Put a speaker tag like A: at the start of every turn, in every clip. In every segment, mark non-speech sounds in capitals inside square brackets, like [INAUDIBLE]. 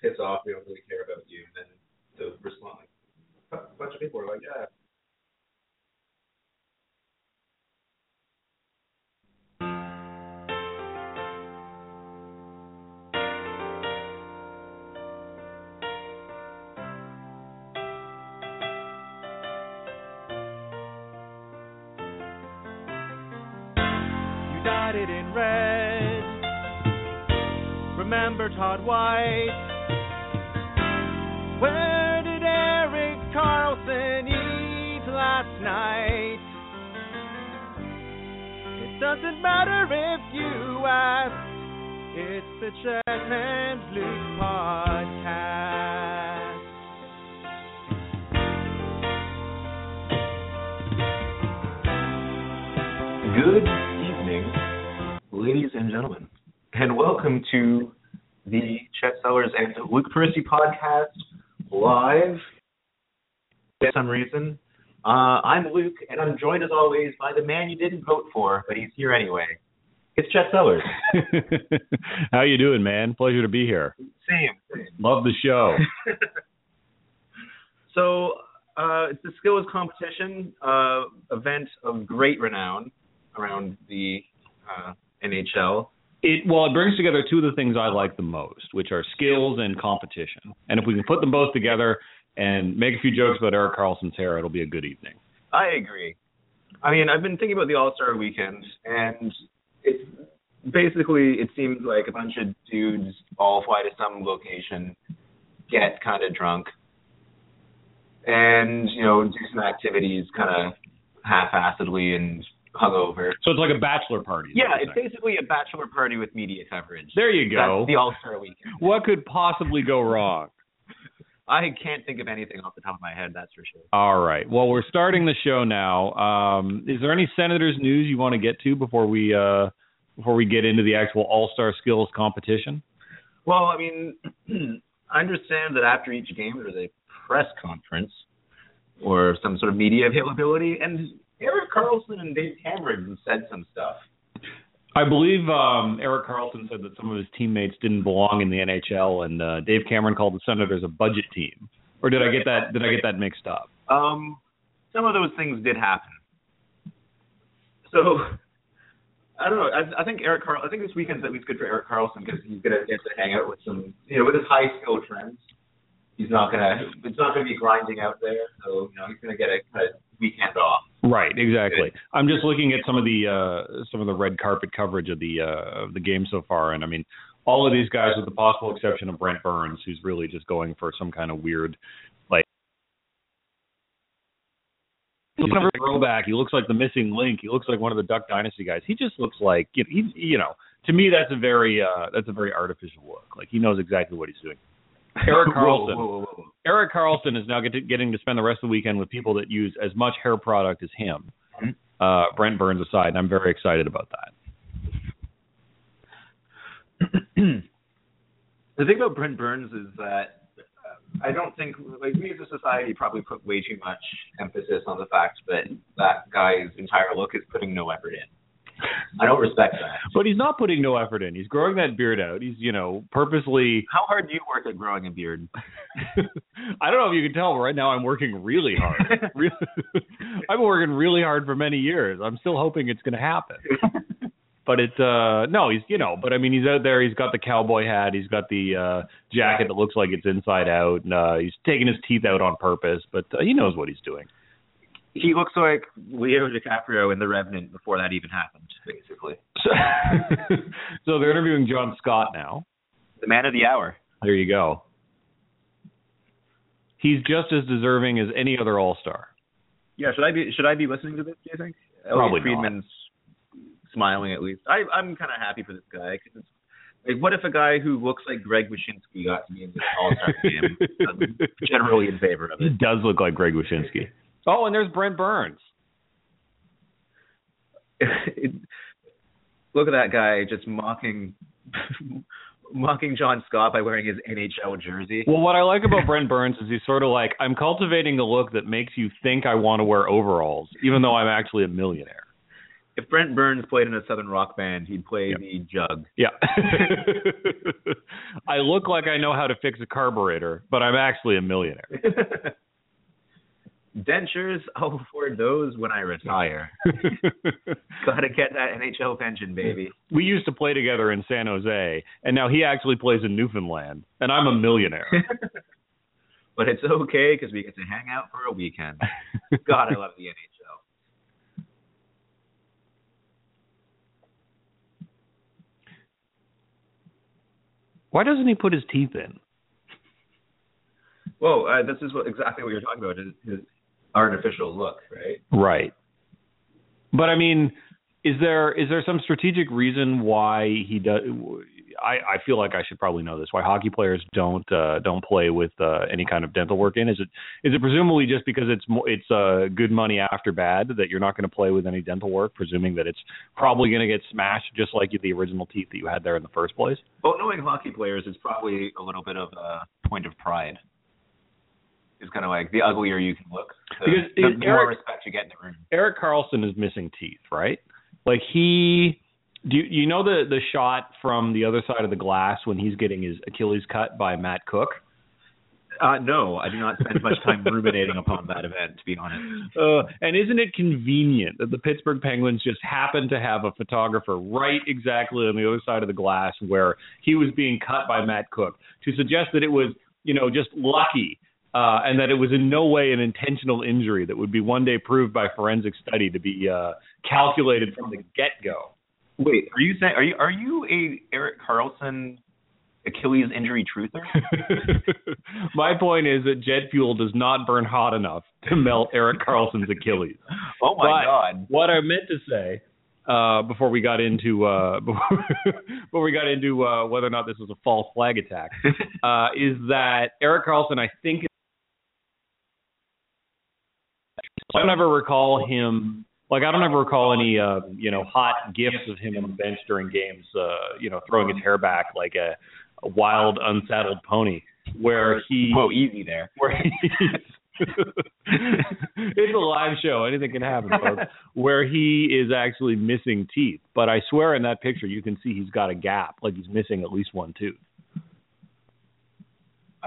A: piss off, we don't really care about you, and then the response, like, a bunch of people are like, yeah.
B: In red. Remember Todd White. Matter if you ask. It's the Chet and podcast.
A: Good evening, ladies and gentlemen, and welcome to the Chet Sellers and Luke Peristy podcast live. For some reason, uh, I'm Luke, and I'm joined as always by the man you didn't vote for, but he's here anyway. It's Chet Sellers. [LAUGHS]
C: How you doing, man? Pleasure to be here.
A: Same.
C: Love the show. [LAUGHS]
A: so uh, it's the skills competition uh, event of great renown around the uh, NHL.
C: It well, it brings together two of the things I like the most, which are skills and competition. And if we can put them both together and make a few jokes about Erik Karlsson's hair, it'll be a good evening.
A: I agree. I mean, I've been thinking about the All Star Weekend, and it's basically it seems like a bunch of dudes all fly to some location, get kind of drunk, and you know do some activities kind of half-assedly and hungover.
C: So it's like a bachelor party.
A: Yeah, it's
C: saying.
A: basically a bachelor party with media coverage.
C: There you go.
A: That's the All Star Weekend.
C: What could possibly go wrong?
A: I can't think of anything off the top of my head. That's for sure.
C: All right. Well, we're starting the show now. Um, is there any Senators news you want to get to before we uh, before we get into the actual All Star Skills competition?
A: Well, I mean, [CLEARS THROAT] I understand that after each game there's a press conference or some sort of media availability, and Erik Karlsson and Dave Cameron said some stuff.
C: I believe um, Erik Karlsson said that some of his teammates didn't belong in the NHL, and uh, Dave Cameron called the Senators a budget team. Or did I get that? Did I get that mixed up?
A: Um, some of those things did happen. So I don't know. I, I think Eric Carl. I think this weekend's at least good for Erik Karlsson because he's gonna get to hang out with some, you know, with his high skill friends. He's not gonna. It's not gonna be grinding out there. So you know, he's gonna get a, a weekend off.
C: Right, exactly. I'm just looking at some of the uh, some of the red carpet coverage of the uh, of the game so far, and I mean, all of these guys, with the possible exception of Brent Burns, who's really just going for some kind of weird, like, throwback. He looks like the missing link. He looks like one of the Duck Dynasty guys. He just looks like you know, he, you know, to me that's a very uh, that's a very artificial look. Like he knows exactly what he's doing. Eric [LAUGHS] Carlson.
A: Whoa, whoa, whoa.
C: Erik Karlsson is now get to, getting to spend the rest of the weekend with people that use as much hair product as him.
A: Mhm.
C: Uh, Brent Burns aside, and I'm very excited about that. [CLEARS THROAT]
A: the thing about Brent Burns is that uh, I don't think like we as a society probably put way too much emphasis on the fact that that guy's entire look is putting no effort in. I don't respect that.
C: But he's not putting no effort in. He's growing that beard out. He's, you know, purposely.
A: How hard do you work at growing a beard? [LAUGHS]
C: I don't know if you can tell, but right now I'm working really hard. [LAUGHS] Really, [LAUGHS] I've been working really hard for many years. I'm still hoping it's going to happen. But it, uh, no, he's, you know, but I mean, he's out there. He's got the cowboy hat. He's got the uh, jacket that looks like it's inside out. And, uh, he's taking his teeth out on purpose, but uh, he knows what he's doing.
A: He looks like Leo DiCaprio in The Revenant before that even happened, basically.
C: So, [LAUGHS] so they're interviewing John Scott now.
A: The man of the hour.
C: There you go. He's just as deserving as any other All Star.
A: Yeah, should I be should I be listening to this? Do you think?
C: Probably
A: Elliotte Friedman's smiling at least. I I'm kind of happy for this guy because like what if a guy who looks like Greg Wyshynski got to be in this All Star game? I'm generally in favor of
C: He
A: it.
C: does look like Greg Wyshynski. Oh, and there's Brent Burns. [LAUGHS]
A: Look at that guy just mocking [LAUGHS] mocking John Scott by wearing his NHL jersey.
C: Well, what I like about Brent Burns is he's sort of like, I'm cultivating a look that makes you think I want to wear overalls, even though I'm actually a millionaire.
A: if Brent Burns played in a southern rock band, he'd play
C: Yep.
A: the jug.
C: Yeah. [LAUGHS] I look like I know how to fix a carburetor, but I'm actually a millionaire.
A: Dentures, [LAUGHS] I'll afford those when I retire. [LAUGHS] Gotta get that NHL pension, baby.
C: we used to play together in San Jose, and now he actually plays in Newfoundland, and I'm a millionaire. [LAUGHS]
A: but it's okay because we get to hang out for a weekend. God, I love the NHL.
C: Why doesn't he put his teeth in?
A: Well, uh, this is what exactly what you're talking about. His, his artificial look, right?
C: Right. But I mean, is there is there some strategic reason why he does? I, I feel like I should probably know this. Why hockey players don't uh, don't play with uh, any kind of dental work in? Is it is it presumably just because it's more, it's uh, good money after bad that you're not going to play with any dental work, presuming that it's probably going to get smashed just like the original teeth that you had there in the first place?
A: Well, knowing hockey players is probably a little bit of a point of pride. It's kind of like the uglier you can look, the,
C: Because
A: the
C: Eric-
A: more respect you get in the room.
C: Erik Karlsson is missing teeth, right? Like he do you, you know the the shot from the other side of the glass when he's getting his Achilles cut by Matt Cooke?
A: Uh, no, I do not spend much time ruminating upon that event, to be honest. [LAUGHS]
C: Uh, and isn't it convenient that the Pittsburgh Penguins just happened to have a photographer right exactly on the other side of the glass where he was being cut by Matt Cooke to suggest that it was, you know, just lucky uh, and that it was in no way an intentional injury that would be one day proved by forensic study to be uh, calculated from the get go.
A: Wait, are you saying are you are you a Erik Karlsson Achilles injury truther? [LAUGHS]
C: My point is that jet fuel does not burn hot enough to melt Erik Karlsson's Achilles. [LAUGHS]
A: Oh my
C: But
A: God!
C: What I meant to say uh, before we got into uh, before, [LAUGHS] before we got into uh, whether or not this was a false flag attack uh, is that Erik Karlsson, I think, I don't ever recall him. Like I don't ever recall any, uh, you know, hot gifs of him on the bench during games. Uh, you know, throwing his hair back like a, a wild, unsaddled pony, where he
A: Whoa, easy there. [LAUGHS]
C: where he's it's a live show. Anything can happen, folks. [LAUGHS] Where he is actually missing teeth, but I swear in that picture you can see he's got a gap, like he's missing at least one tooth.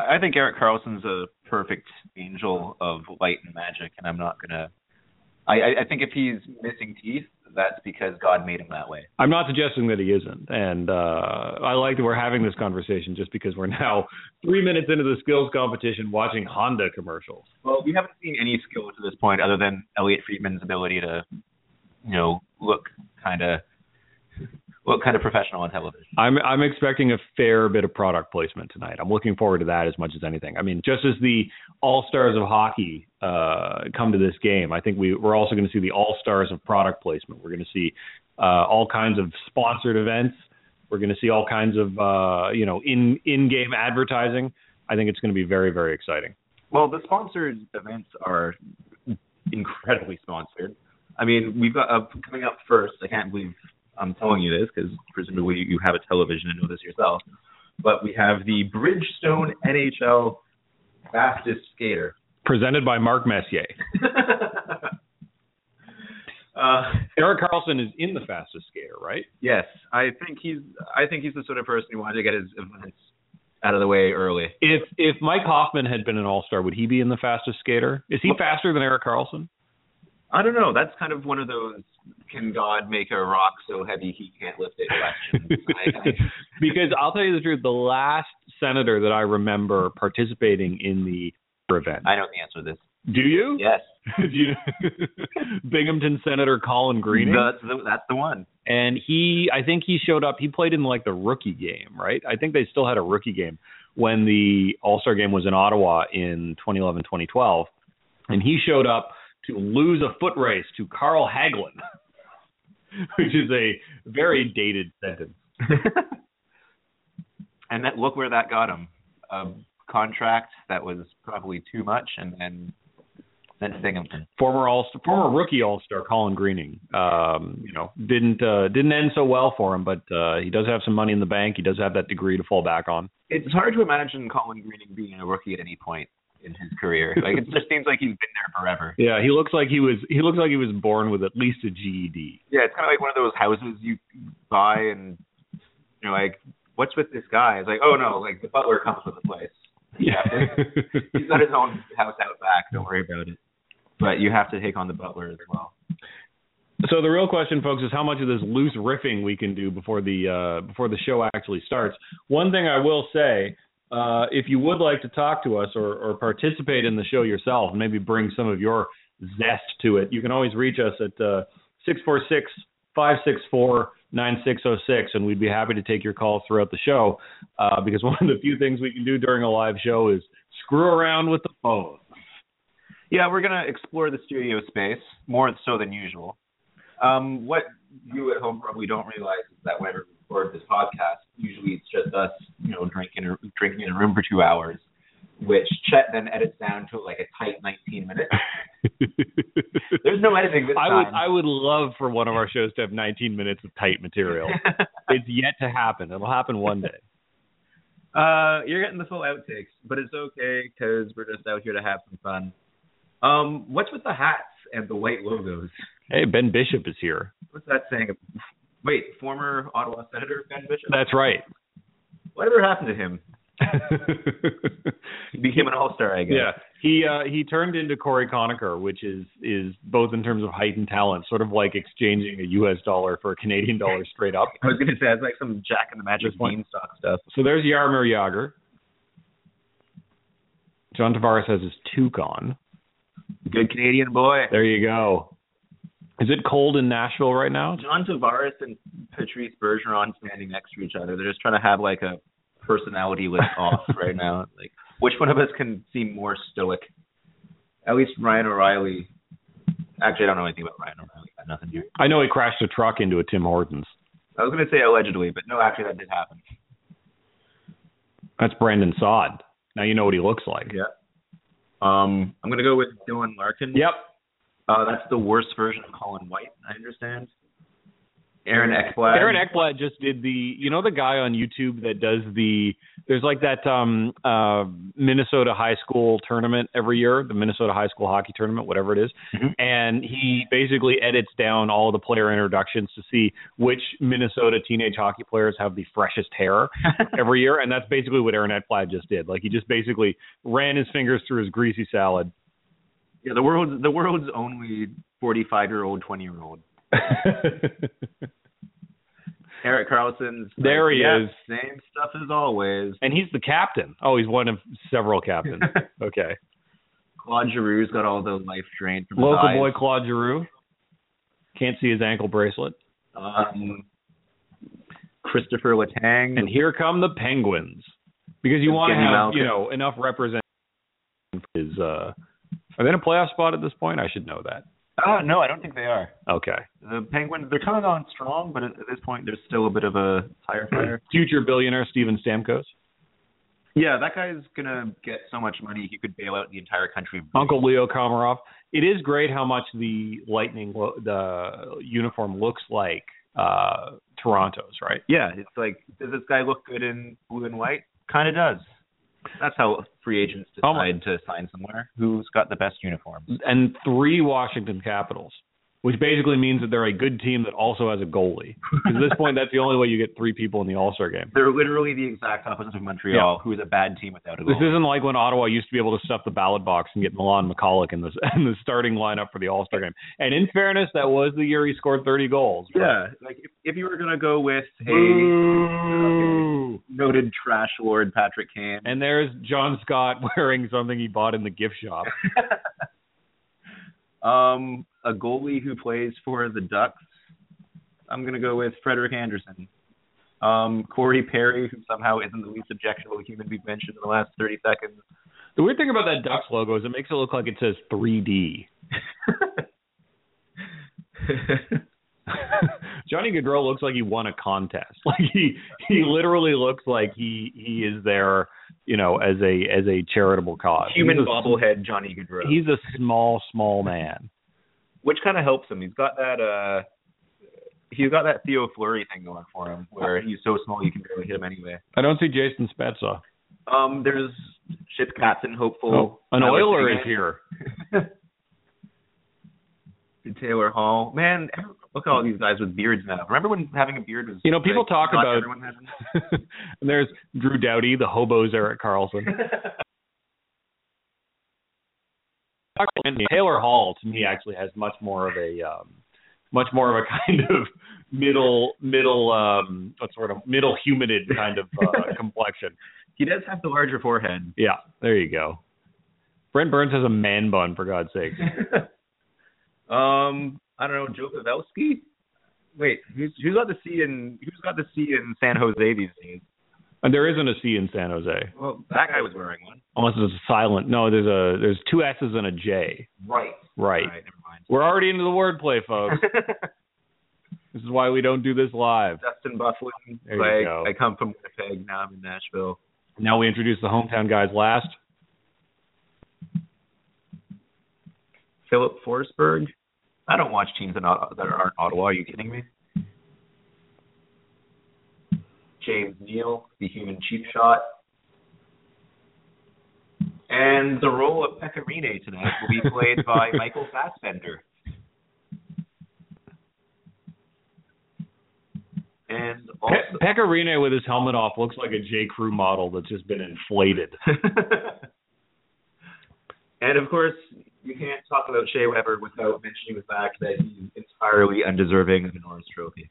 A: I think Erik Karlsson's a perfect angel of light and magic, and I'm not gonna. I, I- I think if he's missing teeth, that's because God made him that way.
C: I'm not suggesting that he isn't, and uh, I like that we're having this conversation just because we're now [LAUGHS] three minutes into the skills competition, watching Honda commercials.
A: Well, we haven't seen any skill to this point other than Elliotte Friedman's ability to, you know, look kind of look kind of professional on television.
C: I'm I'm expecting a fair bit of product placement tonight. I'm looking forward to that as much as anything. I mean, just as the all stars of hockey uh, come to this game, I think we we're also going to see the all stars of product placement. We're going to see uh, all kinds of sponsored events. We're going to see all kinds of uh, you know in in game advertising. I think it's going to be very very exciting.
A: Well, the sponsored events are incredibly sponsored. I mean, we've got uh, coming up first. I can't believe I'm telling you this because presumably you have a television and know this yourself. But we have the Bridgestone NHL fastest skater.
C: Presented by Mark Messier. [LAUGHS]
A: uh,
C: Erik Karlsson is in the fastest skater, right?
A: yes, I think he's. I think he's the sort of person who wanted to get his events out of the way early.
C: If if Mike Hoffman had been an all star, would he be in the fastest skater? Is he faster than Erik Karlsson?
A: I don't know. That's kind of one of those "Can God make a rock so heavy he can't lift it?" questions. [LAUGHS] I, I,
C: because I'll tell you the truth, the last senator that I remember participating in the event.
A: I know the answer to this.
C: Do you?
A: Yes, [LAUGHS]
C: Do you [LAUGHS] Binghamton Senator Colin Greening.
A: That's the, that's the one.
C: and he I think he showed up he played in like the rookie game, right? I think they still had a rookie game when the All-Star game was in Ottawa in 2011-2012 and he showed up to lose a foot race to Carl Hagelin, [LAUGHS] which is a very dated sentence. [LAUGHS]
A: and that look where that got him. A contract that was probably too much, and then then Binghamton.
C: Former all former rookie All-Star Colin Greening, um, you know, didn't uh, didn't end so well for him, but uh, he does have some money in the bank. He does have that degree to fall back on.
A: It's hard to imagine Colin Greening being a rookie at any point in his career. Like it just seems like he's been there forever.
C: Yeah, he looks like he was he looks like he was born with at least a GED.
A: Yeah, it's kind of like one of those houses you buy and you're like, what's with this guy? It's like, oh no, like the butler comes with the place.
C: Yeah. [LAUGHS]
A: He's got his own house out back. Don't worry about it. But you have to take on the butler as well.
C: So the real question, folks, is how much of this loose riffing we can do before the uh, before the show actually starts. One thing I will say, uh, if you would like to talk to us or, or participate in the show yourself, maybe bring some of your zest to it, you can always reach us at uh, six four six five six four 9606, and we'd be happy to take your calls throughout the show uh, because [LAUGHS] one of the few things we can do during a live show is screw around with the phone.
A: Yeah, we're going to explore the studio space more so than usual. Um, what you at home probably don't realize is that when record this podcast, usually it's just us, you know, drinking drinking in a room for two hours, which Chet then edits down to like a tight 19 minutes. [LAUGHS] There's no editing this
C: I
A: time.
C: would I would love for one of our shows to have 19 minutes of tight material. [LAUGHS] it's yet to happen. It'll happen one day. [LAUGHS]
A: Uh, you're getting the full outtakes, but it's okay because we're just out here to have some fun. Um, what's with the hats and the white logos?
C: Hey, Ben Bishop is here.
A: What's that saying? Wait, former Ottawa Senator Ben Bishop?
C: That's right.
A: Whatever happened to him? [LAUGHS] he became an all-star, I guess.
C: Yeah, he uh, he turned into Cory Conacher, which is is both in terms of height and talent, sort of like exchanging a U.S. dollar for a Canadian dollar straight up. [LAUGHS]
A: I was going to say it's like some Jack and the Magic Beanstalk stuff.
C: So there's Jaromir Jagr. John Tavares has his toque on.
A: Good Canadian boy.
C: There you go. Is it cold in Nashville right now?
A: John Tavares and Patrice Bergeron standing next to each other. They're just trying to have like a personality list [LAUGHS] off right now. Like, which one of us can seem more stoic? At least Ryan O'Reilly. Actually, I don't know anything about Ryan O'Reilly. Got nothing here.
C: I know he crashed a truck into a Tim Hortons.
A: I was going to say allegedly, but no, actually, that did happen.
C: That's Brandon Saad. Now you know what he looks like.
A: Yeah. Um, I'm going to go with Dylan Larkin.
C: Yep.
A: Uh, that's the worst version of Colin White, I understand. Aaron Ekblad.
C: Aaron Ekblad just did the you know the guy on YouTube that does the there's like that um uh Minnesota high school tournament every year, the Minnesota high school hockey tournament, whatever it is.
A: Mhm.
C: And he basically edits down all the player introductions to see which Minnesota teenage hockey players have the freshest hair [LAUGHS] every year and that's basically what Aaron Ekblad just did. Like he just basically ran his fingers through his greasy salad.
A: Yeah, the world's the world's only 45 year old, 20 year old. [LAUGHS] Erik Karlsson's.
C: There
A: like,
C: he
A: yeah,
C: is.
A: Same stuff as always.
C: and he's the captain. Oh, he's one of several captains. [LAUGHS] Okay.
A: Claude Giroux's got all the life drained from his
C: Local
A: eyes.
C: boy Claude Giroux. Can't see his ankle bracelet.
A: Um, Kristopher Letang.
C: And here come the Penguins. Because you want to have, you know, enough representation is uh are they in a playoff spot at this point? I should know that.
A: Oh no, I don't think they are.
C: Okay.
A: The Penguins they're coming on strong, but at, at this point there's still a bit of a tire fire.
C: Future billionaire Steven Stamkos.
A: yeah, that guy's gonna get so much money he could bail out the entire country.
C: Uncle Leo Komarov. It is great how much the Lightning lo- the uniform looks like uh Toronto's, right?
A: Yeah, it's like does this guy look good in blue and white? Kind of does. That's how free agents
C: Oh
A: decide to sign somewhere. Who's got the best uniforms?
C: and three Washington Capitals, which basically means that they're a good team that also has a goalie. 'Cause at this point, that's the only way you get three people in the All Star game.
A: They're literally the exact opposite of Montreal, who is a bad team without a goalie.
C: This isn't like when Ottawa used to be able to stuff the ballot box and get Milan Michalek in the [LAUGHS] in the starting lineup for the All Star game. And in fairness, that was the year he scored 30 goals. but-
A: yeah, like if, if you were gonna go with a Noted trash lord Patrick Kane,
C: And there's John Scott [LAUGHS] wearing something he bought in the gift shop. [LAUGHS]
A: um, a goalie who plays for the Ducks, I'm gonna go with Frederik Andersen. Um, Corey Perry, who somehow isn't the least objectionable human we've mentioned in the last 30 seconds.
C: The weird thing about that Ducks logo is it makes it look like it says 3D. [LAUGHS] [LAUGHS] Johnny Gaudreau looks like he won a contest. [LAUGHS] Like he he literally looks like he he is there, you know, as a as a charitable cause.
A: Human
C: a,
A: bobblehead Johnny Gaudreau.
C: He's a small small man.
A: which kind of helps him. He's got that uh he's got that Theo Fleury thing going for him where he's so small you can barely hit him anyway.
C: I don't see Jason Spezza.
A: Um, there's ship captain hopeful.
C: Oh, an Oiler is here. [LAUGHS]
A: Taylor Hall. Man, look at all these guys with beards now. Remember when having a beard was
C: You know, people
A: like,
C: talk about-
A: everyone had them? [LAUGHS]
C: and there's Drew Doughty, the hobos Erik Karlsson. And [LAUGHS] Taylor Hall to me actually has much more of a um, much more of a [LAUGHS] kind of middle middle um what sort of middle humidid kind of uh, complexion.
A: he does have the larger forehead.
C: Yeah, there you go. Brent Burns has a man bun for God's sake.
A: um, I don't know, Joe Pavelski. Wait, who's who's got the C in who's got the C in San Jose these days?
C: And there isn't a C in San Jose.
A: Well, that guy was wearing one.
C: Unless it's silent. No, there's a there's two S's and a J.
A: Right.
C: Right.
A: Right, never mind.
C: We're already into the wordplay, folks. [LAUGHS] this is why we don't do this live.
A: Dustin Byfuglien.
C: There you go.
A: I come from Winnipeg. Now I'm in Nashville.
C: Now we introduce the hometown guys last.
A: Filip Forsberg. I don't watch teams that aren't, Ottawa. Are you kidding me? James Neal, the human cheap shot. And the role of Pekka Rinne tonight will be played [LAUGHS] by Michael Fassbender. And also,
C: Pe- with his helmet off looks like a J. Crew model that's just been inflated. [LAUGHS]
A: and of course, you can't talk about Shea Weber without mentioning the fact that he's entirely undeserving of a Norris Trophy.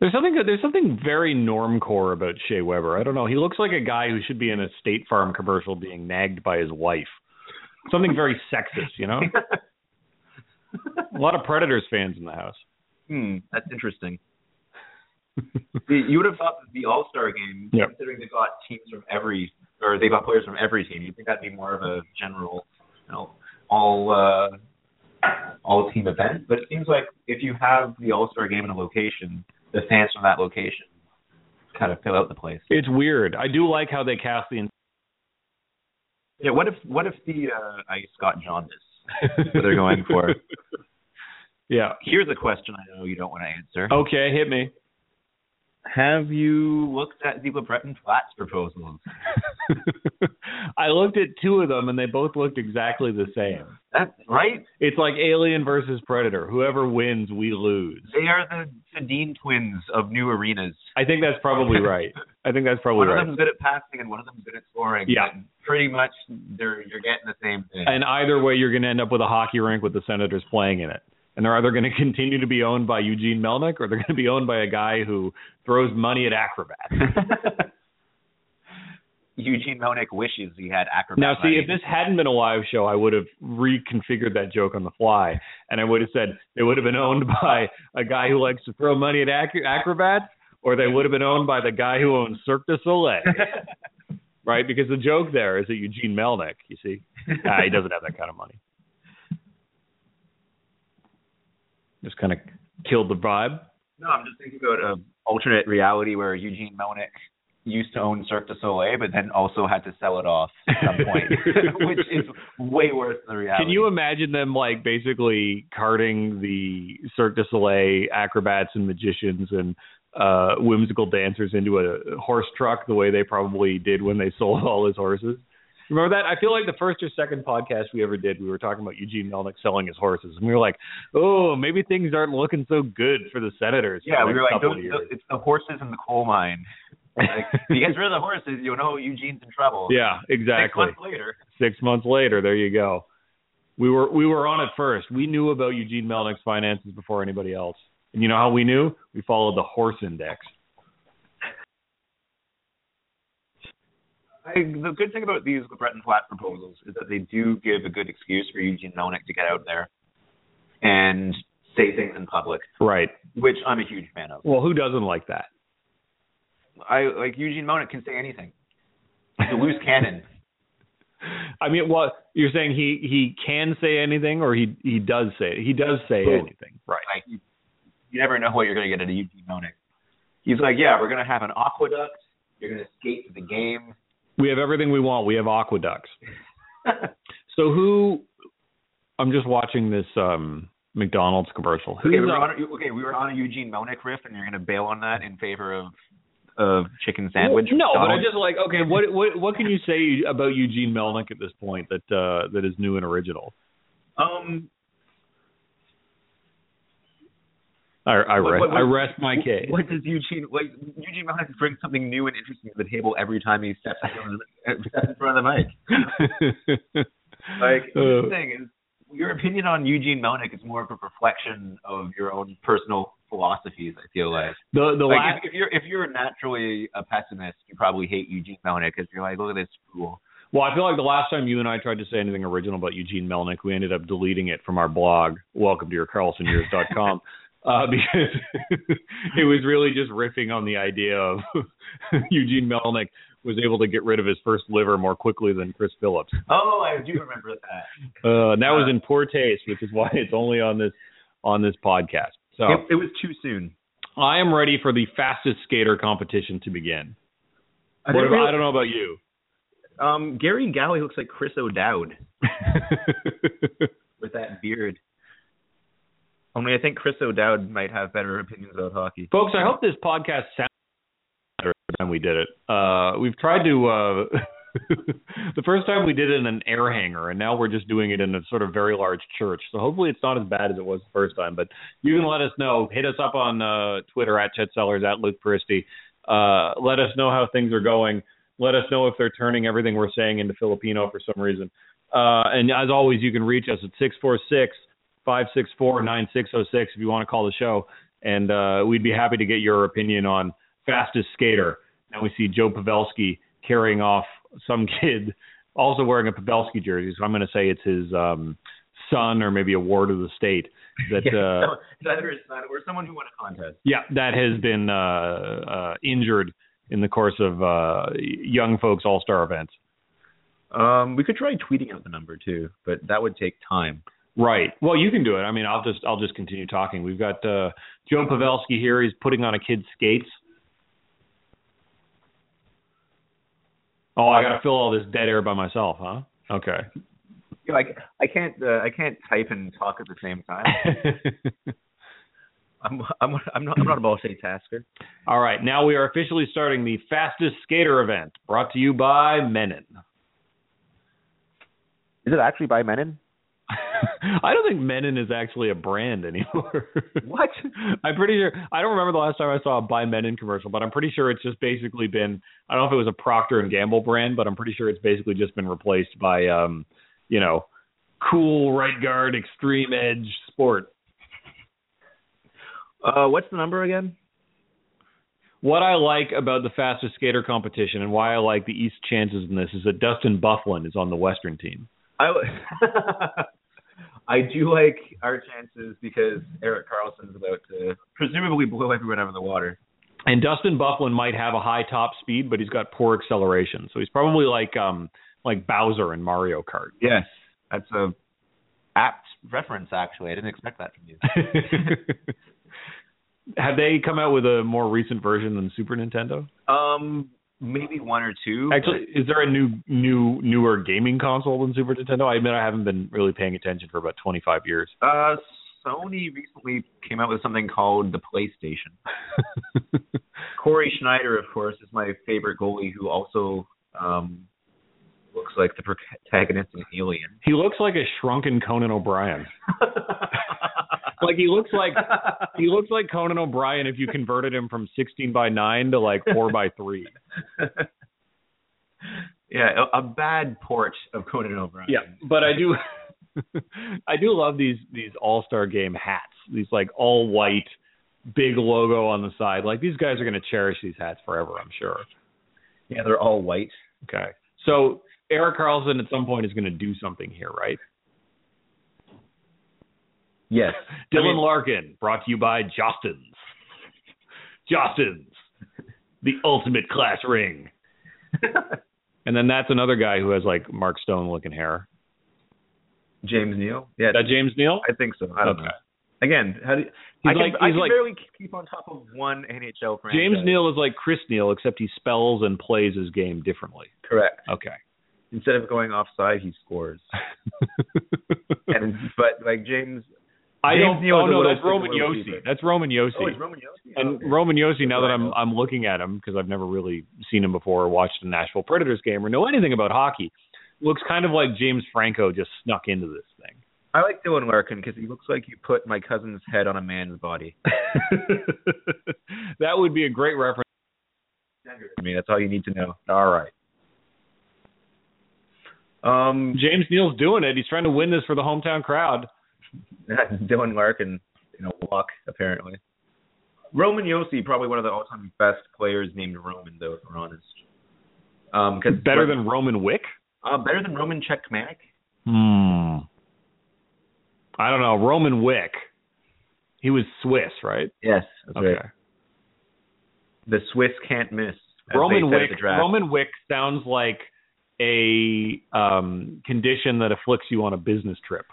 C: There's something there's something very normcore about Shea Weber. I don't know. He looks like a guy who should be in a State Farm commercial being nagged by his wife. Something very sexist, you know. [LAUGHS] A lot of Predators fans in the house.
A: hmm, that's interesting. You would have thought that the All Star game,
C: Yep.
A: considering they got teams from every, or they got players from every team, you'd think that'd be more of a general, you know, all uh, all team event. But it seems like if you have the All Star game in a location, the fans from that location kind of fill out the place.
C: It's weird. I do like how they cast the.
A: Yeah, what if what if the uh, ice got jaundice? What they're going for.
C: yeah.
A: Here's a question I know you don't want to answer.
C: Okay, hit me.
A: Have you looked at the LeBreton Flats proposals? [LAUGHS] [LAUGHS]
C: I looked at two of them and they both looked exactly the same.
A: That right?
C: It's like Alien versus Predator. Whoever wins, we lose.
A: They are the Sedin twins of new arenas.
C: I think that's probably [LAUGHS] right. I think that's probably right.
A: One of them's good at passing and one of them's good at scoring.
C: Yeah.
A: Pretty much, they're you're getting the same thing.
C: And either way, you're going to end up with a hockey rink with the Senators playing in it. And they're either going [LAUGHS] to continue to be owned by Eugene Melnyk or they're going to be owned by a guy who throws money at acrobats.
A: Eugene Melnyk wishes he had acrobat.
C: Now, see, if this hadn't been a live show, I would have reconfigured that joke on the fly, and I would have said it would have been owned by a guy who likes to throw money at ac- acrobats, or they would have been owned by the guy who owns Cirque du Soleil, [LAUGHS] right? Because the joke there is that Eugene Melnyk, you see, ah, he doesn't have that kind of money. Just kind of killed the vibe.
A: No, I'm just thinking about an alternate reality where Eugene Melnyk used to own Cirque du Soleil, but then also had to sell it off at some point, [LAUGHS] [LAUGHS] which is way worse than the reality.
C: Can you imagine them like basically carting the Cirque du Soleil acrobats and magicians and uh whimsical dancers into a horse truck the way they probably did when they [LAUGHS] sold all his horses? Remember that? I feel like the first or second podcast we ever did, we were talking about Eugene Melnyk selling his horses, and we were like, "Oh, maybe things aren't looking so good for the Senators."
A: Yeah, we were like, those, it's the horses in the coal mine. Like, if he gets rid of the horses, you know Eugene's in trouble.
C: yeah, exactly.
A: Six months later.
C: Six months later, there you go. We were we were on it first. We knew about Eugene Melnyk's finances before anybody else. And you know how we knew? We followed the horse index.
A: I, the good thing about these Breton Flat proposals is that they do give a good excuse for Eugene Melnyk to get out there and say things in public,
C: Right.
A: which I'm a huge fan of.
C: Well, who doesn't like that?
A: I like Eugene Melnyk can say anything. He's a loose cannon. [LAUGHS]
C: I mean, what you're saying? He he can say anything, or he he does say he does say
A: Both.
C: anything, right?
A: Like you, you never know what you're going to get at a Eugene Melnyk. He's like, yeah, we're going to have an aqueduct. You're going to skate to the game.
C: We have everything we want. We have aqueducts. [LAUGHS] So who? I'm just watching this um McDonald's commercial. Who's
A: Okay, we were on a, okay, we were on a Eugene Melnyk riff, and you're going to bail on that in favor of of chicken sandwich.
C: No, but
A: I'm
C: just like okay. What what what can you say about Eugene Melnyk at this point that uh, that is new and original?
A: um
C: I, I rest
A: what- what-
C: I rest my case.
A: What does Eugene? What Eugene Melnyk brings something new and interesting to the table every time he steps in front of the, [LAUGHS] steps in front of the mic. [LAUGHS] Like
C: Uh,
A: the thing is, your opinion on Eugene Melnyk is more of a reflection of your own personal philosophies. I feel like.
C: the the
A: like
C: last
A: if, if you're if you're naturally a pessimist, you probably hate Eugene Melnyk because you're like, look at this fool.
C: Well, I feel like the last time you and I tried to say anything original about Eugene Melnyk, we ended up deleting it from our blog, welcome to your carlsonyears.com, [LAUGHS] uh, because [LAUGHS] it was really just riffing on the idea of [LAUGHS] Eugene Melnyk was able to get rid of his first liver more quickly than Chris Phillips.
A: Oh, I do remember that.
C: Uh, and that was in poor taste, which is why it's only on this on this podcast. So
A: It, it was too soon.
C: I am ready for the fastest skater competition to begin.
A: I,
C: What I don't know about you.
A: Um, Gary Galley looks like Chris O'Dowd [LAUGHS] with that beard. Only I think Chris O'Dowd might have better opinions about hockey.
C: Folks, I hope this podcast sounds better than we did it. Uh, we've tried to. Uh, [LAUGHS] the first time we did it in an air hangar, and now we're just doing it in a sort of very large church. So hopefully it's not as bad as it was the first time. But you can let us know. Hit us up on uh, Twitter at Chet Sellers at Luke Peristy. Uh, let us know how things are going. Let us know if they're turning everything we're saying into Filipino for some reason. Uh, and as always, you can reach us at six four six five six four nine six zero six if you want to call the show, and uh, we'd be happy to get your opinion on fastest skater. Now we see Joe Pavelski carrying off some kid, also wearing a Pavelski jersey. So I'm going to say it's his um, son or maybe a ward of the state that [LAUGHS]
A: Yeah,
C: uh,
A: so- either his son or someone who won a contest.
C: yeah that has been uh, uh, injured in the course of uh, young folks all star events.
A: Um, we could try tweeting out the number too, but that would take time.
C: Right. Well, you can do it. I mean, I'll just I'll just continue talking. We've got uh, Joe Pavelski here. He's putting on a kid's skates. Oh, I got to fill all this dead air by myself, huh? Okay.
A: You know, I, I can't uh, I can't type and talk at the same time. [LAUGHS] I'm I'm I'm not I'm not a multitasker.
C: all right. Now we are officially starting the fastest skater event, brought to you by Mennen.
A: Is it actually by Mennen? [LAUGHS]
C: I don't think Mennen is actually a brand anymore. [LAUGHS]
A: What?
C: I'm pretty sure. I don't remember the last time I saw a Buy Mennen commercial, but I'm pretty sure it's just basically been. I don't know if it was a Procter and Gamble brand, but I'm pretty sure it's basically just been replaced by, um, you know, cool right guard, extreme edge sport.
A: Uh, what's the number again?
C: What I like about the fastest skater competition and why I like the East chances in this is that Dustin Byfuglien is on the Western team.
A: I [LAUGHS] I do like our chances because Erik Karlsson's about to presumably blow everyone out of the water.
C: And Dustin Byfuglien might have a high top speed, but he's got poor acceleration. So he's probably like um like Bowser in Mario Kart.
A: Yes, that's a apt reference. Actually, I didn't expect that from you. [LAUGHS]
C: Have they come out with a more recent version than Super Nintendo?
A: Um, maybe one or two.
C: Actually, is there a new new newer gaming console than Super Nintendo? I admit I haven't been really paying attention for about 25 years.
A: uh, Sony recently came out with something called the PlayStation. [LAUGHS] Cory Schneider, of course, is my favorite goalie, who also um looks like the protagonist in Alien.
C: he looks like a shrunken Conan O'Brien. [LAUGHS] Like he looks like [LAUGHS] he looks like Conan O'Brien if you converted him from 16 by 9 to like 4 by 3. [LAUGHS]
A: yeah, a, a bad port of Conan O'Brien.
C: Yeah, but I do [LAUGHS] I do love these these All-Star game hats. These like all white big logo on the side. Like these guys are going to cherish these hats forever, I'm sure.
A: yeah, they're all white.
C: Okay. So Erik Karlsson at some point is going to do something here, right?
A: Yes, [LAUGHS]
C: Dylan
A: I mean-
C: Larkin, brought to you by Jostens. Jostens, the ultimate class ring. [LAUGHS] And then that's another guy who has like Mark Stone looking hair.
A: James Neal. Yeah,
C: Is that James Neal?
A: I think so. I don't
C: Okay.
A: know. Again, how do you,
C: He's
A: I can,
C: like-
A: I can
C: like-
A: barely keep on top of one NHL franchise.
C: James Neal is like Chris Neil, except he spells and plays his game differently.
A: correct.
C: Okay.
A: Instead of going offside, he scores. [LAUGHS] and but like James,
C: I
A: James
C: don't.
A: Neal
C: Oh no, that's Roman
A: Josi.
C: That's Roman Josi.
A: Oh, Roman Josi.
C: And
A: Okay.
C: Roman Josi, now that I'm I'm looking at him because I've never really seen him before or watched a Nashville Predators game or know anything about hockey, looks kind of like James Franco just snuck into this thing.
A: I like Dylan Larkin because he looks like you put my cousin's head on a man's body. [LAUGHS] [LAUGHS]
C: that would be a great reference.
A: I mean, that's all you need to know. All right. Um,
C: James Neal's doing it. He's trying to win this for the hometown crowd. [LAUGHS]
A: Dylan Larkin in a walk, apparently. Roman Josi, probably one of the all-time best players named Roman, though, if we're honest. Um, cause
C: Better than Roman Wick?
A: uh, better than Roman Cechmanek.
C: Hmm. I don't know. Roman Wick. He was Swiss, right?
A: Yes, that's
C: Okay.
A: right. The Swiss can't miss.
C: Roman Wick.
A: at the draft.
C: Roman Wick sounds like a um, condition that afflicts you on a business trip.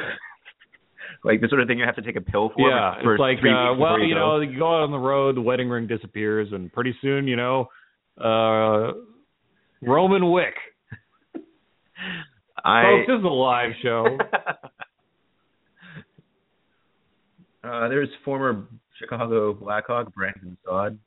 C: [LAUGHS]
A: like the sort of thing you have to take a pill for.
C: yeah,
A: for
C: it's like, uh, well, you
A: go.
C: know, you go out on the road, the wedding ring disappears, and pretty soon, you know, uh, Roman Wick.
A: I.
C: Folks, this is a live show. [LAUGHS]
A: uh, there's former Chicago Blackhawk Brandon Saad.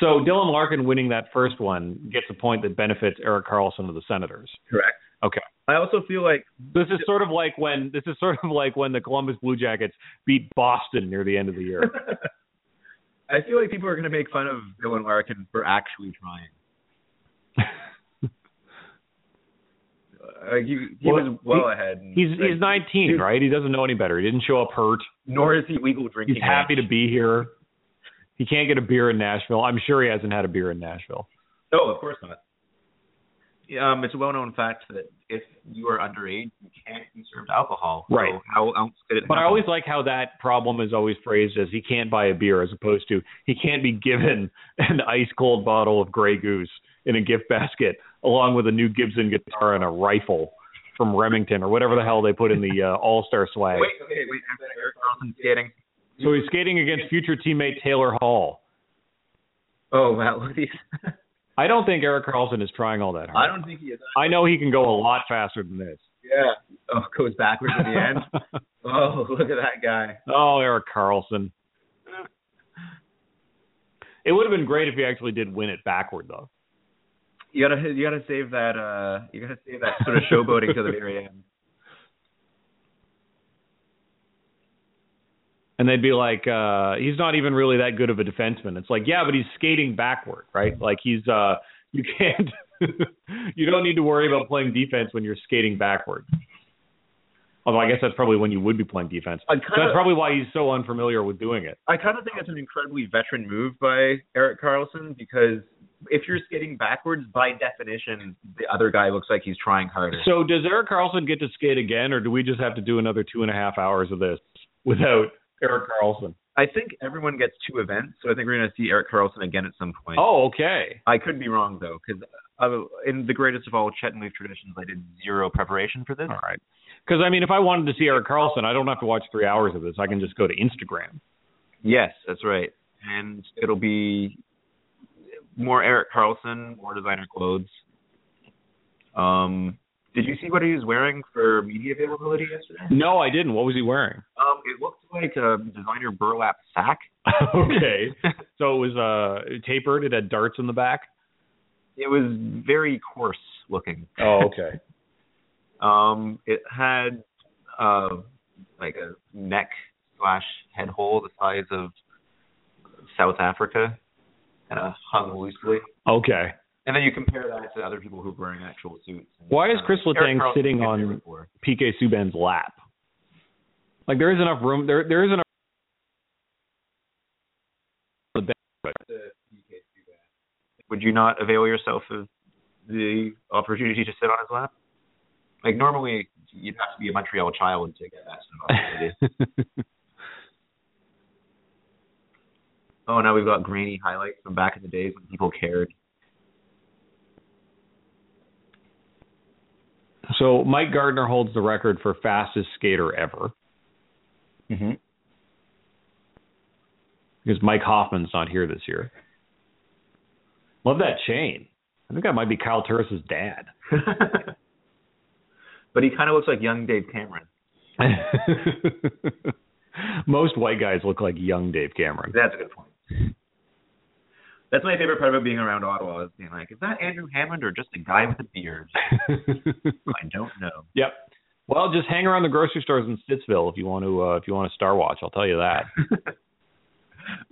C: So Dylan Larkin winning that first one gets a point that benefits Erik Karlsson of the Senators.
A: Correct.
C: Okay.
A: I also feel like
C: This is sort of like when this is sort of like when the Columbus Blue Jackets beat Boston near the end of the year. [LAUGHS]
A: I feel like people are going to make fun of Dylan Larkin for actually trying. [LAUGHS] Uh, he he
C: Well,
A: was well
C: he-
A: ahead. and,
C: He's
A: like,
C: he's 19, right? He doesn't know any better. He didn't show up hurt.
A: Nor is he legal drinking.
C: He's happy to be here. He can't get a beer in Nashville. I'm sure he hasn't had a beer in Nashville.
A: No, of course not. Um, it's a well-known fact that if you are underage, you can't be served alcohol. So
C: Right.
A: how else could it?
C: But I always like how that problem is always phrased as he can't buy a beer as opposed to he can't be given an ice cold bottle of Grey Goose in a gift basket along with a new Gibson guitar and a rifle from Remington or whatever the hell they put in the uh, All Star swag.
A: Wait, okay, wait. Erik Karlsson skating.
C: So he's skating against future teammate Taylor Hall.
A: Oh wow, [LAUGHS] look at these.
C: I don't think Erik Karlsson is trying all that hard.
A: I don't think he is.
C: I know he can go a lot faster than this.
A: Yeah. Oh, goes backwards at the end. [LAUGHS] Oh, look at that guy.
C: oh, Erik Karlsson. It would have been great if he actually did win it backward, though.
A: You gotta you gotta save that uh you gotta save that sort of showboating to the very end.
C: And they'd be like, uh, he's not even really that good of a defenseman. It's like, yeah, but he's skating backward, right? Like he's, uh, [LAUGHS] you can't, [LAUGHS] you don't need to worry about playing defense when you're skating backward. Although I guess that's probably when you would be playing defense.
A: I
C: So that's probably why he's so unfamiliar with doing it.
A: I kind of think it's an incredibly veteran move by Erik Karlsson because if you're skating backwards, by definition, the other guy looks like he's trying harder.
C: So does Erik Karlsson get to skate again, or do we just have to do another two and a half hours of this without Erik Karlsson?
A: I think everyone gets two events, so I think we're going to see Erik Karlsson again at some point.
C: Oh, okay.
A: I could be wrong though, because uh, in the greatest of all Chet and Leaf traditions, I did zero preparation for this.
C: All right. Because I mean, if I wanted to see Erik Karlsson, I don't have to watch three hours of this. I can just go to Instagram.
A: Yes, that's right, and it'll be more Erik Karlsson, more designer clothes. Um, did you see what he was wearing for media availability yesterday?
C: No, I didn't. What was he wearing?
A: Um, it looked like a designer burlap sack. [LAUGHS]
C: okay. So it was uh tapered. It had darts in the back.
A: it was very coarse looking.
C: Oh, okay. [LAUGHS]
A: Um, it had uh, like a neck slash head hole the size of South Africa, kind of hung loosely.
C: Okay.
A: And then you compare that to other people who are wearing actual suits. And,
C: Why is
A: uh,
C: Chris
A: Eric
C: Letang sitting on-
A: do it for.
C: PK Subban's lap. Like there is enough room. There there is enough. The bench, but
A: Would you not avail yourself of the opportunity to sit on his lap? Like normally, you'd have to be a Montreal child to get that sort of opportunity. oh, now we've got grainy highlights from back in the days when people cared.
C: So Mike Gartner holds the record for fastest skater ever
A: Mm-hmm.
C: because Mike Hoffman's not here this year. Love that chain. I think that might be Kyle Turris's dad. [LAUGHS]
A: but he kind of looks like young Dave Cameron. [LAUGHS]
C: Most white guys look like young Dave Cameron.
A: That's a good point. That's my favorite part about being around Ottawa is being like, is that Andrew Hammond or just a guy with a beard? [LAUGHS] I don't know.
C: Yep. Well, just hang around the grocery stores in Stittsville if you want to uh, if you want to Star Watch. I'll tell you that. [LAUGHS]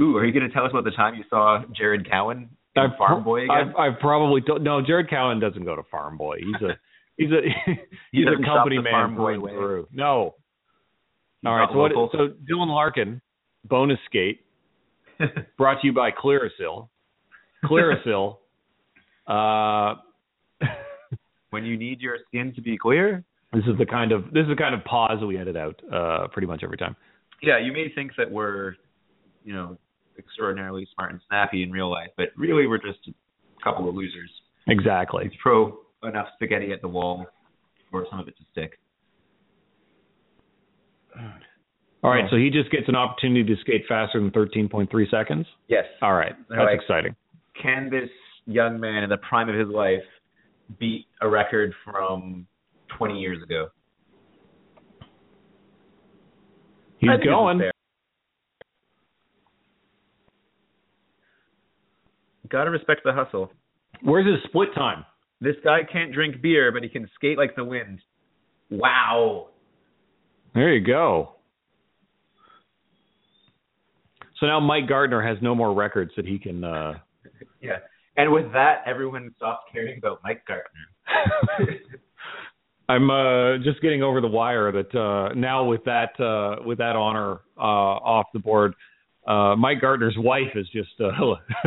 A: Ooh, are you going to tell us about the time you saw Jared Cowen
C: I've,
A: Farm Boy again?
C: I've, I've probably no. Jared Cowen doesn't go to Farm Boy. He's a [LAUGHS] he's a he's
A: doesn't
C: a company man
A: Farm Boy
C: through
A: way.
C: through. No.
A: He's
C: All right. So what? So Dylan Larkin, bonus skate, brought to you by Clearasil. Clearasil. [LAUGHS] uh, [LAUGHS]
A: when you need your skin to be clear?
C: this is the kind of this is the kind of pause that we edit out uh, pretty much every time.
A: Yeah, you may think that we're, you know, extraordinarily smart and snappy in real life, but really we're just a couple of losers.
C: Exactly.
A: It's throw enough spaghetti at the wall for some of it to stick.
C: All right.
A: Oh.
C: So he just gets an opportunity to skate faster than 13.3 seconds.
A: Yes.
C: All right. That's exciting.
A: Can this young man in the prime of his life beat a record from 20 years ago?
C: He's
A: I think this is
C: going.
A: Gotta respect the hustle.
C: Where's his split time?
A: This guy can't drink beer, but he can skate like the wind. Wow.
C: There you go. So now Mike Gartner has no more records that he can. uh [LAUGHS]
A: Yeah. And with that, everyone stops caring about Mike Gartner. [LAUGHS]
C: I'm uh just getting over the wire that uh now with that uh with that honor uh off the board, uh Mike Gartner's wife has just uh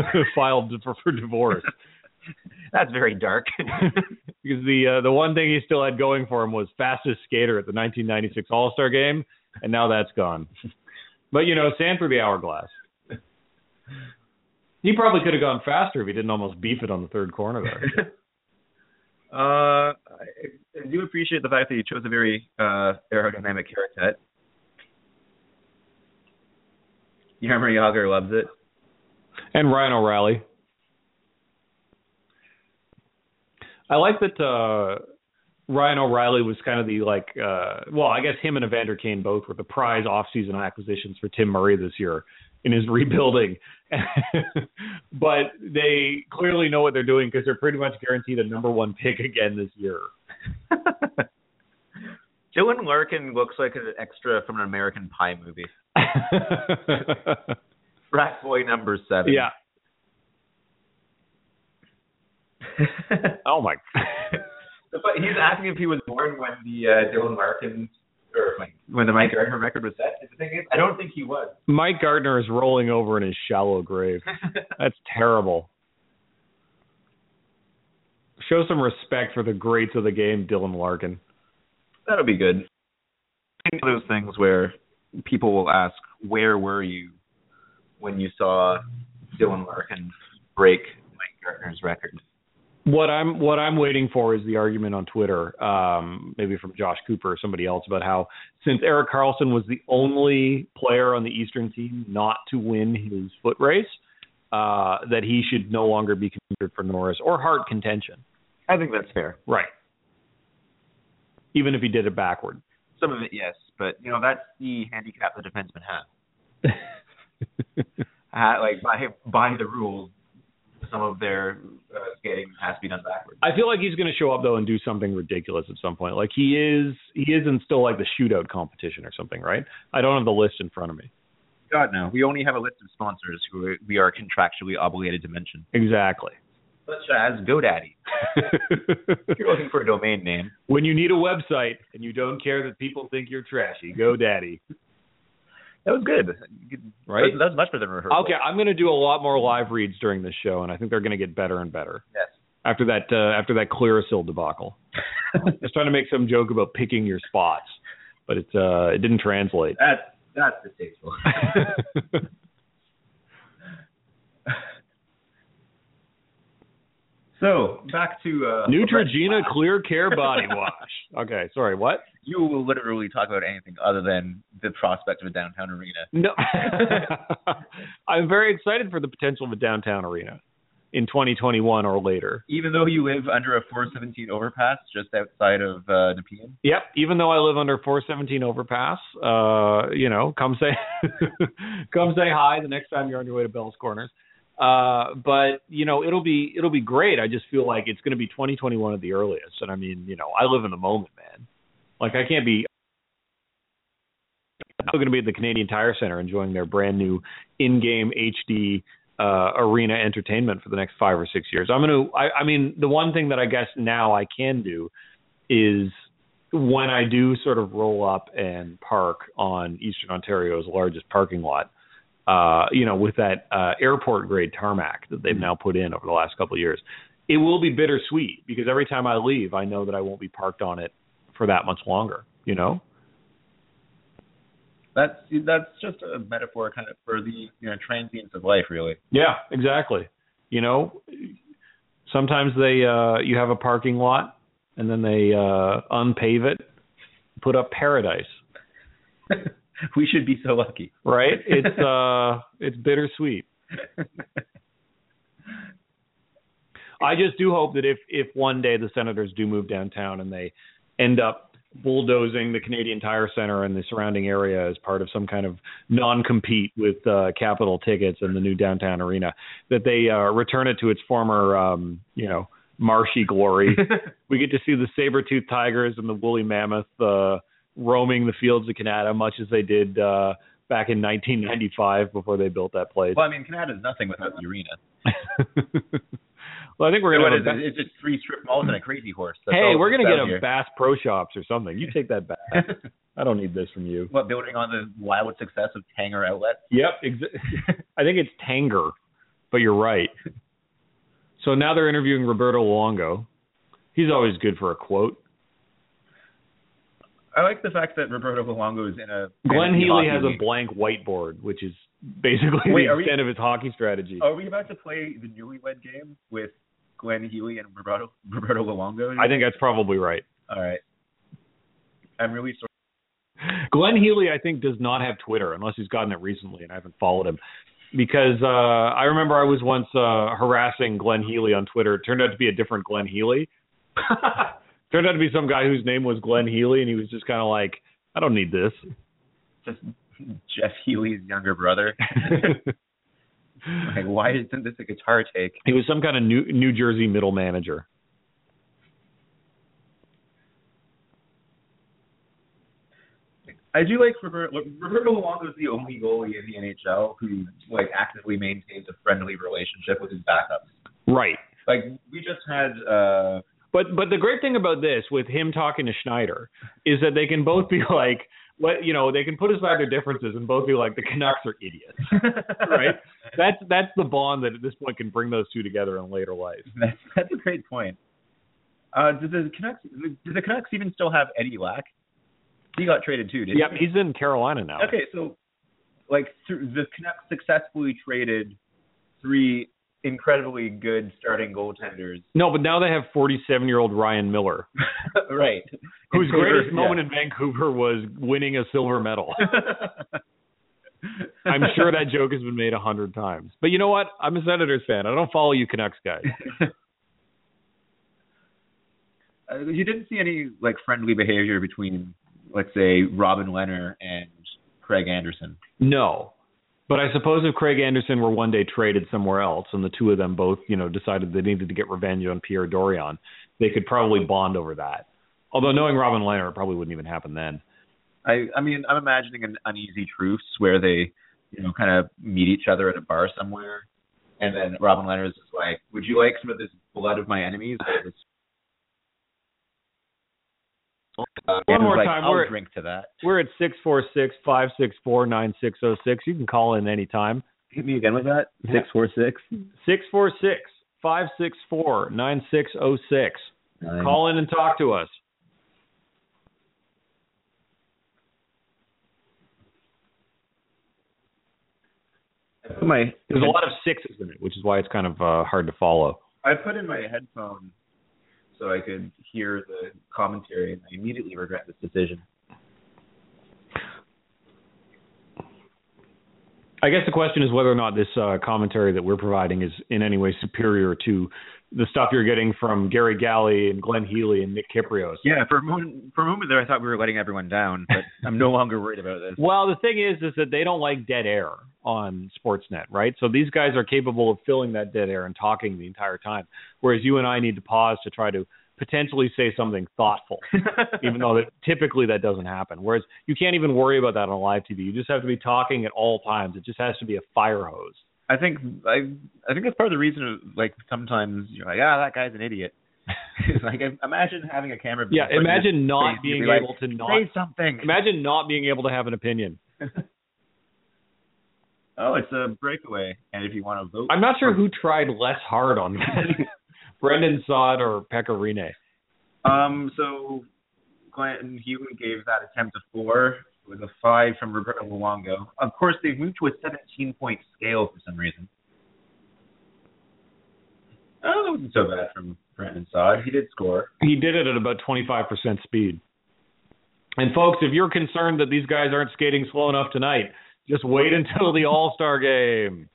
C: [LAUGHS] filed for, for divorce.
A: That's very dark.
C: because the uh, the one thing he still had going for him was fastest skater at the 1996 All Star Game, and now that's gone. But you know, sand through the hourglass. He probably could have gone faster if he didn't almost beef it on the third corner there. [LAUGHS]
A: uh, I, I do appreciate the fact that you chose a very uh, aerodynamic haircut. Jaromir Jagr loves it.
C: and Ryan O'Reilly. I like that uh Ryan O'Reilly was kind of the like uh well, I guess him and Evander Kane both were the prize off-season acquisitions for Tim Murray this year in his rebuilding. [LAUGHS] but they clearly know what they're doing because they're pretty much guaranteed a number 1 pick again this year. [LAUGHS]
A: Dylan Larkin looks like an extra from an American Pie movie. [LAUGHS] Frat boy number seven.
C: yeah. Oh my
A: But he's asking if he was born when the uh, Dylan Larkin or when, when the Mike Gartner record was set. The thing is, I don't think he was.
C: Mike Gartner is rolling over in his shallow grave. [LAUGHS] That's terrible. Show some respect for the greats of the game, Dylan Larkin.
A: That'll be good. One of those things where people will ask, "Where were you when you saw Dylan Larkin break Mike Gartner's record?"
C: What I'm what I'm waiting for is the argument on Twitter, um, maybe from Josh Cooper or somebody else, about how since Erik Karlsson was the only player on the Eastern team not to win his foot race, uh, that he should no longer be considered for Norris or Hart contention.
A: I think that's fair.
C: Right. Even if he did it backward.
A: Some of it, yes, but you know that's the handicap the defensemen have. [LAUGHS] uh, like by by the rules, some of their uh, skating has to be done backwards.
C: I feel like he's going to show up though and do something ridiculous at some point. Like he is, he is in still like the shootout competition or something, right? I don't have the list in front of me.
A: God no, we only have a list of sponsors who we are contractually obligated to mention,
C: Exactly.
A: such as GoDaddy. If [LAUGHS] you're looking for a domain name,
C: when you need a website and you don't care that people think you're trashy, go daddy.
A: That was good.
C: Right?
A: That was much better than rehearsal.
C: Okay, I'm going to do a lot more live reads during this show, and I think they're going to get better and better
A: Yes.
C: after that uh, after that Clearasil debacle. [LAUGHS] I was trying to make some joke about picking your spots, but it uh, it didn't translate.
A: That's that's distasteful. [LAUGHS] [LAUGHS] so back to uh,
C: Neutrogena Clear Care [LAUGHS] Body Wash. Okay, sorry, what?
A: You will literally talk about anything other than the prospect of a downtown arena.
C: No, [LAUGHS] [LAUGHS] I'm very excited for the potential of a downtown arena. in 2021 or later.
A: Even though you live under a 417 overpass just outside of uh, Nepean.
C: Yep. Even though I live under 417 overpass, uh, you know, come say, come say hi the next time you're on your way to Bell's Corners. Uh, but you know, it'll be it'll be great. I just feel like it's going to be 2021 at the earliest, and I mean, you know, I live in the moment, man. Like I can't be. I'm going to be at the Canadian Tire Center enjoying their brand new in-game HD uh, arena entertainment for the next five or six years. I'm going to. I, I mean, the one thing that I guess now I can do is when I do sort of roll up and park on Eastern Ontario's largest parking lot, uh, you know, with that uh, airport grade tarmac that they've now put in over the last couple of years, it will be bittersweet because every time I leave, I know that I won't be parked on it for that much longer. You know.
A: That's that's just a metaphor, kind of for the you know transience of life, really.
C: Yeah, exactly. You know, sometimes they uh you have a parking lot and then they uh unpave it, put up paradise. [LAUGHS] [LAUGHS]
A: we should be so lucky.
C: Right? It's uh [LAUGHS] it's bittersweet. [LAUGHS] I just do hope that if if one day the Senators do move downtown and they end up bulldozing the Canadian Tire Center and the surrounding area as part of some kind of non-compete with uh, Capital Tickets and the new downtown arena, that they uh, return it to its former, um, you know, marshy glory. we get to see the saber-toothed tigers and the woolly mammoth uh, roaming the fields of Canada, much as they did uh, back in 1995 before they built that place.
A: Well, I mean, Canada is nothing without the arena. [LAUGHS]
C: well, I think we're gonna get a
A: it's just three strip malls and a crazy horse. That's
C: hey, we're gonna get
A: out
C: a
A: here.
C: Bass Pro Shops or something. You take that back. [LAUGHS] I don't need this from you.
A: What building on the wild success of Tanger Outlet?
C: Yep, exa- [LAUGHS] I think it's Tanger, but you're right. So now they're interviewing Roberto Luongo. He's always good for a quote.
A: I like the fact that Roberto Luongo is in a
C: Glenn Healy has a blank whiteboard, which is basically
A: Wait,
C: the
A: are we-
C: of his hockey strategy.
A: Are we about to play the newlywed game with Glenn Healy and Roberto Roberto Luongo?
C: I think that's probably right.
A: All right. I'm really sorry.
C: Glenn Healy, I think, does not have Twitter unless he's gotten it recently, and I haven't followed him. Because uh, I remember I was once uh, harassing Glenn Healy on Twitter. It turned out to be a different Glenn Healy. [LAUGHS] turned out to be some guy whose name was Glenn Healy, and he was just kind of like, I don't need this.
A: Just Jeff Healey's younger brother. [LAUGHS] [LAUGHS] like, why isn't this a guitar take?
C: he was some kind of New New Jersey middle manager.
A: I do like Roberto. Roberto Luongo is the only goalie in the NHL who like actively maintains a friendly relationship with his backups.
C: Right.
A: Like we just had. uh
C: But but the great thing about this with him talking to Schneider is that they can both be [LAUGHS] like what you know, they can put aside their differences and both be like the Canucks are idiots. [LAUGHS] Right? That's that's the bond that at this point can bring those two together in later life.
A: That's, that's a great point. Uh, do the Canucks? Do the Canucks even still have Eddie Lack? He got traded too, didn't
C: Yep,
A: he?
C: he's in Carolina now.
A: Okay, so like th- the Canucks successfully traded three incredibly good starting goaltenders.
C: No, but now they have 47 year old Ryan Miller, [LAUGHS]
A: right.
C: whose greatest
A: yeah.
C: moment in Vancouver was winning a silver medal. [LAUGHS] I'm sure that joke has been made a hundred times. But you know what? I'm a Senators fan. I don't follow you Canucks guys. [LAUGHS]
A: uh, you didn't see any like friendly behavior between, let's say, Robin Lehner and Craig Anderson.
C: No. But I suppose if Craig Anderson were one day traded somewhere else and the two of them both, you know, decided they needed to get revenge on Pierre Dorion, they could probably bond over that. Although knowing Robin Lehner, it probably wouldn't even happen then.
A: I I mean I'm imagining an uneasy truce where they you know kind of meet each other at a bar somewhere, and then Robin Lehner is like, "Would you like some of this blood of my enemies?" This... Uh,
C: One more
A: like,
C: time,
A: I'll
C: we're-
A: drink to that.
C: We're at six four six five six four nine six zero six. You can call in anytime.
A: Hit me again with that.
C: Yeah.
A: Six four six.
C: Six four six five six four nine six zero six. Call in and talk to us.
A: I put my
C: There's a lot of sixes in it, which is why it's kind of uh, hard to follow.
A: I put in my headphone so I could hear the commentary, and I immediately regret this decision.
C: I guess the question is whether or not this uh, commentary that we're providing is in any way superior to the stuff you're getting from Gary Galley and Glenn Healy and Nick Kypreos.
A: Yeah, for a moment, for a moment there, I thought we were letting everyone down, but I'm no longer worried about this.
C: Well, the thing is, is that they don't like dead air on Sportsnet, right? So these guys are capable of filling that dead air and talking the entire time, whereas you and I need to pause to try to potentially say something thoughtful, [LAUGHS] even though that typically that doesn't happen. Whereas you can't even worry about that on live TV. You just have to be talking at all times. It just has to be a fire hose.
A: I think I I think that's part of the reason. Like sometimes you're like, ah, that guy's an idiot. [LAUGHS] like imagine having a camera.
C: Yeah, imagine not being
A: be
C: able
A: like,
C: to not
A: say something.
C: imagine not being able to have an opinion. [LAUGHS]
A: oh, it's a breakaway, and if you want to vote,
C: I'm not sure who tried less hard on that, [LAUGHS] Brandon Saad or Pekka Rinne.
A: Um, so Glenn Hewitt gave that attempt a four with a five from Roberto Luongo. Of course, they've moved to a 17 point scale for some reason. Oh, that wasn't so bad from Brandon Saad. He did score.
C: He did it at about 25% speed. And folks, if you're concerned that these guys aren't skating slow enough tonight, just wait until the All Star game.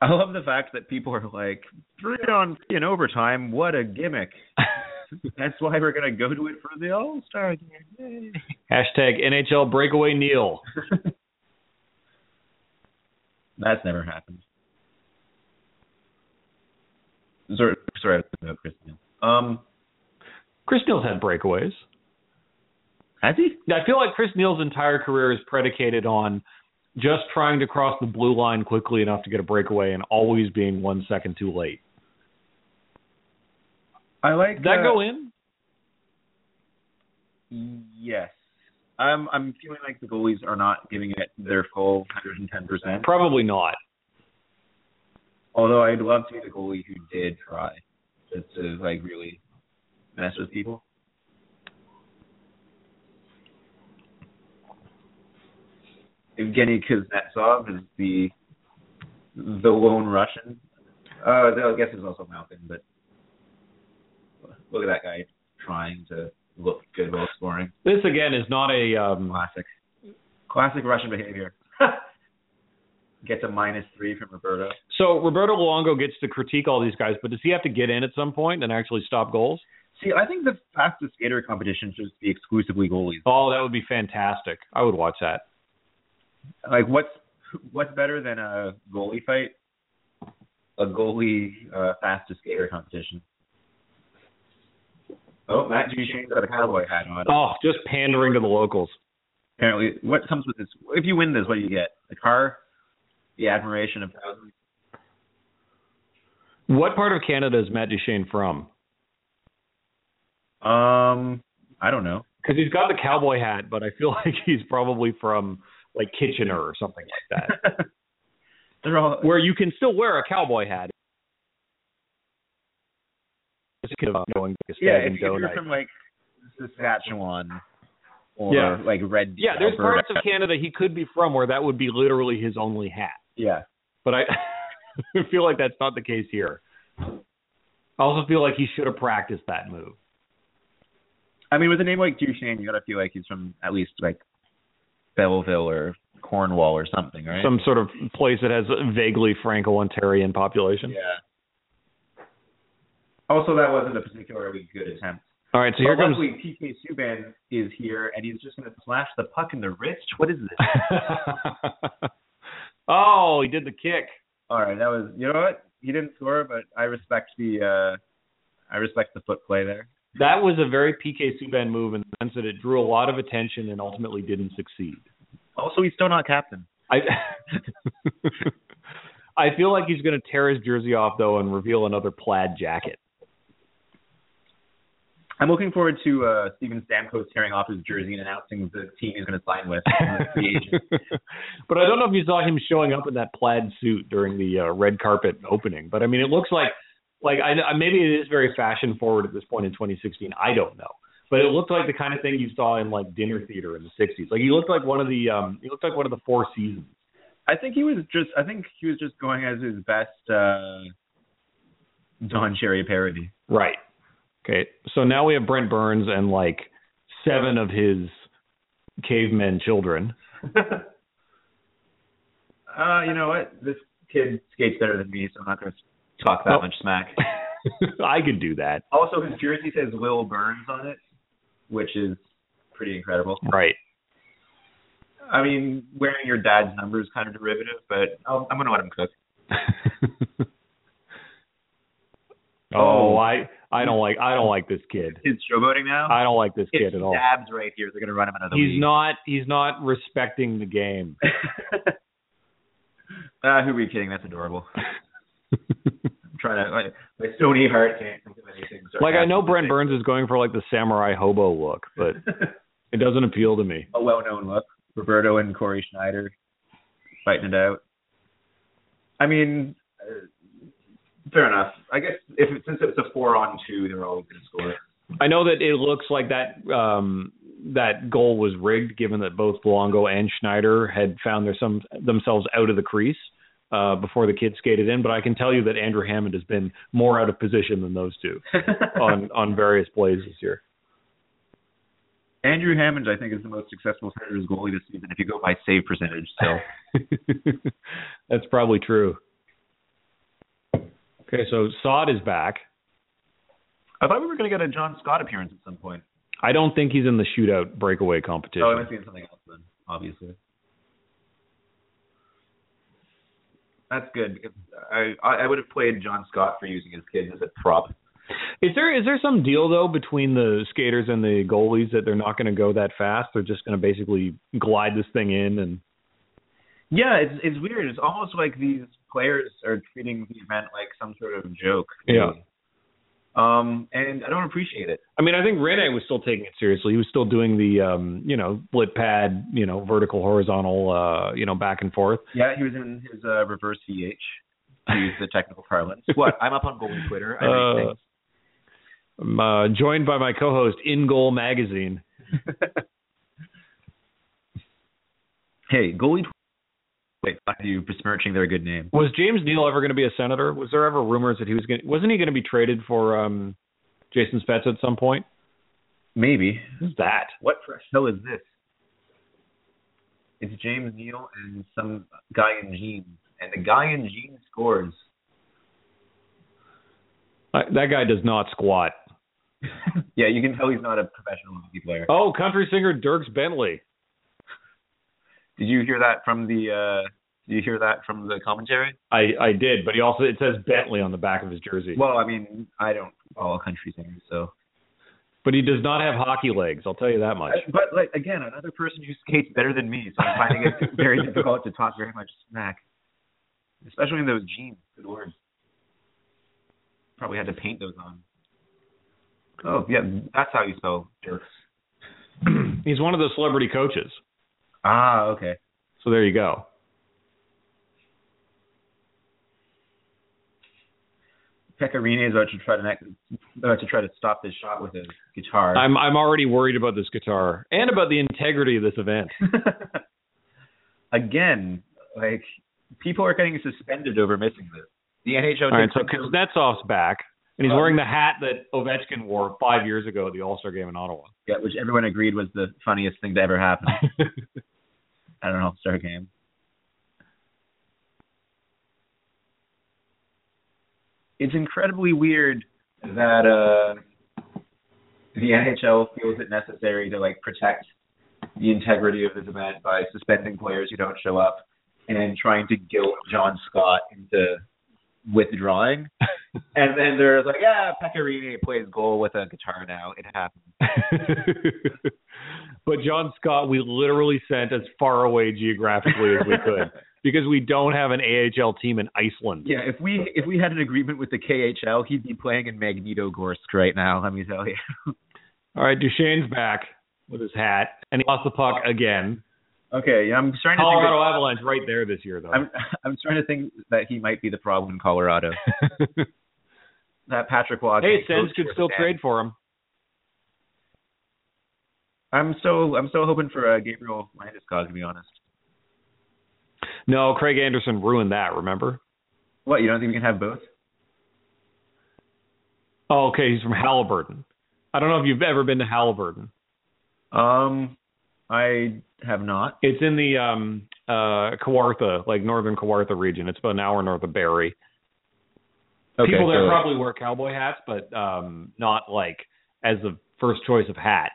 A: I love the fact that people are like, three on three in overtime. What a gimmick. [LAUGHS] That's why we're going to go to it for the All Star game.
C: Hashtag NHL breakaway Neil. [LAUGHS]
A: That's never happened. Sorry, sorry about Chris Neil. Um,
C: Chris Neil's had breakaways.
A: Has he?
C: I feel like Chris Neil's entire career is predicated on just trying to cross the blue line quickly enough to get a breakaway and always being one second too late.
A: I like
C: Did that
A: uh,
C: go in?
A: Yes. I'm I'm feeling like the goalies are not giving it their full 110%.
C: Probably not.
A: Although I'd love to be the goalie who did try to, to like really mess with people. Evgeny Kuznetsov is the the lone Russian. Uh, I guess there's also Malkin, but look at that guy trying to look good while scoring.
C: This again is not a um,
A: Classic. Classic Russian behavior. [LAUGHS] Gets a minus three from Roberto.
C: So Roberto Luongo gets to critique all these guys, but does he have to get in at some point and actually stop goals?
A: See, I think the fastest skater competition should be exclusively goalies.
C: Oh, that would be fantastic. I would watch that.
A: Like, what's what's better than a goalie fight? A goalie uh, fastest skater competition. Oh, Matt Duchene's got a cowboy hat on.
C: Oh, just pandering to the locals.
A: Apparently, what comes with this? If you win this, what do you get? A car, the admiration of thousands.
C: What part of Canada is Matt Duchene from?
A: Um, I don't know.
C: Because he's got the cowboy hat, but I feel [LAUGHS] like he's probably from like Kitchener or something like that, [LAUGHS]
A: They're all
C: where you can still wear a cowboy hat. Just kind of going to
A: yeah. If, if you're from like Saskatchewan or
C: Yeah.
A: like Red,
C: Yeah, there's parts of Canada he could be from where that would be literally his only hat.
A: Yeah.
C: But I [LAUGHS] feel like that's not the case here. I also feel like he should have practiced that move.
A: I mean, with a name like Duchene, you got to feel like he's from at least like Belleville or Cornwall or something, right?
C: Some sort of place that has a vaguely Franco-Ontarian population.
A: yeah. Also, that wasn't a particularly good attempt.
C: All right, so here
A: but
C: comes.
A: luckily, PK Subban is here, and he's just going to slash the puck in the wrist. What is this? [LAUGHS]
C: oh, he did the kick.
A: All right, that was. You know what? He didn't score, but I respect the. uh I respect the foot play there.
C: That was a very PK Subban move in the sense that it drew a lot of attention and ultimately didn't succeed.
A: Also, he's still not captain.
C: I [LAUGHS] I feel like he's going to tear his jersey off though and reveal another plaid jacket.
A: I'm looking forward to uh Steven Stamkos tearing off his jersey and announcing the team he's going to sign with. as a free agent. [LAUGHS]
C: but I don't know if you saw him showing up in that plaid suit during the uh, red carpet opening. But I mean, it looks like like I I- maybe it is very fashion forward at this point in 2016. I don't know, but it looked like the kind of thing you saw in like dinner theater in the 60s. Like he looked like one of the um he looked like one of the Four Seasons.
A: I think he was just. I think he was just going as his best uh Don Cherry parody.
C: Right. Okay. So now we have Brent Burns and like seven of his cavemen children. [LAUGHS]
A: Uh, you know what? This kid skates better than me, so I'm not going to talk that
C: Nope.
A: much smack. [LAUGHS]
C: I could do that.
A: Also, his jersey says Will Burns on it, which is pretty incredible.
C: Right.
A: I mean, wearing your dad's number is kind of derivative, but I'll, I'm going to let him cook. [LAUGHS]
C: oh, I I don't like I don't like this kid.
A: He's showboating now.
C: I don't like this
A: If
C: kid at all.
A: dabs right here, they're going to run him out of
C: He's
A: league.
C: not he's not respecting the game.
A: uh, [LAUGHS] who are we kidding? That's adorable. Trying to. My, my stony heart can't think of anything.
C: like I know Brent Burns is going for like the samurai hobo look, but [LAUGHS] it doesn't appeal to me.
A: a well-known look. Roberto and Cory Schneider fighting it out. I mean, uh, fair enough. I guess if it, since it's a four-on-two, they're always going to score.
C: I know that it looks like that um that goal was rigged given that both Luongo and Schneider had found their some themselves out of the crease uh before the kids skated in, but I can tell you that Andrew Hammond has been more out of position than those two [LAUGHS] on on various plays this year.
A: Andrew Hammond, I think, is the most successful Senators goalie this season if you go by save percentage. So [LAUGHS]
C: That's probably true. Okay, so Saad is back.
A: I thought we were going to get a John Scott appearance at some point.
C: I don't think he's in the shootout breakaway competition.
A: Oh, I must be in something else then, obviously. That's good I I I would have played John Scott for using his kids as a prop.
C: Is there is there some deal though between the skaters and the goalies that they're not going to go that fast? They're just going to basically glide this thing in and
A: Yeah, it's it's weird. It's almost like these players are treating the event like some sort of joke.
C: Yeah.
A: Um, and I don't appreciate it.
C: I mean, I think Rinne was still taking it seriously. He was still doing the um, you know, split pad, you know, vertical horizontal uh, you know, back and forth.
A: Yeah, he was in his uh, reverse VH. To use the technical parlance. What? I'm up on goalie Twitter. I
C: uh, I'm uh, joined by my co-host In Goal Magazine. [LAUGHS]
A: hey, goalie. Wait, fuck you besmirching their good name.
C: Was James Neal ever going to be a senator? Was there ever rumors that he was going? Wasn't he going to be traded for um, Jason Spezza at some point?
A: Maybe.
C: Who's that?
A: What fresh hell is this? It's James Neal and some guy in jeans, and the guy in jeans scores.
C: Uh, that guy does not squat. [LAUGHS]
A: yeah, you can tell he's not a professional hockey player.
C: Oh, country singer Dierks Bentley.
A: Did you hear that from the? uh Did you hear that from the commentary?
C: I I did, but he also it says Bentley on the back of his jersey.
A: Well, I mean, I don't follow country singers, so.
C: But he does not have hockey legs. I'll tell you that much.
A: But like again, another person who skates better than me, so I'm finding it [LAUGHS] very difficult to talk very much smack, especially in those jeans. Good word. Probably had to paint those on. Oh yeah, that's how you spell jerks. [CLEARS THROAT]
C: He's one of the celebrity coaches.
A: Ah, okay.
C: So there you go.
A: Pekka Rinne is about to try to next, about to try to stop this shot with his guitar.
C: I'm I'm already worried about this guitar and about the integrity of this event. [LAUGHS]
A: Again, like people are getting suspended over missing this. The NHL.
C: All right, so Kuznetsov's back, and he's
A: Oh.
C: wearing the hat that Ovechkin wore five years ago at the All Star game in Ottawa.
A: yeah, which everyone agreed was the funniest thing to ever happen. [LAUGHS] I don't know, All Star game. It's incredibly weird that uh, the NHL feels it necessary to like protect the integrity of this event by suspending players who don't show up and trying to guilt John Scott into withdrawing. [LAUGHS] and then they're like, yeah, Pekka Rinne plays goal with a guitar now. It happens. [LAUGHS]
C: but John Scott, we literally sent as far away geographically as we could [LAUGHS] because we don't have an AHL team in Iceland.
A: Yeah, if we if we had an agreement with the KHL, he'd be playing in Magnitogorsk right now. Let me tell you. [LAUGHS]
C: All right, Duchene's back with his hat, and he lost the puck again.
A: Okay, yeah, I'm starting to
C: Colorado
A: think
C: Avalanche right there this year, though.
A: I'm [LAUGHS] I'm starting to think that he might be the problem in Colorado. that Patrick Roy.
C: hey, Sens could still trade for him.
A: I'm still I'm still hoping for uh, Gabriel Landeskog to be honest.
C: No, Craig Anderson ruined that. Remember?
A: What you don't think we can have both?
C: Oh, okay. He's from Haliburton. I don't know if you've ever been to Haliburton.
A: Um, I have not.
C: It's in the um uh Kawartha, like northern Kawartha region. It's about an hour north of Barrie.
A: Okay,
C: People there
A: so-
C: probably wear cowboy hats, but um not like as the first choice of hat.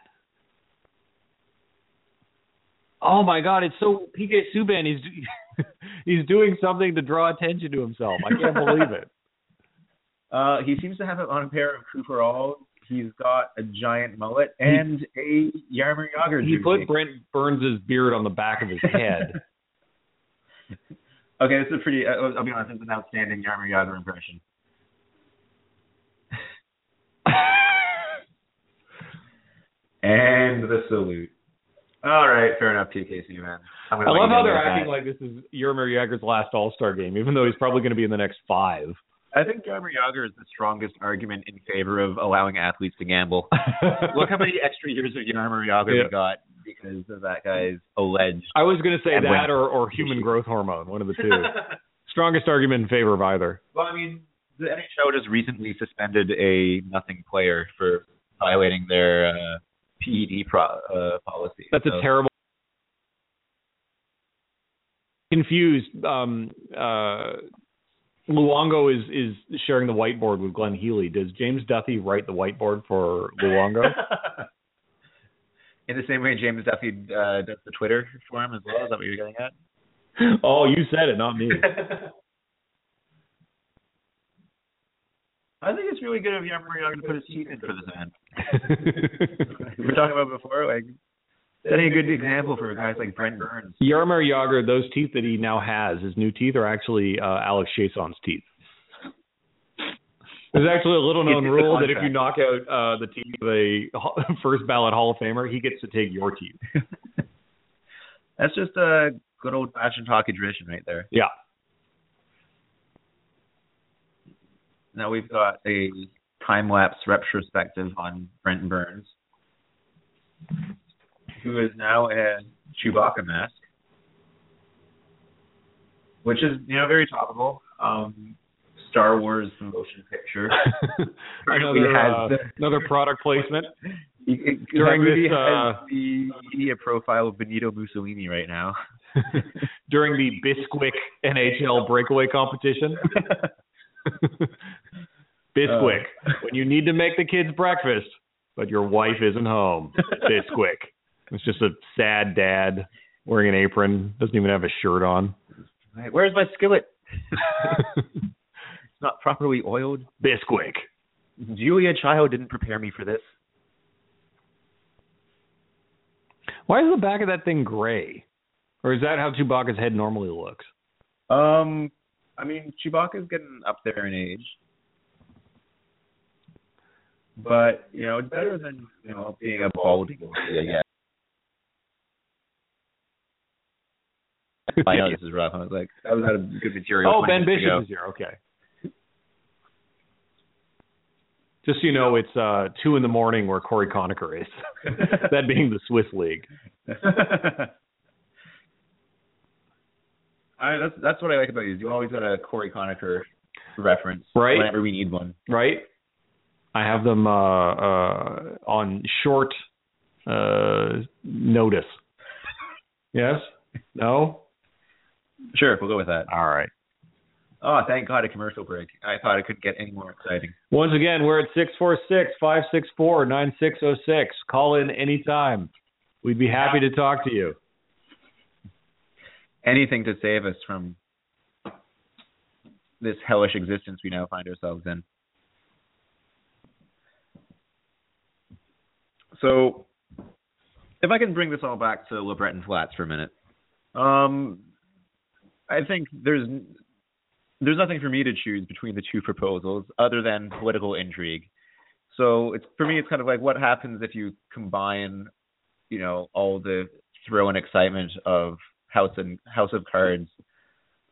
C: Oh my God! It's so PK Subban. He's [LAUGHS] he's doing something to draw attention to himself. I can't believe it. [LAUGHS]
A: Uh, he seems to have it on a pair of Cooperalls. He's got a giant mullet and a Jaromir Jagr
C: He put Brent Burns' beard on the back of his head. [LAUGHS]
A: okay, this is a pretty. Uh, I'll be honest, it's an outstanding Jaromir Jagr impression. and the salute. All right, fair enough, PK Subban.
C: I love how they're acting like this is Jaromir Jagr's last All Star game, even though he's probably going to be in the next five.
A: I think Jaromir Jagr is the strongest argument in favor of allowing athletes to gamble. [LAUGHS] Look how many extra years of Jaromir Jagr
C: Yeah.
A: we got because of that guy's alleged.
C: I was going to say
A: And
C: that or, or human growth hormone, one of the two. [LAUGHS] Strongest argument in favor of either.
A: well, I mean, the NHL just recently suspended a nothing player for violating their uh, PED pro, uh, policy.
C: That's a terrible. Confused. Um, uh, Luongo is is sharing the whiteboard with Glenn Healy. Does James Duffy write the whiteboard for Luongo? [LAUGHS]
A: In the same way James Duffy uh, does the Twitter for him as well. Is that what you're getting at?
C: oh, you said it, not me. [LAUGHS]
A: I think it's really good of Jaromir Jagr to put his teeth in for this [LAUGHS] man. we were talking about before, like setting a good example for guys like Brent Burns.
C: Jaromir Jagr, those teeth that he now has, his new teeth, are actually uh, Alex Chiasson's teeth. There's actually a little known
A: It's in the
C: rule that if you knock out uh, the teeth of a [LAUGHS] first ballot Hall of Famer, he gets to take your teeth. [LAUGHS]
A: That's just a good old fashioned hockey tradition right there.
C: Yeah.
A: Now we've got a time lapse retrospective on Brent Burns, who is now a Chewbacca mask, which is you know very topical. Um, Star Wars motion picture. [LAUGHS]
C: another, uh,
A: the-
C: another product placement. [LAUGHS]
A: It- it-
C: During this, uh,
A: the media profile of Benito Mussolini right now. [LAUGHS]
C: During the Bisquick NHL breakaway competition. [LAUGHS] Bisquick, when you need to make the kids breakfast, but your wife isn't home. Bisquick. [LAUGHS] It's just a sad dad wearing an apron, doesn't even have a shirt on.
A: Right, Where's my skillet? [LAUGHS] It's not properly oiled.
C: Bisquick.
A: Julia Child didn't prepare me for this.
C: Why is the back of that thing gray? Or is that how Chewbacca's head normally looks?
A: Um, I mean, Chewbacca's getting up there in age, but you know, it's better than you know being a balding. Yeah, [LAUGHS] yeah. I know this is rough. I was like, that was out of good material.
C: Oh, Ben Bishop is here. Okay. Just so you know, it's uh, two in the morning where Cory Conacher is. [LAUGHS] that being the Swiss League. [LAUGHS]
A: I, that's that's what I like about you. is You always got a Cory Conacher reference
C: Right.
A: whenever we need one.
C: right? I have them uh, uh, on short uh, notice. Yes? No?
A: Sure, we'll go with that.
C: All right.
A: Oh, thank God, a commercial break. I thought it couldn't get any more exciting.
C: Once again, we're at 646 564 9606. Call in anytime. We'd be happy to talk to you.
A: Anything to save us from this hellish existence we now find ourselves in. So, if I can bring this all back to LeBreton Flats for a minute, um, I think there's there's nothing for me to choose between the two proposals other than political intrigue. So it's for me, it's kind of like what happens if you combine, you know, all the thrill and excitement of House and House of Cards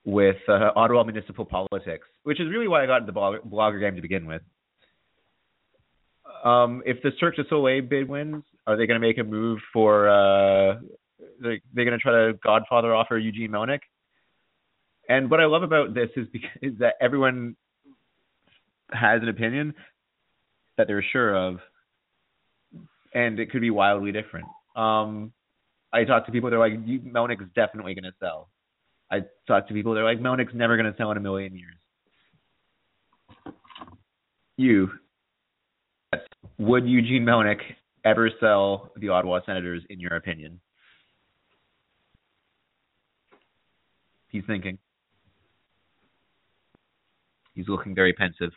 A: with uh, Ottawa municipal politics, which is really why I got into the blog, blogger game to begin with. Um, if the Cirque du Soleil bid wins, are they going to make a move for? Uh, they're, they're going to try to Godfather offer Eugene Melnyk. And what I love about this is because is that everyone has an opinion that they're sure of, and it could be wildly different. Um, I talk to people. They're like, you, Melnyk's definitely going to sell. I talk to people. They're like, Melnyk's never going to sell in a million years. You, would Eugene Melnyk ever sell the Ottawa Senators, in your opinion? He's thinking. He's looking very pensive.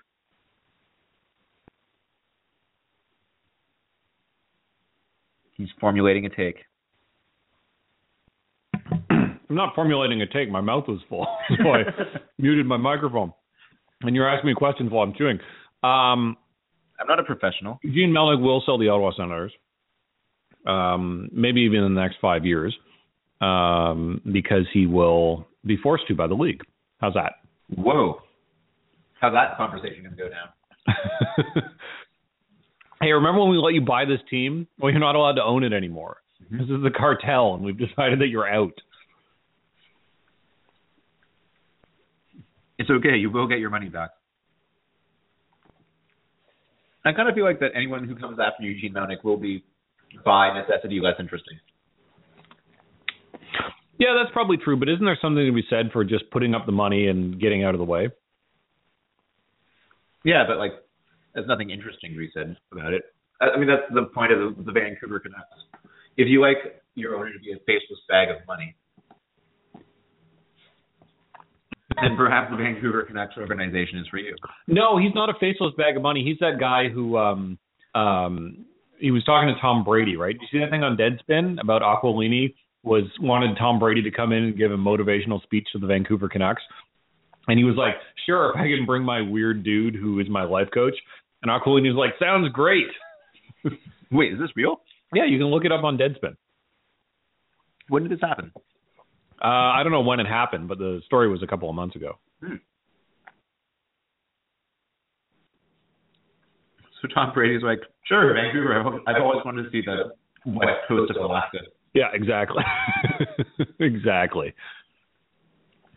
A: He's formulating a take.
C: I'm not formulating a take. My mouth was full, [LAUGHS] so I [LAUGHS] muted my microphone. And you're asking me questions while I'm chewing. Um,
A: I'm not a professional.
C: Eugene Melnyk will sell the Ottawa Senators, um, maybe even in the next five years, um, because he will be forced to by the league. How's that?
A: Whoa. How's that conversation going to go down? [LAUGHS]
C: hey, remember when we let you buy this team? Well, you're not allowed to own it anymore.
A: Mm-hmm.
C: This is the cartel, and we've decided that you're out.
A: It's okay. You will get your money back. I kind of feel like that anyone who comes after Eugene Melnyk will be, by necessity, less interesting.
C: Yeah, that's probably true. But isn't there something to be said for just putting up the money and getting out of the way?
A: Yeah, but like, there's nothing interesting to be said about it. I I mean, that's the point of the, the Vancouver Canucks. If you like your owner to be a faceless bag of money, then perhaps the Vancouver Canucks organization is for you.
C: No, he's not a faceless bag of money. He's that guy who um um he was talking to Tom Brady, right? Did you see that thing on Deadspin about Aquilini was wanted Tom Brady to come in and give a motivational speech to the Vancouver Canucks. And he was like, Sure, if I can bring my weird dude who is my life coach. And Aquilini was like, Sounds great.
A: Wait, is this real?
C: Yeah, you can look it up on Deadspin.
A: When did this happen?
C: Uh, I don't know when it happened, but the story was a couple of months ago.
A: So Tom Brady's like, sure, Vancouver. I've- I've always wanted to see the west coast of Alaska.
C: Yeah, exactly. [LAUGHS] exactly.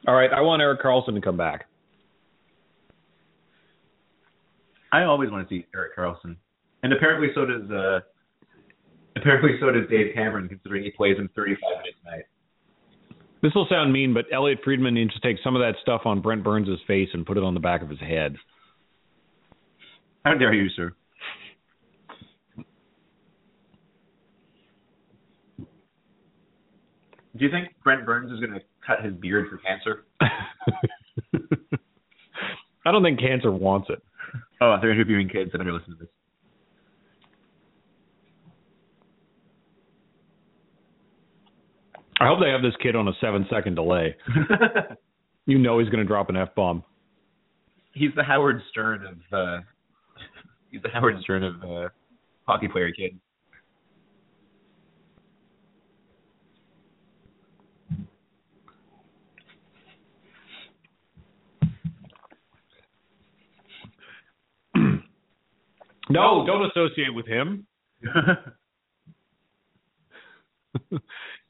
C: All right, I want Erik Karlsson to come back.
A: I always want to see Erik Karlsson, and apparently so does uh, apparently so does Dave Cameron, considering he plays him 35 minutes a night.
C: This will sound mean, but Elliotte Friedman needs to take some of that stuff on Brent Burns' face and put it on the back of his head.
A: How dare you, sir? Do you think Brent Burns is going to cut his beard for cancer? [LAUGHS]
C: I don't think cancer wants it.
A: Oh, they're interviewing kids. I better listen to this.
C: I hope they have this kid on a seven second delay. [LAUGHS] You know he's going to drop an F bomb.
A: he's the Howard Stern of uh, he's the Howard Stern of uh, hockey player kid. [CLEARS THROAT]
C: No, don't associate with him. [LAUGHS] [LAUGHS]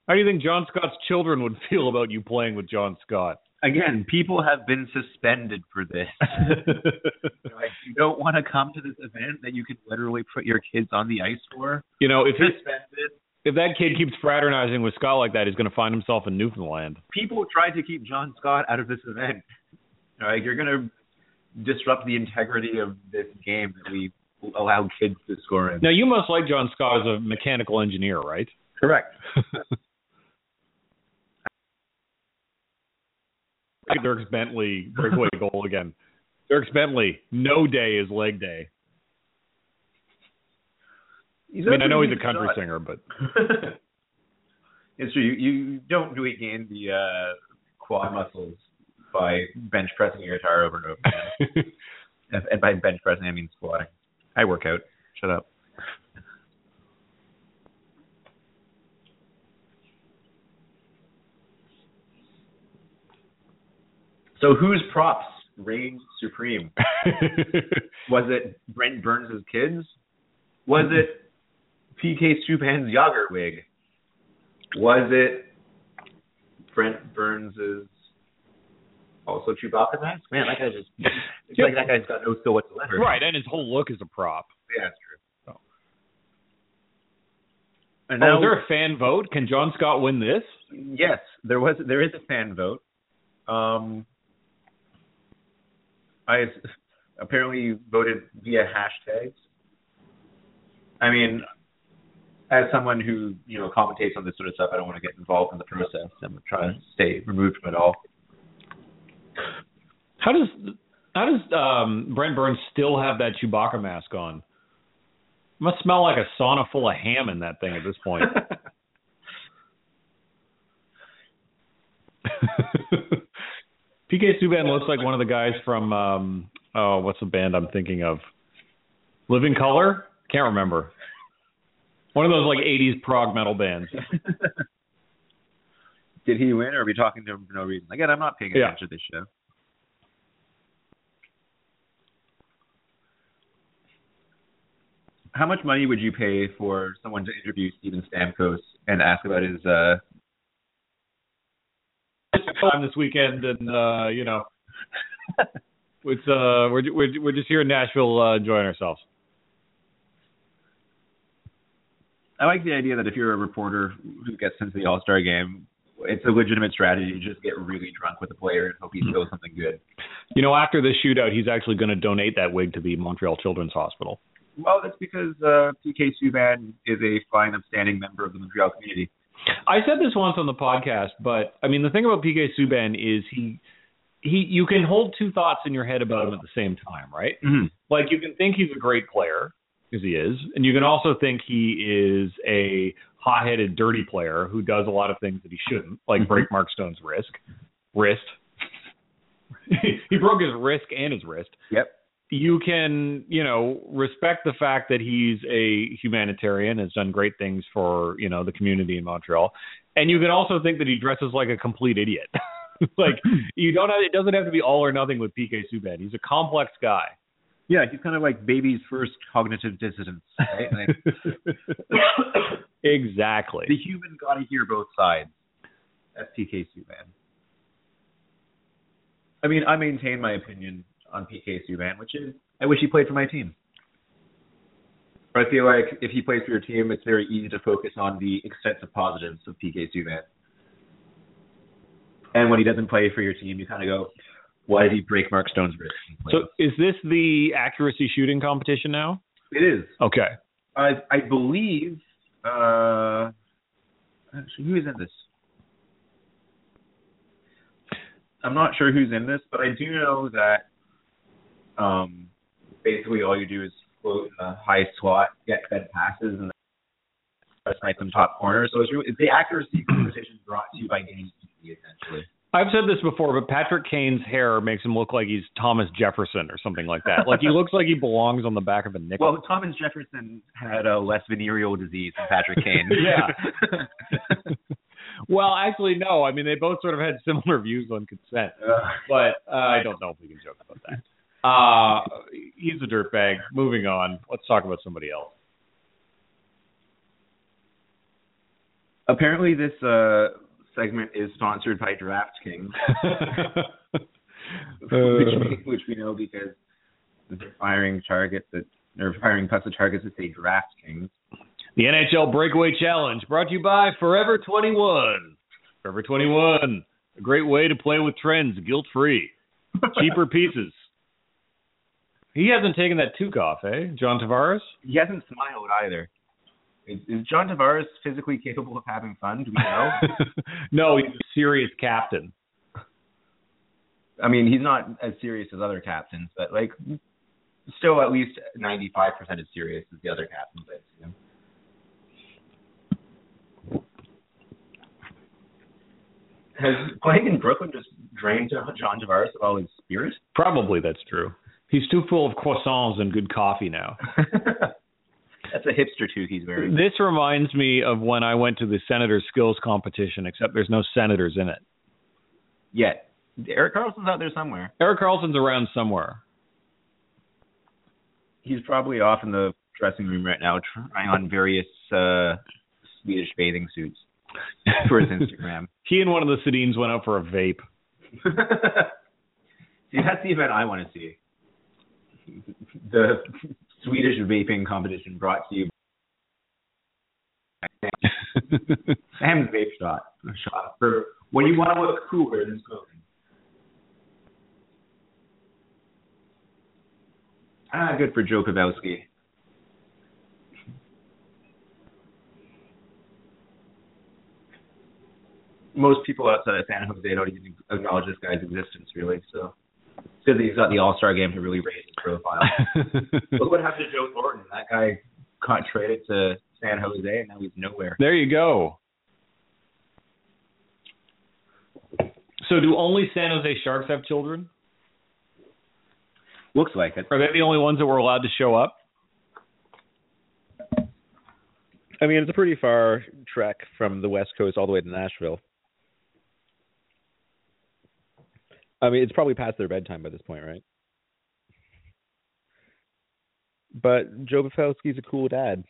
C: How do you think John Scott's children would [LAUGHS] feel about you playing with John Scott?
A: Again, people have been suspended for this. [LAUGHS] like, you don't want to come to this event that you could literally put your kids on the ice for.
C: you know, if it,
A: Suspended.
C: if that kid keeps fraternizing with Scott like that, he's going to find himself in Newfoundland.
A: People tried to keep John Scott out of this event. All right, you're going to disrupt the integrity of this game that we allow kids to score in.
C: Now, you must like John Scott as a mechanical engineer, right?
A: Correct. [LAUGHS]
C: Dirk Bentley breakaway [LAUGHS] goal again. Dirk Bentley, no day is leg day.
A: He's
C: I mean, I know he's a country
A: shot.
C: singer, but [LAUGHS]
A: it's true. You, you don't regain the uh, quad muscles by bench pressing your guitar over and over again. [LAUGHS] and by bench pressing, I mean squatting. I work out. Shut up. So whose props reigned supreme? [LAUGHS] Was it Brent Burns' kids? Was it PK Subban's Jagr wig? Was it Brent Burns' also Chewbacca mask? Man, that guy just it's like that guy's got no skill whatsoever.
C: right, and his whole look is a prop.
A: Yeah, that's true. And
C: Oh,
A: now,
C: is there a fan vote? Can John Scott win this?
A: yes, there was there is a fan vote. Um, I apparently voted via hashtags. I mean, as someone who you know commentates on this sort of stuff, I don't want to get involved in the process. I'm trying to stay removed from it all.
C: How does how does um, Brent Burns still have that Chewbacca mask on? It must smell like a sauna full of ham in that thing at this point. [LAUGHS] [LAUGHS] PK Subban looks like one of the guys from um oh what's the band I'm thinking of? Living Color? Can't remember. One of those like 80s prog metal bands. [LAUGHS]
A: Did he win, or are we talking to him for no reason? Again, I'm not paying
C: Yeah.
A: attention to this show. How much money would you pay for someone to interview Steven Stamkos and ask about his uh
C: time this weekend, and uh, you know, [LAUGHS] it's uh, we're we're we're just here in Nashville uh, enjoying ourselves.
A: I like the idea that if you're a reporter who gets into the All Star game, it's a legitimate strategy to just get really drunk with the player and hope he
C: Mm-hmm.
A: feels something good.
C: You know, after this shootout, he's actually going to donate that wig to the Montreal Children's Hospital.
A: Well, that's because uh, PK Subban is a fine, upstanding member of the Montreal community.
C: I said this once on the podcast, but I mean, the thing about PK Subban is he he you can hold two thoughts in your head about him at the same time, right?
A: Mm-hmm.
C: Like you can think he's a great player because he is, and you can also think he is a hot-headed, dirty player who does a lot of things that he shouldn't, like break Mark Stone's wrist, wrist. [LAUGHS] he broke his wrist and his wrist.
A: Yep.
C: You can, you know, respect the fact that he's a humanitarian, has done great things for, you know, the community in Montreal, and you can also think that he dresses like a complete idiot. [LAUGHS] like [LAUGHS] you don't have, it doesn't have to be all or nothing with PK Subban. He's a complex guy.
A: Yeah, he's kind of like baby's first cognitive dissonance, right? Like, [LAUGHS]
C: exactly.
A: the human got to hear both sides. That's PK Subban. I mean, I maintain my opinion on PK Subban, which is I wish he played for my team. I feel like if he plays for your team, it's very easy to focus on the extensive positives of PK Subban. And when he doesn't play for your team, you kind of go, "Why did he break Mark Stone's wrist?"
C: So is this the accuracy shooting competition now?
A: it is.
C: Okay.
A: I I believe. Uh, actually, who is in this? I'm not sure who's in this, but I do know that um, basically all you do is float in a high slot, get fed passes, and then snipe them top corner. So it's, really, it's the accuracy competition brought to you by TV, essentially.
C: I've said this before, but Patrick Kane's hair makes him look like he's Thomas Jefferson or something like that. Like he [LAUGHS] looks like he belongs on the back of a nickel.
A: Well, Thomas Jefferson had a less venereal disease than Patrick Kane. [LAUGHS]
C: Yeah. [LAUGHS] well, actually, no. I mean, they both sort of had similar views on consent, but uh, I don't know if we can joke about that. Uh, he's a dirtbag. Moving on. Let's talk about somebody else.
A: apparently, this uh, segment is sponsored by DraftKings. [LAUGHS] [LAUGHS] which, we, which we know because they're firing targets that they're firing putts at targets that say DraftKings.
C: The NHL Breakaway Challenge brought to you by Forever 21. Forever 21, a great way to play with trends guilt free. Cheaper [LAUGHS] pieces. He hasn't taken that toque off, eh? John Tavares?
A: He hasn't smiled either. Is, is John Tavares physically capable of having fun? Do we know? [LAUGHS]
C: no, he's a serious captain.
A: I mean, he's not as serious as other captains, but like still at least 95% as serious as the other captains I've seen. Has playing in Brooklyn just drained John Tavares of all his spirit?
C: Probably that's true. He's too full of croissants and good coffee now. [LAUGHS]
A: That's a hipster too. he's wearing.
C: This reminds me of when I went to the Senators skills competition, except there's no senators in it.
A: Yet. Erik Karlsson's out there somewhere.
C: Erik Karlsson's around somewhere.
A: He's probably off in the dressing room right now trying on various uh Swedish bathing suits [LAUGHS] for his Instagram. [LAUGHS]
C: He and one of the Sedins went out for a vape.
A: see, that's the event I want to see. The Swedish vaping competition brought to you.
D: By Sam's vape shot. Shot for when you want to look cooler than smoking. Ah, good for Joe Pavelski. Most people outside of San Jose don't even acknowledge this guy's existence, really. So it's good that he's got the All Star game to really raise his profile. [LAUGHS] Look what happened to Joe Thornton. That guy got traded to San Jose, and now he's nowhere.
C: there you go. So, do only San Jose Sharks have children?
D: Looks like it.
C: Are they the only ones that were allowed to show up?
A: I mean, it's a pretty far trek from the West Coast all the way to Nashville. I mean, it's probably past their bedtime by this point, right? But Joe Pavelski's a cool dad.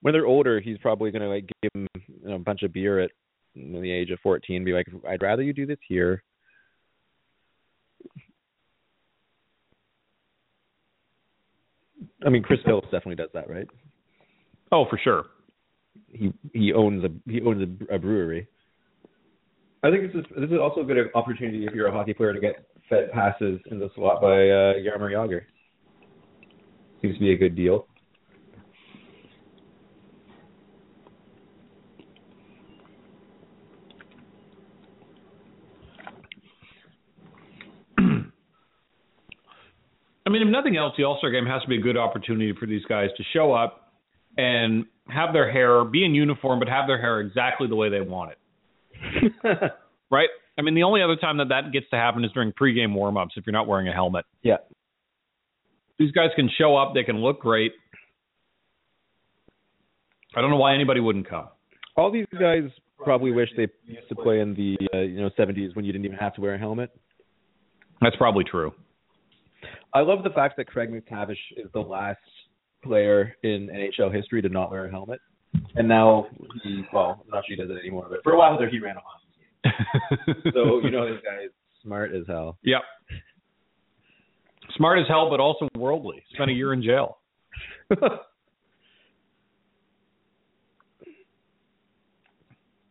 A: When they're older, he's probably going to like give them you know, a bunch of beer at you know, the age of 14 be like, "I'd rather you do this here." I mean, Chris Phillips definitely does that, right?
C: Oh, for sure.
A: He he owns a he owns a, a brewery. I think this is this is also a good opportunity if you're a hockey player to get fed passes in the slot by uh, Jaromir Jagr. Seems to be a good deal. [CLEARS THROAT]
C: I mean, if nothing else, the All Star game has to be a good opportunity for these guys to show up and have their hair be in uniform, but have their hair exactly the way they want it. [LAUGHS] right? I mean, the only other time that that gets to happen is during pregame warmups if you're not wearing a helmet.
A: Yeah.
C: These guys can show up, they can look great. I don't know why anybody wouldn't come.
A: All these guys probably wish they used to play in the uh, you know 70s when you didn't even have to wear a helmet.
C: That's probably true.
A: I love the fact that Craig MacTavish is the last player in NHL history to not wear a helmet. And now he, well, I'm not sure he does it anymore, but for a while there he ran a hockey [LAUGHS] team. So, you know, this guy is smart as hell.
C: Yep. Smart as hell, but also worldly. Spent a year in jail. [LAUGHS]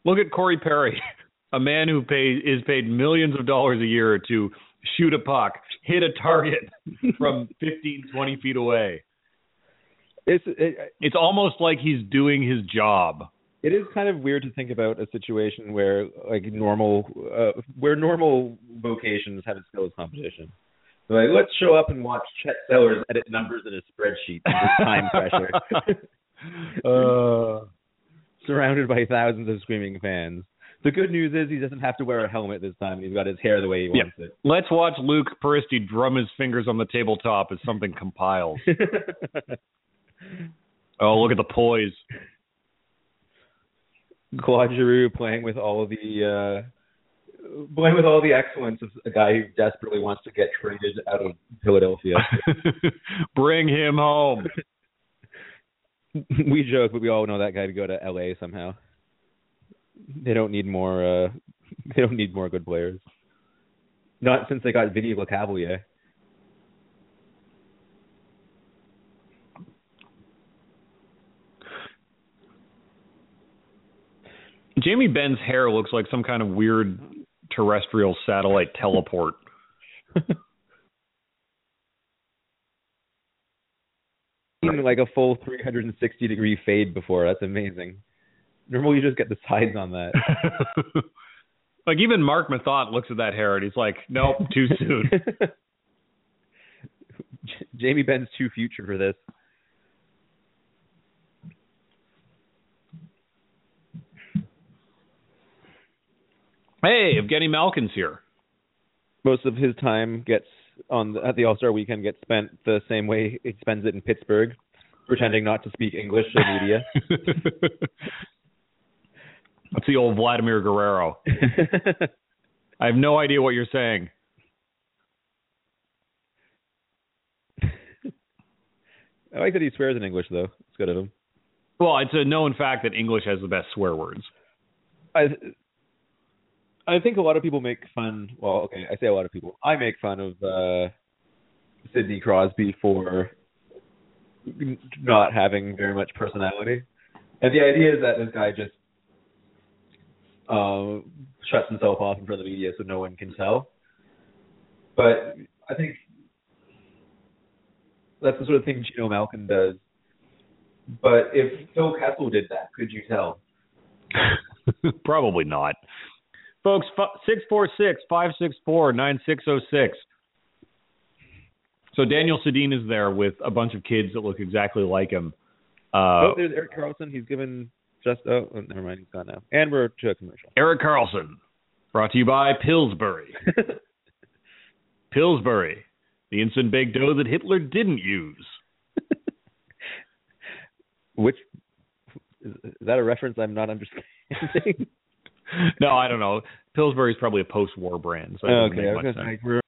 C: Look at Corey Perry, a man who pay, is paid millions of dollars a year to shoot a puck, hit a target [LAUGHS] from 15, 20 feet away.
A: It's it,
C: It's almost like he's doing his job.
A: it is kind of weird to think about a situation where like normal uh, where normal vocations have a skills competition. Like let's show up and watch Chet Sellers edit numbers in a spreadsheet under time pressure, [LAUGHS]
C: Uh,
A: surrounded by thousands of screaming fans. The good news is he doesn't have to wear a helmet this time. He's got his hair the way he
C: Yeah.
A: wants it.
C: let's watch Luke Peristy drum his fingers on the tabletop as something compiles. [LAUGHS] Oh, look at the poise.
A: Claude Giroux playing with all of the uh playing with all the excellence of a guy who desperately wants to get traded out of Philadelphia. [LAUGHS]
C: Bring him home. [LAUGHS]
A: we joke, but we all know that guy to go to LA somehow. They don't need more uh [LAUGHS] they don't need more good players. Not since they got Vinny Lecavalier.
C: Jamie Benn's hair looks like some kind of weird terrestrial satellite teleport. [LAUGHS]
A: Even like a full 360 degree fade before. That's amazing. Normally you just get the sides on that. [LAUGHS]
C: like even Marc Methot looks at that hair and he's like, "Nope, too soon." [LAUGHS]
A: J- Jamie Benn's too future for this.
C: Hey, Evgeny Malkin's here.
A: Most of his time gets on the, at the All Star weekend gets spent the same way he spends it in Pittsburgh, pretending not to speak English to the media. [LAUGHS]
C: That's the old Vladimir Guerrero. [LAUGHS] I have no idea what you're saying.
A: I like that he swears in English though. It's good of him.
C: Well, it's a known fact that English has the best swear words.
A: I I think a lot of people make fun. Well, okay, I say a lot of people. I make fun of uh Sidney Crosby for not having very much personality. And the idea is that this guy just uh, shuts himself off in front of the media so no one can tell. But I think that's the sort of thing Gino Malkin does. But if Phil Kessel did that, could you tell? [LAUGHS]
C: Probably not. Folks, six four six five six four nine six zero six. So Daniel Sedin is there with a bunch of kids that look exactly like him. Uh,
A: oh, there's Erik Karlsson. He's given just oh, oh, never mind, he's gone now. And we're to a commercial.
C: Erik Karlsson, brought to you by Pillsbury. [LAUGHS] Pillsbury, the instant baked dough that Hitler didn't use. [LAUGHS]
A: Which is, is that a reference I'm not understanding? [LAUGHS] [LAUGHS]
C: no, I don't know. Pillsbury is probably a post-war brand. So
A: okay, I was gonna say, we're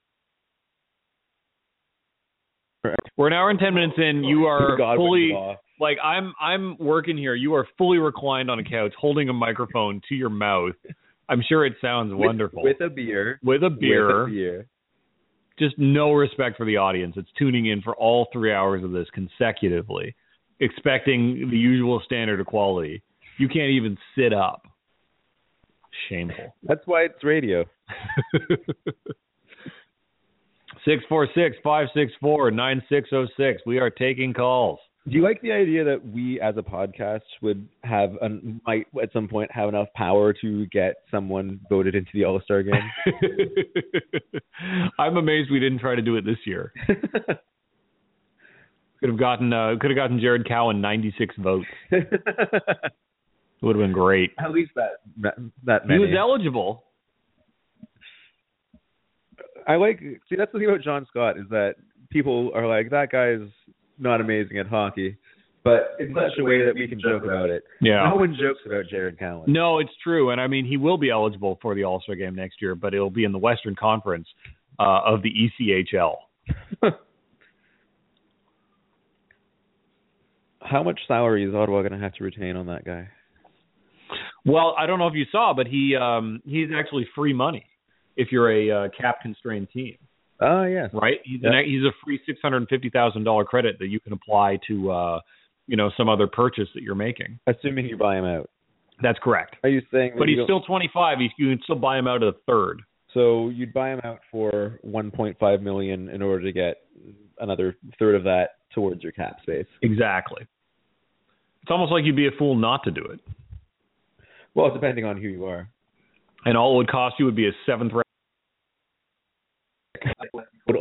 C: we're an hour and ten minutes in. You are [LAUGHS]
A: God,
C: fully like I'm I'm working here. You are fully reclined on a couch, holding a microphone to your mouth. I'm sure it sounds
A: with,
C: wonderful.
A: With a beer.
C: With a beer.
A: With a beer.
C: Just no respect for the audience. It's tuning in for all three hours of this consecutively, expecting the usual standard of quality. You can't even sit up. Shameful.
A: That's why it's radio. [LAUGHS]
C: Six four six five six four nine six zero six. We are taking calls.
A: Do you like the idea that we, as a podcast, would have an, might at some point have enough power to get someone voted into the All Star game? [LAUGHS]
C: I'm amazed we didn't try to do it this year. [LAUGHS] could have gotten uh, could have gotten Jared Cowen 96 votes. It would have been great.
A: At least that that, that many.
C: He was eligible.
A: I like see that's the thing about John Scott is that people are like that guy's not amazing at hockey, but in such a way that we can joke about it.
C: Yeah.
A: No one jokes about Jared Cowen.
C: No, it's true, and I mean he will be eligible for the All Star game next year, but it'll be in the Western Conference uh, of the ECHL. [LAUGHS]
A: How much salary is Ottawa going to have to retain on that guy?
C: Well, I don't know if you saw, but he um he's actually free money if you're a uh, cap constrained team.
A: Oh yeah,
C: Right. He's an, he's a free six hundred and fifty thousand dollar credit that you can apply to uh you know some other purchase that you're making.
A: Assuming you buy him out.
C: That's correct.
A: Are you saying? that
C: But he's
A: don't-
C: still twenty five. You can still buy him out at a third.
A: So you'd buy him out for 1.5 million in order to get another third of that towards your cap space.
C: Exactly. It's almost like you'd be a fool not to do it.
A: Well, depending on who you are.
C: And all it would cost you would be a seventh round.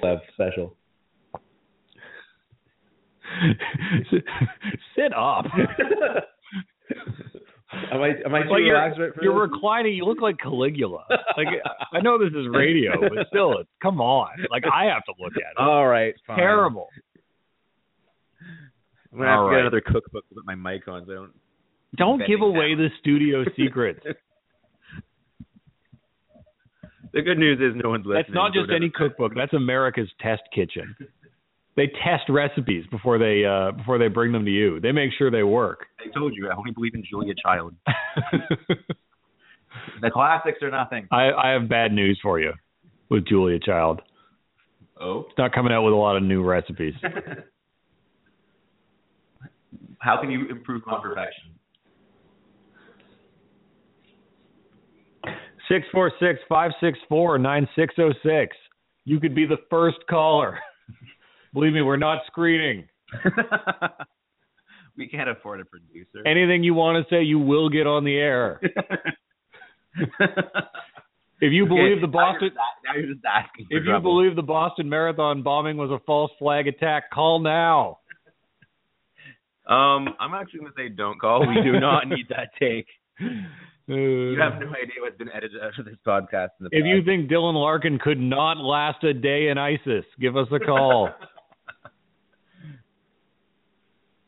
A: Have special. [LAUGHS]
C: Sit up. [LAUGHS]
A: am I am I too
C: Like you're,
A: right for
C: you're reclining. You look like Caligula. [LAUGHS] Like I know this is radio, but still, it's, come on. Like I have to look at it.
A: All right, fine.
C: Terrible.
A: I'm gonna have
C: All
A: to
C: right.
A: get another cookbook to put my mic on. So I don't.
C: Don't give away the studio [LAUGHS] secrets.
A: The good news is no one's listening.
C: That's not just any cookbook. That's America's test kitchen. They test recipes before they uh, before they bring them to you. They make sure they work.
E: I told you, I only believe in Julia Child. [LAUGHS] The classics are nothing.
C: I, I have bad news for you with Julia Child.
E: Oh.
C: It's not coming out with a lot of new recipes. [LAUGHS]
E: How can you improve on perfection?
C: Six four six five six four nine six zero six. You could be the first caller. [LAUGHS] Believe me, we're not screening. [LAUGHS]
E: we can't afford a producer.
C: Anything you want to say, you will get on the air. [LAUGHS] If you believe the Boston,
E: Now you're just asking.
C: If you
E: trouble.
C: believe the Boston Marathon bombing was a false flag attack, call now.
A: Um, I'm actually going to say don't call. We do not need that take. You
C: Uh,
A: have no idea what's been edited out of this podcast. In the
C: if you think Dylan Larkin could not last a day in ISIS, give us a call [LAUGHS]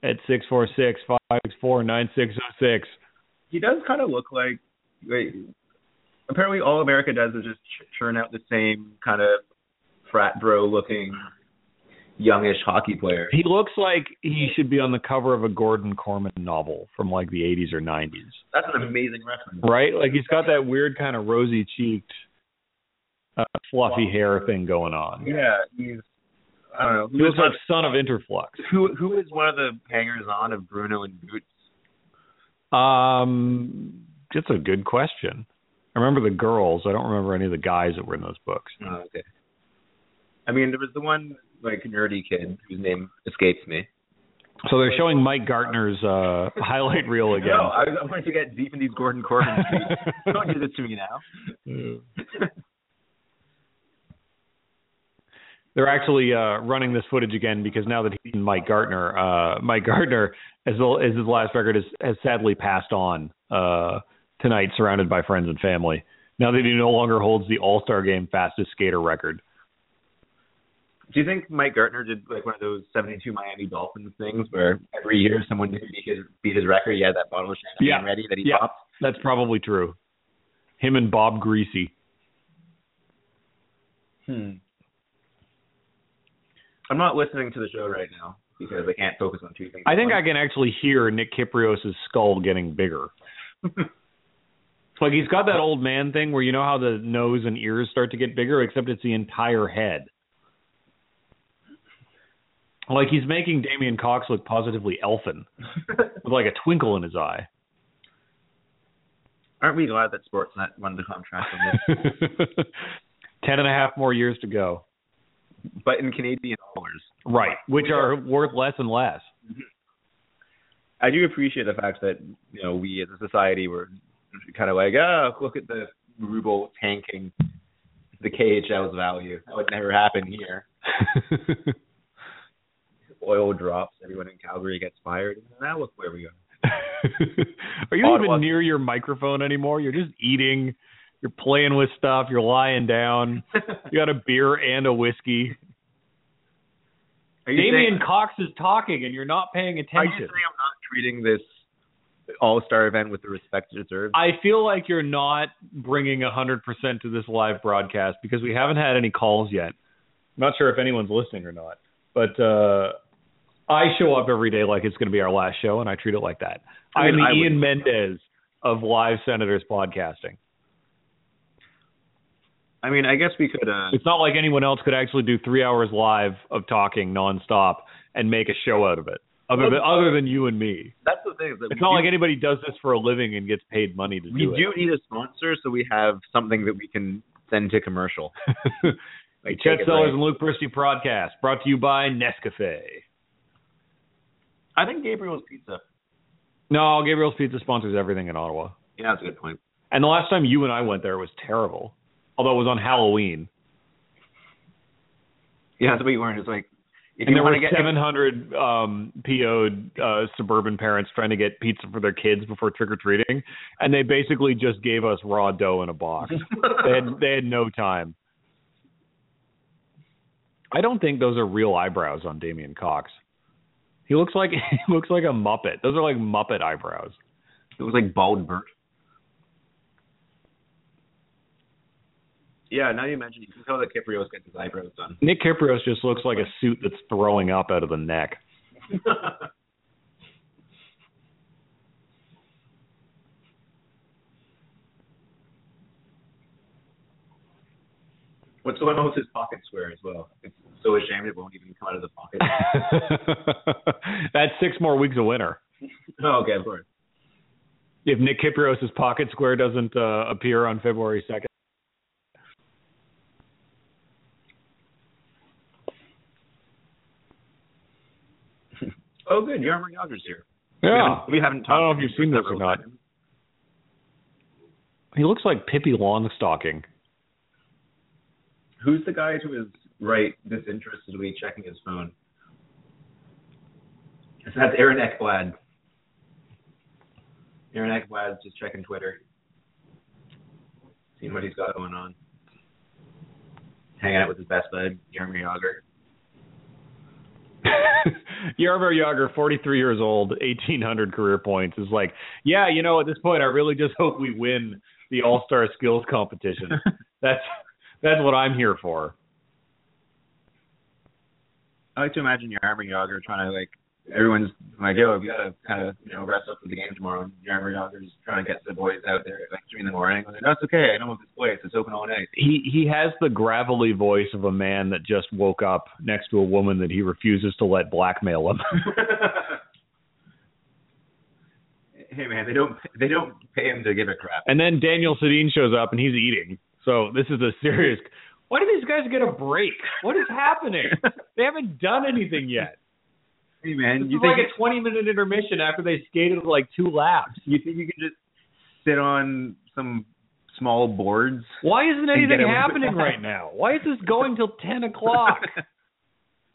C: at six four six five six four nine six zero six.
A: he does kind of look like. Wait, apparently, all America does is just ch- churn out the same kind of frat bro looking youngish hockey player.
C: He looks like he should be on the cover of a Gordon Korman novel from like the 80s or 90s,
A: That's an amazing reference.
C: right? Like he's got that weird kind of rosy cheeked, uh, fluffy hair thing going on.
A: Yeah, he's. I don't know.
C: He looks like son of Interflux.
A: who who is one of the hangers on of Bruno and Boots?
C: Um, that's a good question. I remember the girls. I don't remember any of the guys that were in those books.
A: Oh, okay. I mean, there was the one like nerdy kid whose name escapes me.
C: So they're showing Mike Gartner's uh, [LAUGHS] highlight reel again.
A: No, I, I wanted to get deep in these Gordon Corbin [LAUGHS] tweets. Don't do this to me now. [LAUGHS]
C: They're actually uh, running this footage again because now that he's in Mike Gartner, uh, Mike Gardner, as well as his last record, has, has sadly passed on uh, tonight, surrounded by friends and family. Now that he no longer holds the All Star Game fastest skater record.
A: Do you think Mike Gartner did like one of those '72 Miami Dolphins things where every year someone didn't beat his, beat his record, he had that bottle of champagne
C: Yeah.
A: ready that he
C: Yeah.
A: popped?
C: That's probably true. Him and Bob Greasy.
A: Hmm. I'm not listening to the show right now because I can't focus on two things.
C: I think I can actually hear Nick Kypreos' skull getting bigger. [LAUGHS] like he's got that old man thing where you know how the nose and ears start to get bigger, except it's the entire head. Like he's making Damien Cox look positively elfin, [LAUGHS] with like a twinkle in his eye.
A: Aren't we glad that Sportsnet won the contract on this? [LAUGHS]
C: Ten and a half more years to go.
A: but in Canadian dollars.
C: Right, which are worth less and less. Mm-hmm.
A: I do appreciate the fact that you know we as a society were kind of like, oh, look at the ruble tanking the KHL's value. That would never happen here. [LAUGHS] Oil drops, everyone in Calgary gets fired. and Now look where we are. [LAUGHS]
C: Are you
A: Ottawa-
C: even near your microphone anymore? You're just eating. You're playing with stuff. You're lying down. You got a beer and a whiskey. Damien
A: saying,
C: Cox is talking, and you're not paying
A: are you
C: attention.
A: saying I'm not treating this All Star event with the respect it deserves?
C: I feel like you're not bringing a hundred percent to this live broadcast because we haven't had any calls yet. I'm not sure if anyone's listening or not, but uh I show up every day like it's going to be our last show, and I treat it like that.
A: I
C: I'm
A: mean,
C: the
A: would-
C: Ian Mendes of live Senators podcasting.
A: I mean, I guess we could. Uh,
C: It's not like anyone else could actually do three hours live of talking nonstop and make a show out of it, other than other than you and me.
A: that's the thing. That
C: It's not
A: do,
C: like anybody does this for a living and gets paid money to do it.
A: we
C: do
A: need a sponsor, so we have something that we can send to commercial. [LAUGHS] Like
C: Chet Sellers
A: break.
C: and Luke Peristy podcast brought to you by Nescafe.
A: I think Gabriel's Pizza.
C: No, Gabriel's Pizza sponsors everything in Ottawa.
A: Yeah, that's a good point.
C: And the last time you and I went there was terrible. Although it was on Halloween.
A: Yeah, that's what you learned. It's like if
C: and
A: you
C: there were
A: get
C: 700 um, PO'd uh, suburban parents trying to get pizza for their kids before trick or treating, and they basically just gave us raw dough in a box. [LAUGHS] they had they had no time. I don't think those are real eyebrows on Damien Cox. He looks like [LAUGHS] he looks like a muppet. Those are like muppet eyebrows.
A: It was like bald Bert. Yeah, now you mention you can tell that Kypreos gets his eyebrows done.
C: Nick Kypreos just looks like a suit that's throwing up out of the neck. [LAUGHS]
A: What's going on with his pocket square as well? It's so ashamed it won't even come out of the pocket. [LAUGHS]
C: That's six more weeks of winter. [LAUGHS]
A: oh, okay, of course.
C: If Nick Kypreos' pocket square doesn't uh, appear on February 2nd. [LAUGHS]
A: Oh, good. Jaromir Jagr's here.
C: Yeah.
A: We haven't, we haven't talked.
C: I don't know if you've seen this or not.
A: times.
C: He looks like Pippi Longstocking.
A: Who's the guy who is right disinterestedly checking his phone? So that's Aaron Ekblad. Aaron Ekblad's just checking Twitter, seeing what he's got going on. Hanging out with his best bud, Jeremy Yager. [LAUGHS]
C: Jaromir Jagr, 43 years old, 1,800 career points, is like, yeah, you know, at this point, I really just hope we win the All Star Skills competition. [LAUGHS] that's that's what I'm here for.
A: I like to imagine Jaromir Jagr trying to like everyone's like, yo, we gotta kind of you know rest up for the game tomorrow. And Jaromir Jagr's trying to get the boys out there at like three in the morning. Like, no, it's okay. I know this place. It's open all night.
C: He he has the gravelly voice of a man that just woke up next to a woman that he refuses to let blackmail him. [LAUGHS]
A: Hey man, they don't they don't pay him to give a crap.
C: And then Daniel Sedin shows up and he's eating. So this is a serious. Why do these guys get a break? What is happening? [LAUGHS] they haven't done anything yet.
A: Hey man,
C: This
A: you
C: is
A: think
C: like a 20 minute intermission after they skated like two laps.
A: you think you can just sit on some small boards?
C: Why isn't anything
A: get away with
C: happening right now? Why is this going till 10 o'clock? [LAUGHS]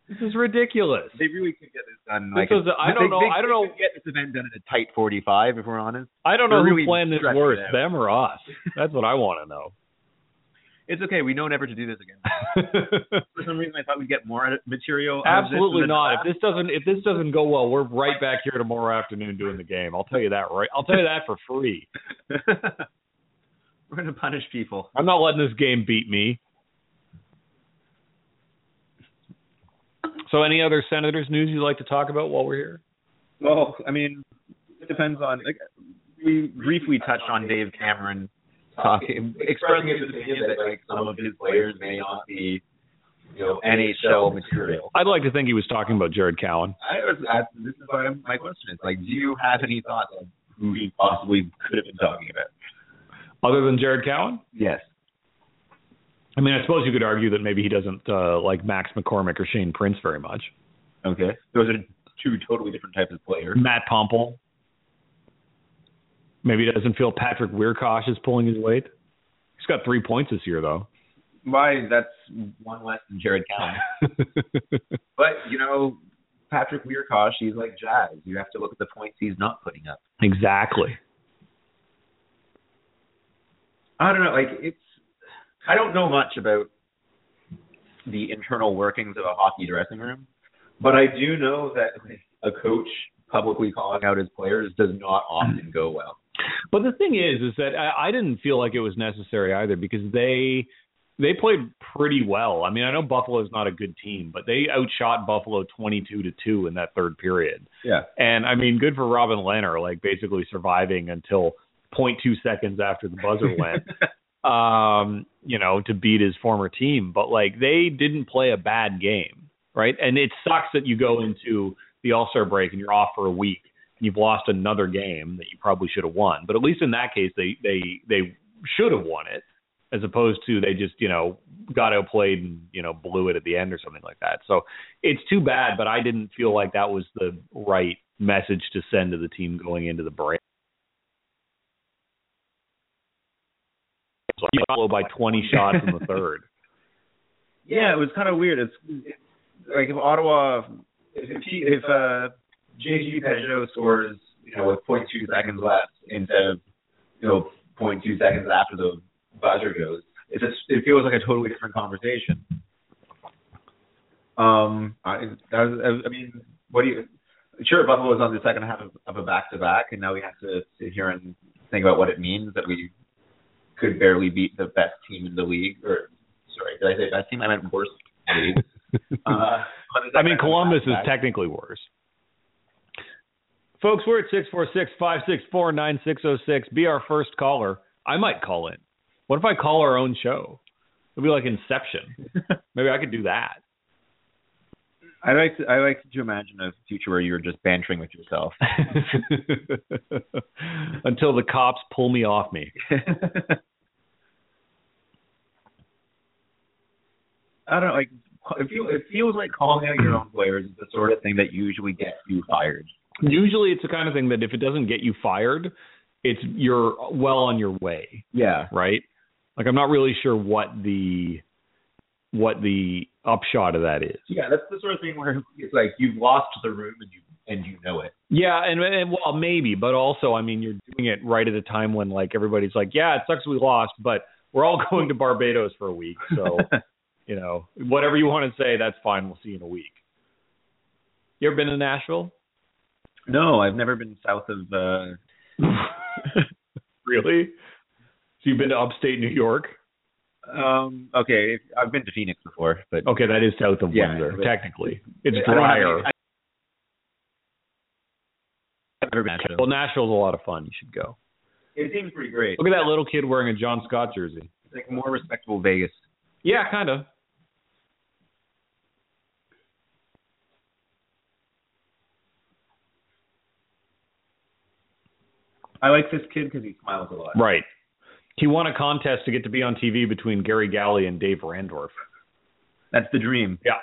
C: This is ridiculous.
A: They really could get this done.
C: This
A: Like
C: was a- I don't
A: they-
C: know-
A: they
C: I don't know-
A: Get this event done in a tight 45, if we're honest.
C: I don't know
A: They're
C: who
A: really
C: planned this worse, them or us. That's what I want to know. [LAUGHS]
A: It's okay. We know never to do this again. [LAUGHS] For some reason, I thought we'd get more material.
C: Absolutely not. If this doesn't if this doesn't go well, we're right back here tomorrow afternoon doing the game. I'll tell you that right. I'll tell you that for free. [LAUGHS]
A: we're gonna punish people.
C: I'm not letting this game beat me. So, any other Senators news you'd like to talk about while we're here?
A: Well, I mean, it depends on. Like, we briefly touched on Dave Cameron talking, expressing his opinion that like some of his players may not be, you know, NHL material.
C: I'd like to think he was talking about Jared Cowen.
A: I was asked, this is why my question is like, do you have any thoughts on who he possibly could have been talking about?
C: Other than Jared Cowen?
A: Yes.
C: I mean, I suppose you could argue that maybe he doesn't uh, like Max McCormick or Shane Prince very much.
A: Okay. Those are two totally different types of players.
C: Matt Puempel. Maybe he doesn't feel Patrick Wiercioch is pulling his weight. He's got three points this year, though.
A: Why? That's one less than Jared Cowen. [LAUGHS] but you know, Patrick Wiercioch, he's like Jazz. You have to look at the points he's not putting up.
C: exactly.
A: I don't know. Like it's. I don't know much about the internal workings of a hockey dressing room, but I do know that like, a coach publicly calling out his players does not often go well.
C: But the thing is, is that I, I didn't feel like it was necessary either because they they played pretty well. I mean, I know Buffalo's not a good team, but they outshot Buffalo twenty-two to two in that third period.
A: Yeah.
C: And I mean, good for Robin Lehner, like basically surviving until 0.2 seconds after the buzzer went. [LAUGHS] um, you know, to beat his former team. But like they didn't play a bad game, right? And it sucks that you go into the All Star break and you're off for a week you've lost another game that you probably should have won. But at least in that case, they they they should have won it, as opposed to they just you know got outplayed and you know blew it at the end or something like that. So it's too bad, but I didn't feel like that was the right message to send to the team going into the break. So Buffalo by 20 [LAUGHS] shots in the third.
A: Yeah, it was kind of weird. It's, it's like if Ottawa, if if, he, if uh, JG Pageau scores, you know, with 0.2 seconds left instead of, you know, 0.2 seconds after the buzzer goes, it's a, it feels like a totally different conversation. Um, I, I, I mean, what do you? Sure, Buffalo was on the second half of, of a back-to-back, and now we have to sit here and think about what it means that we could barely beat the best team in the league. Or sorry, did I say best team? I meant worst league. [LAUGHS] Uh,
C: I mean, Columbus is technically worse. Folks, we're at six four six five six four nine six zero six. Be our first caller. I might call in. What if I call our own show? It'll be like Inception. [LAUGHS] Maybe I could do that.
A: I like to, I like to imagine a future where you're just bantering with yourself. [LAUGHS]
C: Until the cops pull me off me. [LAUGHS]
A: I don't know, like it feels, it feels like calling out your own players is the sort of thing that usually gets you fired.
C: Usually, it's the kind of thing that if it doesn't get you fired, it's you're well on your way.
A: Yeah.
C: right? Like I'm not really sure what the what the upshot of that is.
A: Yeah, that's the sort of thing where it's like you've lost the room and you and you know it.
C: Yeah, and, and well, maybe, but also, I mean, you're doing it right at a time when like everybody's like, yeah, it sucks we lost, but we're all [LAUGHS] going to Barbados for a week, so [LAUGHS] you know, whatever you want to say, that's fine. We'll see you in a week. You ever been to Nashville?
A: No, I've never been south of uh [LAUGHS]
C: really? So you've been to upstate New York?
A: um okay, I've been to Phoenix before, but
C: Okay, that is south of
A: Yeah,
C: Windsor. Technically, it's
A: I
C: drier.
A: any- I've never been Nashville.
C: well, Nashville's a lot of fun. You should go.
A: It seems pretty great.
C: Look at that little kid wearing a John Scott jersey.
A: It's like more respectable Vegas.
C: Yeah, kind of.
A: I like this kid because he smiles a lot.
C: Right. He won a contest to get to be on TV between Gary Galley and Dave Randorf.
A: That's the dream.
C: Yeah.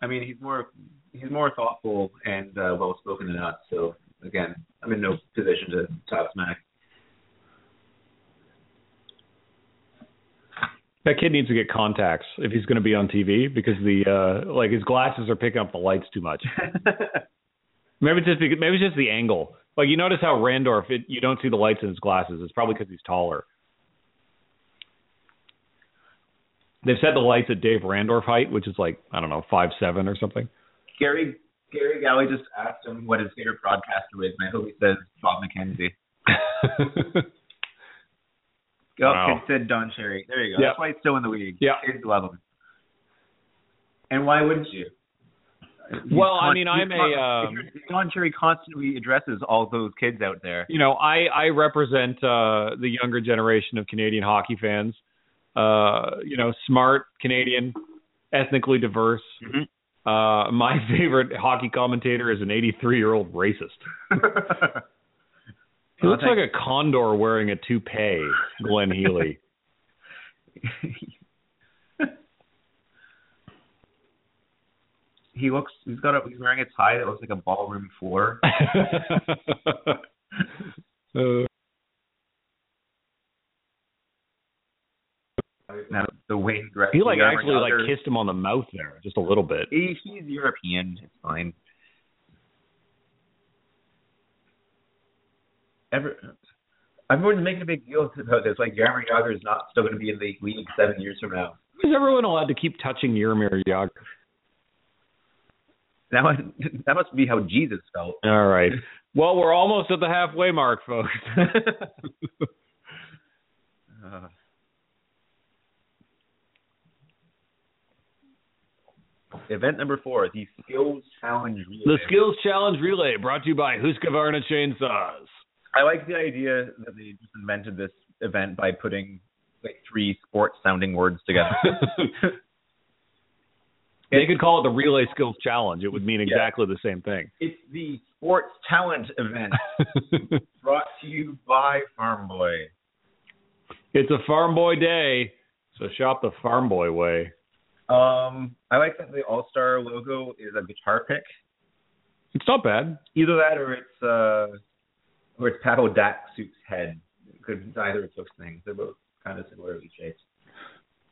A: I mean, he's more he's more thoughtful and uh, well spoken than us. So again, I'm in no position to talk smack.
C: That kid needs to get contacts if he's going to be on TV because the uh like his glasses are picking up the lights too much. [LAUGHS] Maybe it's just because, maybe it's just the angle. Like you notice how Randorf, it, you don't see the lights in his glasses. It's probably because he's taller. They've set the lights at Dave Randorf height, which is like I don't know five seven or something.
A: Gary Gary Galley just asked him what his favorite broadcaster is, and I hope he says Bob McKenzie. [LAUGHS] Oh,
C: Wow.
A: said Don Cherry. There you go.
C: Yeah.
A: That's why he's still in the league.
C: Yeah.
A: Kids love him. And why wouldn't you?
C: Well, I mean, I'm
A: he's
C: a,
A: con-
C: um,
A: Don Cherry constantly addresses all those kids out there.
C: you know, I I represent uh the younger generation of Canadian hockey fans. Uh, you know, smart Canadian, ethnically diverse.
A: Mhm.
C: Uh, my [LAUGHS] favorite hockey commentator is an 83 year old racist. [LAUGHS] He looks like a condor wearing a toupee, Glenn Healy. [LAUGHS]
A: he looks. He's got a. He's wearing a tie that looks like a ballroom floor. [LAUGHS]
C: Uh,
A: Now, the Wayne Gretzky.
C: he like actually like kissed him on the mouth there, just a little bit.
A: He, he's European. It's fine. Ever, everyone's making a big deal about this. Like Jaromir Jagr is not still going to be in the league seven years from now.
C: Is everyone allowed to keep touching Jaromir Jagr?
A: That must, that must be how Jesus felt.
C: All right. Well, we're almost at the halfway mark, folks. [LAUGHS]
A: Uh, event number four, the Skills Challenge Relay.
C: the Skills Challenge Relay brought to you by Husqvarna Chainsaws.
A: I like the idea that they just invented this event by putting like three sports sounding words together. [LAUGHS]
C: they could call it the Relay Skills Challenge. It would mean
A: Yeah.
C: exactly the same thing.
A: it's the Sports Talent Event [LAUGHS] brought to you by Farm Boy.
C: it's a Farm Boy Day, so shop the Farm Boy way.
A: Um, I like that the All Star logo is a guitar pick.
C: It's not bad.
A: Either that or it's uh, or it's Pavel Datsyuk's head. Could either of those things. They're both kind of similarly shaped.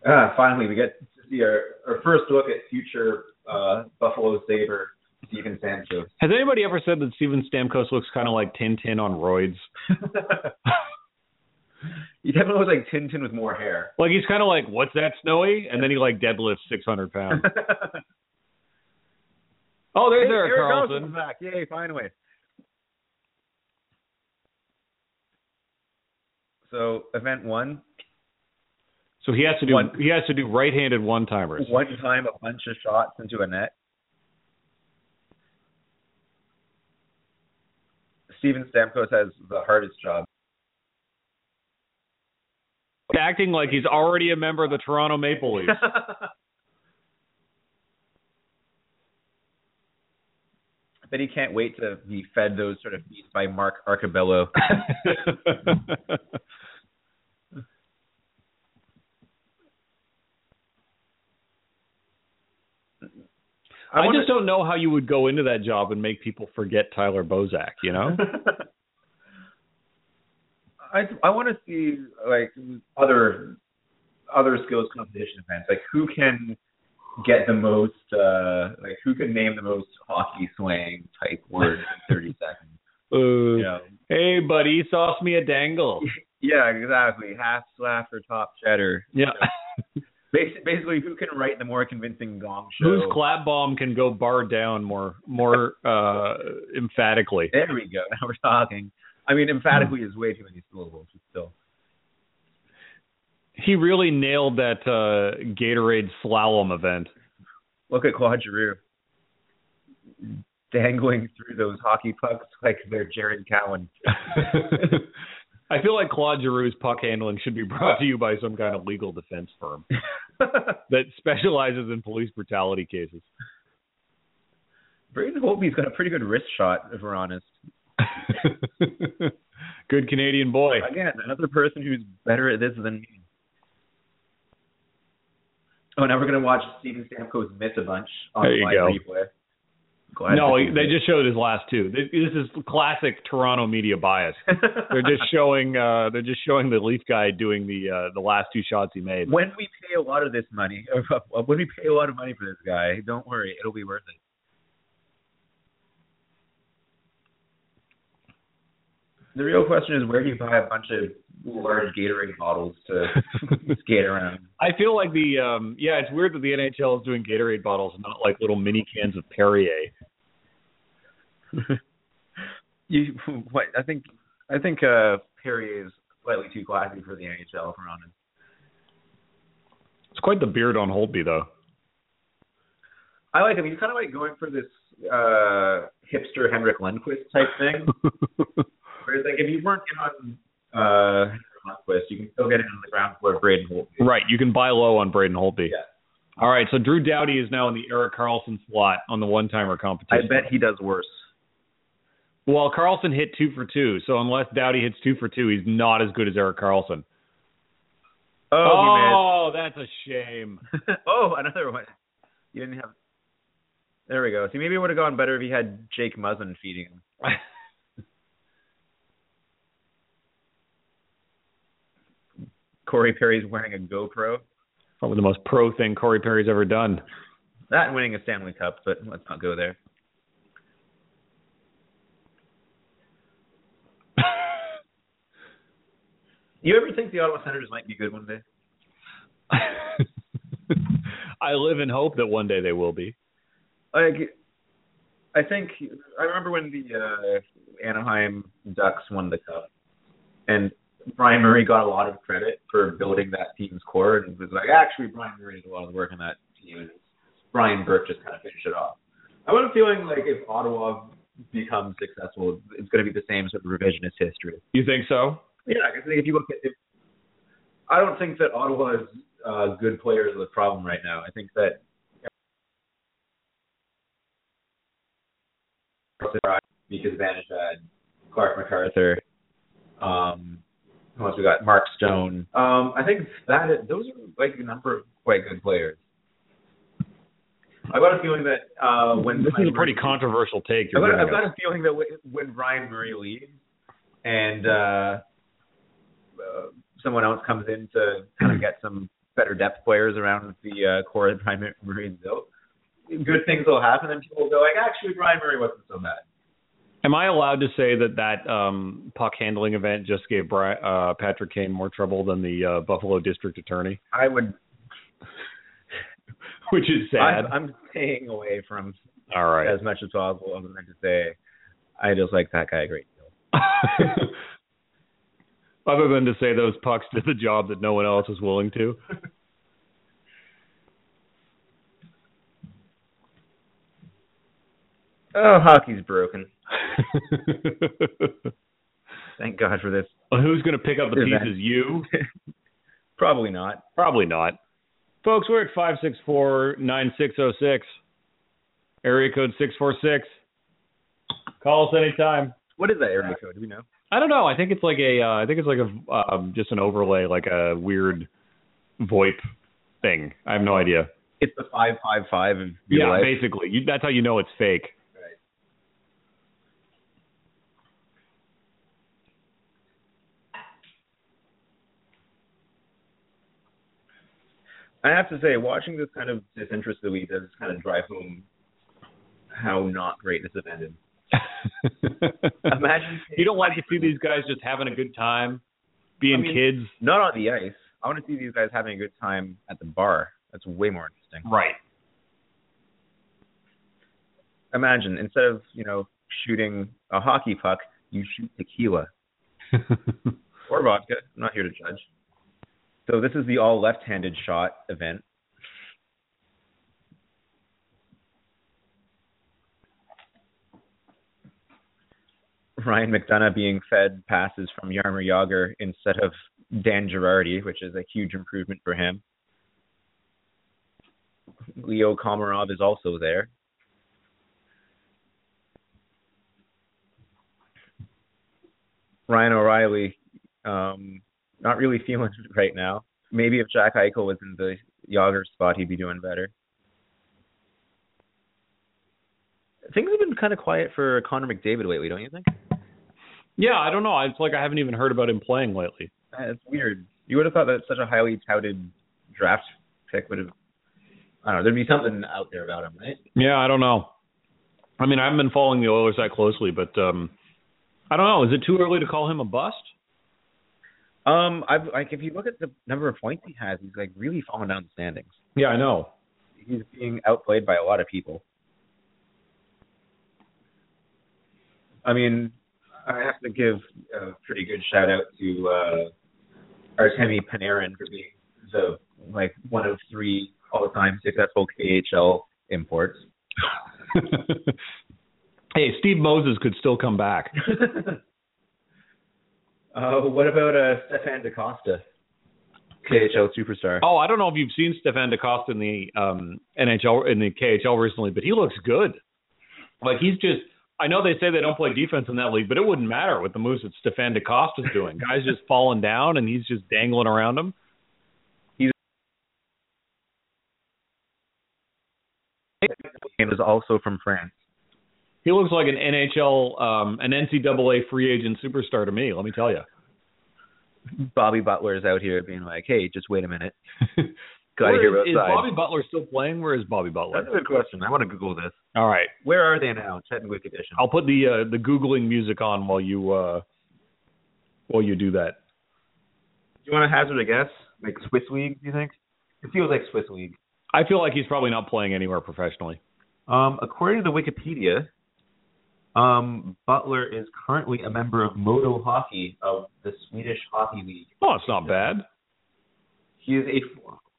A: Uh, finally, we get to see our, our first look at future uh, Buffalo Saber Steven Sancho.
C: Has anybody ever said that Steven Stamkos looks kind of like Tintin on roids? [LAUGHS] [LAUGHS]
A: he definitely looks like Tintin with more hair.
C: Like he's kind of like, what's that, Snowy? And then he like deadlifts 600 pounds. [LAUGHS] Oh, there's
A: Hey,
C: Eric Erik
A: Karlsson. Back. Yay, finally. So event one,
C: So he has to do
A: One-
C: he has to do right-handed one-timers.
A: one time a bunch of shots into a net. Steven Stamkos has the hardest job.
C: Acting like he's already a member of the Toronto Maple Leafs. [LAUGHS]
A: I bet he can't wait to be fed those sort of beats by Mark Arcobello. [LAUGHS]
C: I,
A: wonder-
C: just don't know how you would go into that job and make people forget Tyler Bozak, you know? [LAUGHS]
A: I I want to see like other other skills competition events. Like who can get the most uh like who can name the most hockey slang type words in [LAUGHS] 30 seconds.
C: Uh,
A: know?
C: Hey, buddy, sauce me a dangle. [LAUGHS]
A: Yeah, exactly. Half slap or top cheddar.
C: Yeah.
A: Bas- Basically, who can write the more convincing gong show?
C: Whose clap bomb can go bar down more more uh emphatically?
A: There we go. [LAUGHS] Now we're talking. I mean, emphatically is way too many syllables, but still.
C: He really nailed that uh Gatorade slalom event.
A: Look at Claude Giroux dangling through those hockey pucks like they're Jared Cowen. [LAUGHS]
C: I feel like Claude Giroux's puck handling should be brought to you by some kind of legal defense firm [LAUGHS] that specializes in police brutality cases.
A: Braden Holtby's got a pretty good wrist shot, if we're honest. [LAUGHS]
C: Good Canadian boy.
A: Again, another person who's better at this than me. Oh, now we're gonna watch Steven Stamkos miss a bunch on
C: There you go.
A: replay. Glad
C: No,
A: to
C: he-
A: see
C: they just showed his last two. This this is classic Toronto media bias. [LAUGHS] They're just showing uh they're just showing the Leaf guy doing the uh the last two shots he made.
A: when we pay a lot of this money, [LAUGHS] when we pay a lot of money for this guy, don't worry, it'll be worth it. The real question is where do you buy a bunch of large Gatorade bottles to [LAUGHS] skate around?
C: I feel like the um yeah, it's weird that the NHL is doing Gatorade bottles and not like little mini cans of Perrier. [LAUGHS]
A: You what I think I think uh Perrier is slightly too classy for the NHL if we're honest.
C: It's quite the beard on Holtby though.
A: I like him. He's kind of like going for this uh hipster Henrik Lundqvist type thing. [LAUGHS] Whereas like if you weren't in on uh you can still get in on the ground floor of Braden Holt.
C: right, you can buy low on Braden Holtby.
A: Yeah.
C: All right, so Drew Doughty is now in the Erik Karlsson slot on the one timer competition.
A: I bet he does worse.
C: Well, Karlsson hit two for two, so unless Doughty hits two for two, he's not as good as Erik Karlsson.
A: Oh,
C: Oh, that's a shame. [LAUGHS]
A: oh, another one. You didn't have. There we go. See, maybe it would have gone better if he had Jake Muzzin feeding him. [LAUGHS] Corey Perry's wearing a GoPro.
C: Probably the most pro thing Corey Perry's ever done.
A: That and winning a Stanley Cup, but let's not go there. [LAUGHS] You ever think the Ottawa Senators might be good one day? [LAUGHS]
C: I live in hope that one day they will be.
A: Like, I think I remember when the uh, Anaheim Ducks won the cup, and Bryan Murray got a lot of credit for building that team's core, and was like, actually, Bryan Murray did a lot of the work on that team, and Brian Burke just kind of finished it off. I have a feeling like if Ottawa becomes successful, it's going to be the same sort of revisionist history.
C: You think so?
A: Yeah, I think if you look at it, I don't think that Ottawa's uh, good players are the problem right now. I think that because Vanish had Clarke MacArthur, um, who else we got? Mark Stone. Um, I think that is, those are like a number of quite good players. I got a feeling that uh, when
C: This is a pretty
A: Murray-
C: controversial take.
A: I've got, I've got a feeling that when, when Bryan Murray leaves and uh, uh, someone else comes in to kind of get some better depth players around the uh, core that Bryan Murray built, good things will happen, and people will go like, actually, Bryan Murray wasn't so bad.
C: Am I allowed to say that that um, puck handling event just gave Bri- uh, Patrick Kane more trouble than the uh, Buffalo District Attorney,
A: I would. [LAUGHS]
C: which is sad.
A: I'm, I'm staying away from
C: All right.
A: as much as possible, other than to say I just like that guy a great deal. [LAUGHS]
C: Other than to say those pucks did the job that no one else was willing to. [LAUGHS]
A: Oh, hockey's broken. [LAUGHS] Thank God for this.
C: Well, Who's going to pick up the pieces? You? [LAUGHS]
A: Probably not.
C: Probably not. Folks, we're at five six four nine six zero six. Area code six four six. Call us anytime.
A: What is that area code? Do we know?
C: I don't know. I think it's like a. Uh, I think it's like a um, just an overlay, like a weird VoIP thing. I have no idea.
A: It's the five five five
C: yeah,
A: life.
C: basically, you, that's how you know it's fake.
A: I have to say, watching this kind of disinterestedly does kind of drive home how not great this event is. [LAUGHS] Imagine
C: you don't like to see these guys just having a good time, being
A: I mean-
C: kids.
A: not on the ice. I want to see these guys having a good time at the bar. That's way more interesting.
C: Right.
A: Imagine instead of you know shooting a hockey puck, you shoot tequila [LAUGHS] or vodka. I'm not here to judge. So this is the all left-handed shot event. Ryan McDonagh being fed passes from Jaromir Jagr instead of Dan Girardi, which is a huge improvement for him. Leo Komarov is also there. Ryan O'Reilly um, not really feeling it [LAUGHS] right now. Maybe if Jack Eichel was in the Jagr spot, he'd be doing better. Things have been kind of quiet for Connor McDavid lately, don't you think?
C: Yeah, I don't know. It's like I haven't even heard about him playing lately.
A: Uh, It's weird. You would have thought that such a highly touted draft pick would have. I don't know. There'd be something out there about him, right?
C: Yeah, I don't know. I mean, I haven't been following the Oilers that closely, but um I don't know. Is it too early to call him a bust?
A: Um, I've like if you look at the number of points he has, he's like really falling down the standings.
C: Yeah, I know.
A: He's being outplayed by a lot of people. I mean, I have to give a pretty good shout out to uh, Artemi Panarin for being the like one of three all-time successful KHL imports. [LAUGHS] [LAUGHS]
C: hey, Steve Moses could still come back. [LAUGHS]
A: uh, what about uh, Stefan DaCosta, KHL superstar?
C: Oh, I don't know if you've seen Stefan DaCosta in the um NHL in the KHL recently, but he looks good. Like he's just I know they say they don't play defense in that league, but it wouldn't matter with the moves that Stefan DaCosta's doing. Guys just falling down and he's just dangling around them.
A: and is also from France.
C: He looks like an NHL um an NCAA free agent superstar to me, let me tell you.
A: Bobby Butler is out here being like, "Hey, just wait a minute, [LAUGHS] got to hear
C: is, is. Bobby Butler still playing? Where is Bobby Butler?
A: That's a good question. I want to Google this.
C: All right.
A: Where are they now? Chattanooga edition.
C: I'll put the uh, the googling music on while you uh while you do that.
A: Do you want to hazard a guess? Like Swiss League? Do you think? It feels like Swiss League.
C: I feel like he's probably not playing anywhere professionally.
A: Um, according to the Wikipedia, um, Butler is currently a member of Modo Hockey of the Swedish Hockey League.
C: Oh, it's not bad.
A: He is a.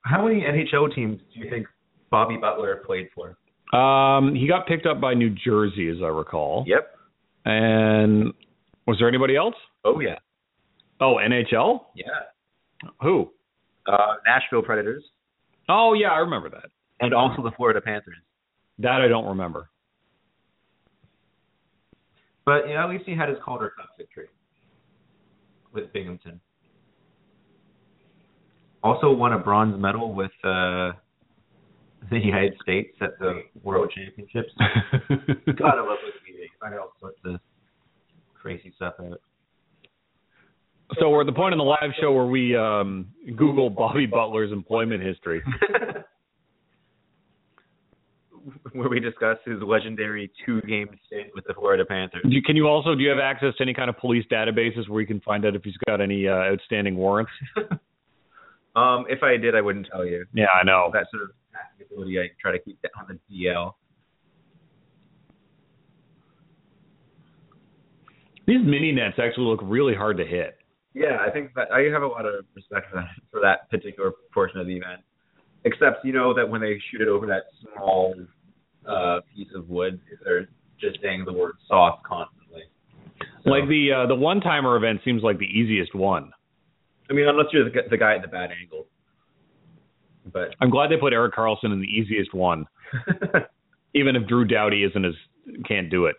A: How many NHL teams do you think Bobby Butler played for?
C: Um, he got picked up by New Jersey, as I recall.
A: Yep.
C: And was there anybody else?
A: Oh yeah.
C: Oh, NHL?
A: Yeah.
C: Who?
A: Uh, Nashville Predators
C: Oh, yeah, I remember that.
A: and also the Florida Panthers.
C: That I don't remember.
A: But yeah, at least he had his Calder Cup victory with Binghamton. Also won a bronze medal with uh, [LAUGHS] the United States at the World Championships. [LAUGHS] God, I love Wikipedia. Find out all sorts of crazy stuff out.
C: so we're at the point in the live show where we um, Google Bobby Butler's employment history. [LAUGHS] [LAUGHS]
A: Where we discuss his legendary two-game stint with the Florida Panthers.
C: Do you, can you also do you have access to any kind of police databases where you can find out if he's got any uh, outstanding warrants? [LAUGHS]
A: Um, if I did, I wouldn't tell you.
C: Yeah, I know.
A: That sort of ability I try to keep that on the DL.
C: These mini nets actually look really hard to hit.
A: Yeah, I think that I have a lot of respect for that for that particular portion of the event. Except you know that when they shoot it over that small uh, piece of wood, if they're just saying the word soft constantly. So,
C: Like the uh, the one timer event seems like the easiest one.
A: I mean, unless you're the, the guy at the bad angle. But
C: I'm glad they put Erik Karlsson in the easiest one, [LAUGHS] even if Drew Doughty isn't as can't do it.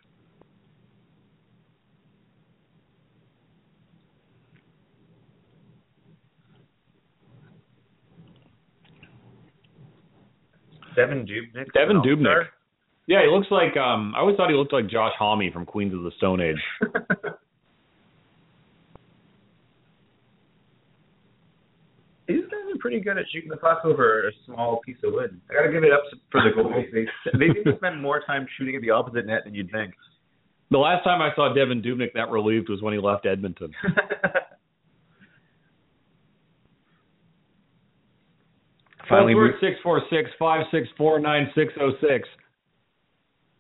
A: Devan Dubnyk.
C: Devin
A: an Dubnyk.
C: Yeah, he looks like um I always thought he looked like Josh Homme from Queens of the Stone Age. [LAUGHS]
A: These guys are pretty good at shooting the puck over a small piece of wood. I gotta give it up for the goalies. They they seem to spend more time shooting at the opposite net than you'd think.
C: The last time I saw Devan Dubnyk that relieved was when he left Edmonton. [LAUGHS]
A: Finally,
C: six four six five six four nine six zero six.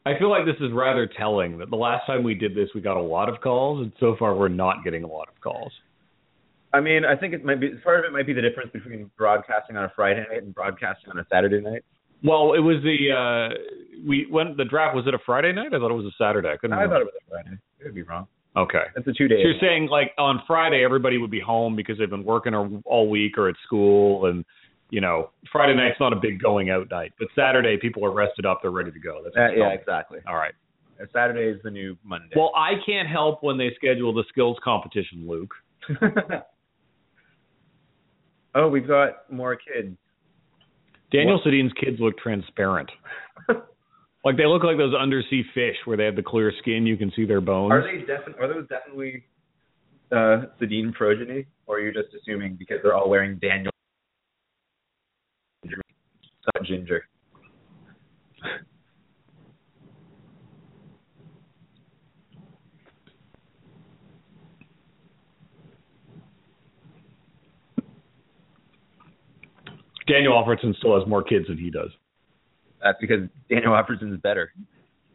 C: I feel like this is rather telling that the last time we did this, we got a lot of calls, and so far we're not getting a lot of calls.
A: I mean, I think it might be part of it might be the difference between broadcasting on a Friday night and broadcasting on a Saturday night.
C: Well, it was the uh we when the draft was it a Friday night? I thought it was a Saturday. I couldn't
A: I
C: remember.
A: thought it was a Friday. It would be wrong.
C: Okay.
A: It's a two day.
C: So you're saying like on Friday everybody would be home because they've been working all week or at school and you know Friday night's not a big going out night, but Saturday people are rested up, they're ready to go. That's what
A: Uh, yeah,
C: me.
A: exactly.
C: All right.
A: Saturday is the new Monday.
C: Well, I can't help when they schedule the skills competition, Luke. [LAUGHS] [LAUGHS]
A: oh, we've got more kids.
C: Daniel Sedin's kids look transparent. [LAUGHS] like they look like those undersea fish where they have the clear skin, you can see their bones.
A: Are they definitely? Are those definitely uh, Sedin progeny, or are you just assuming because they're all wearing Daniel Scott Ginger?
C: Daniel Alfredsson still has more kids than he does.
A: That's because Daniel Alfredsson is better. [LAUGHS]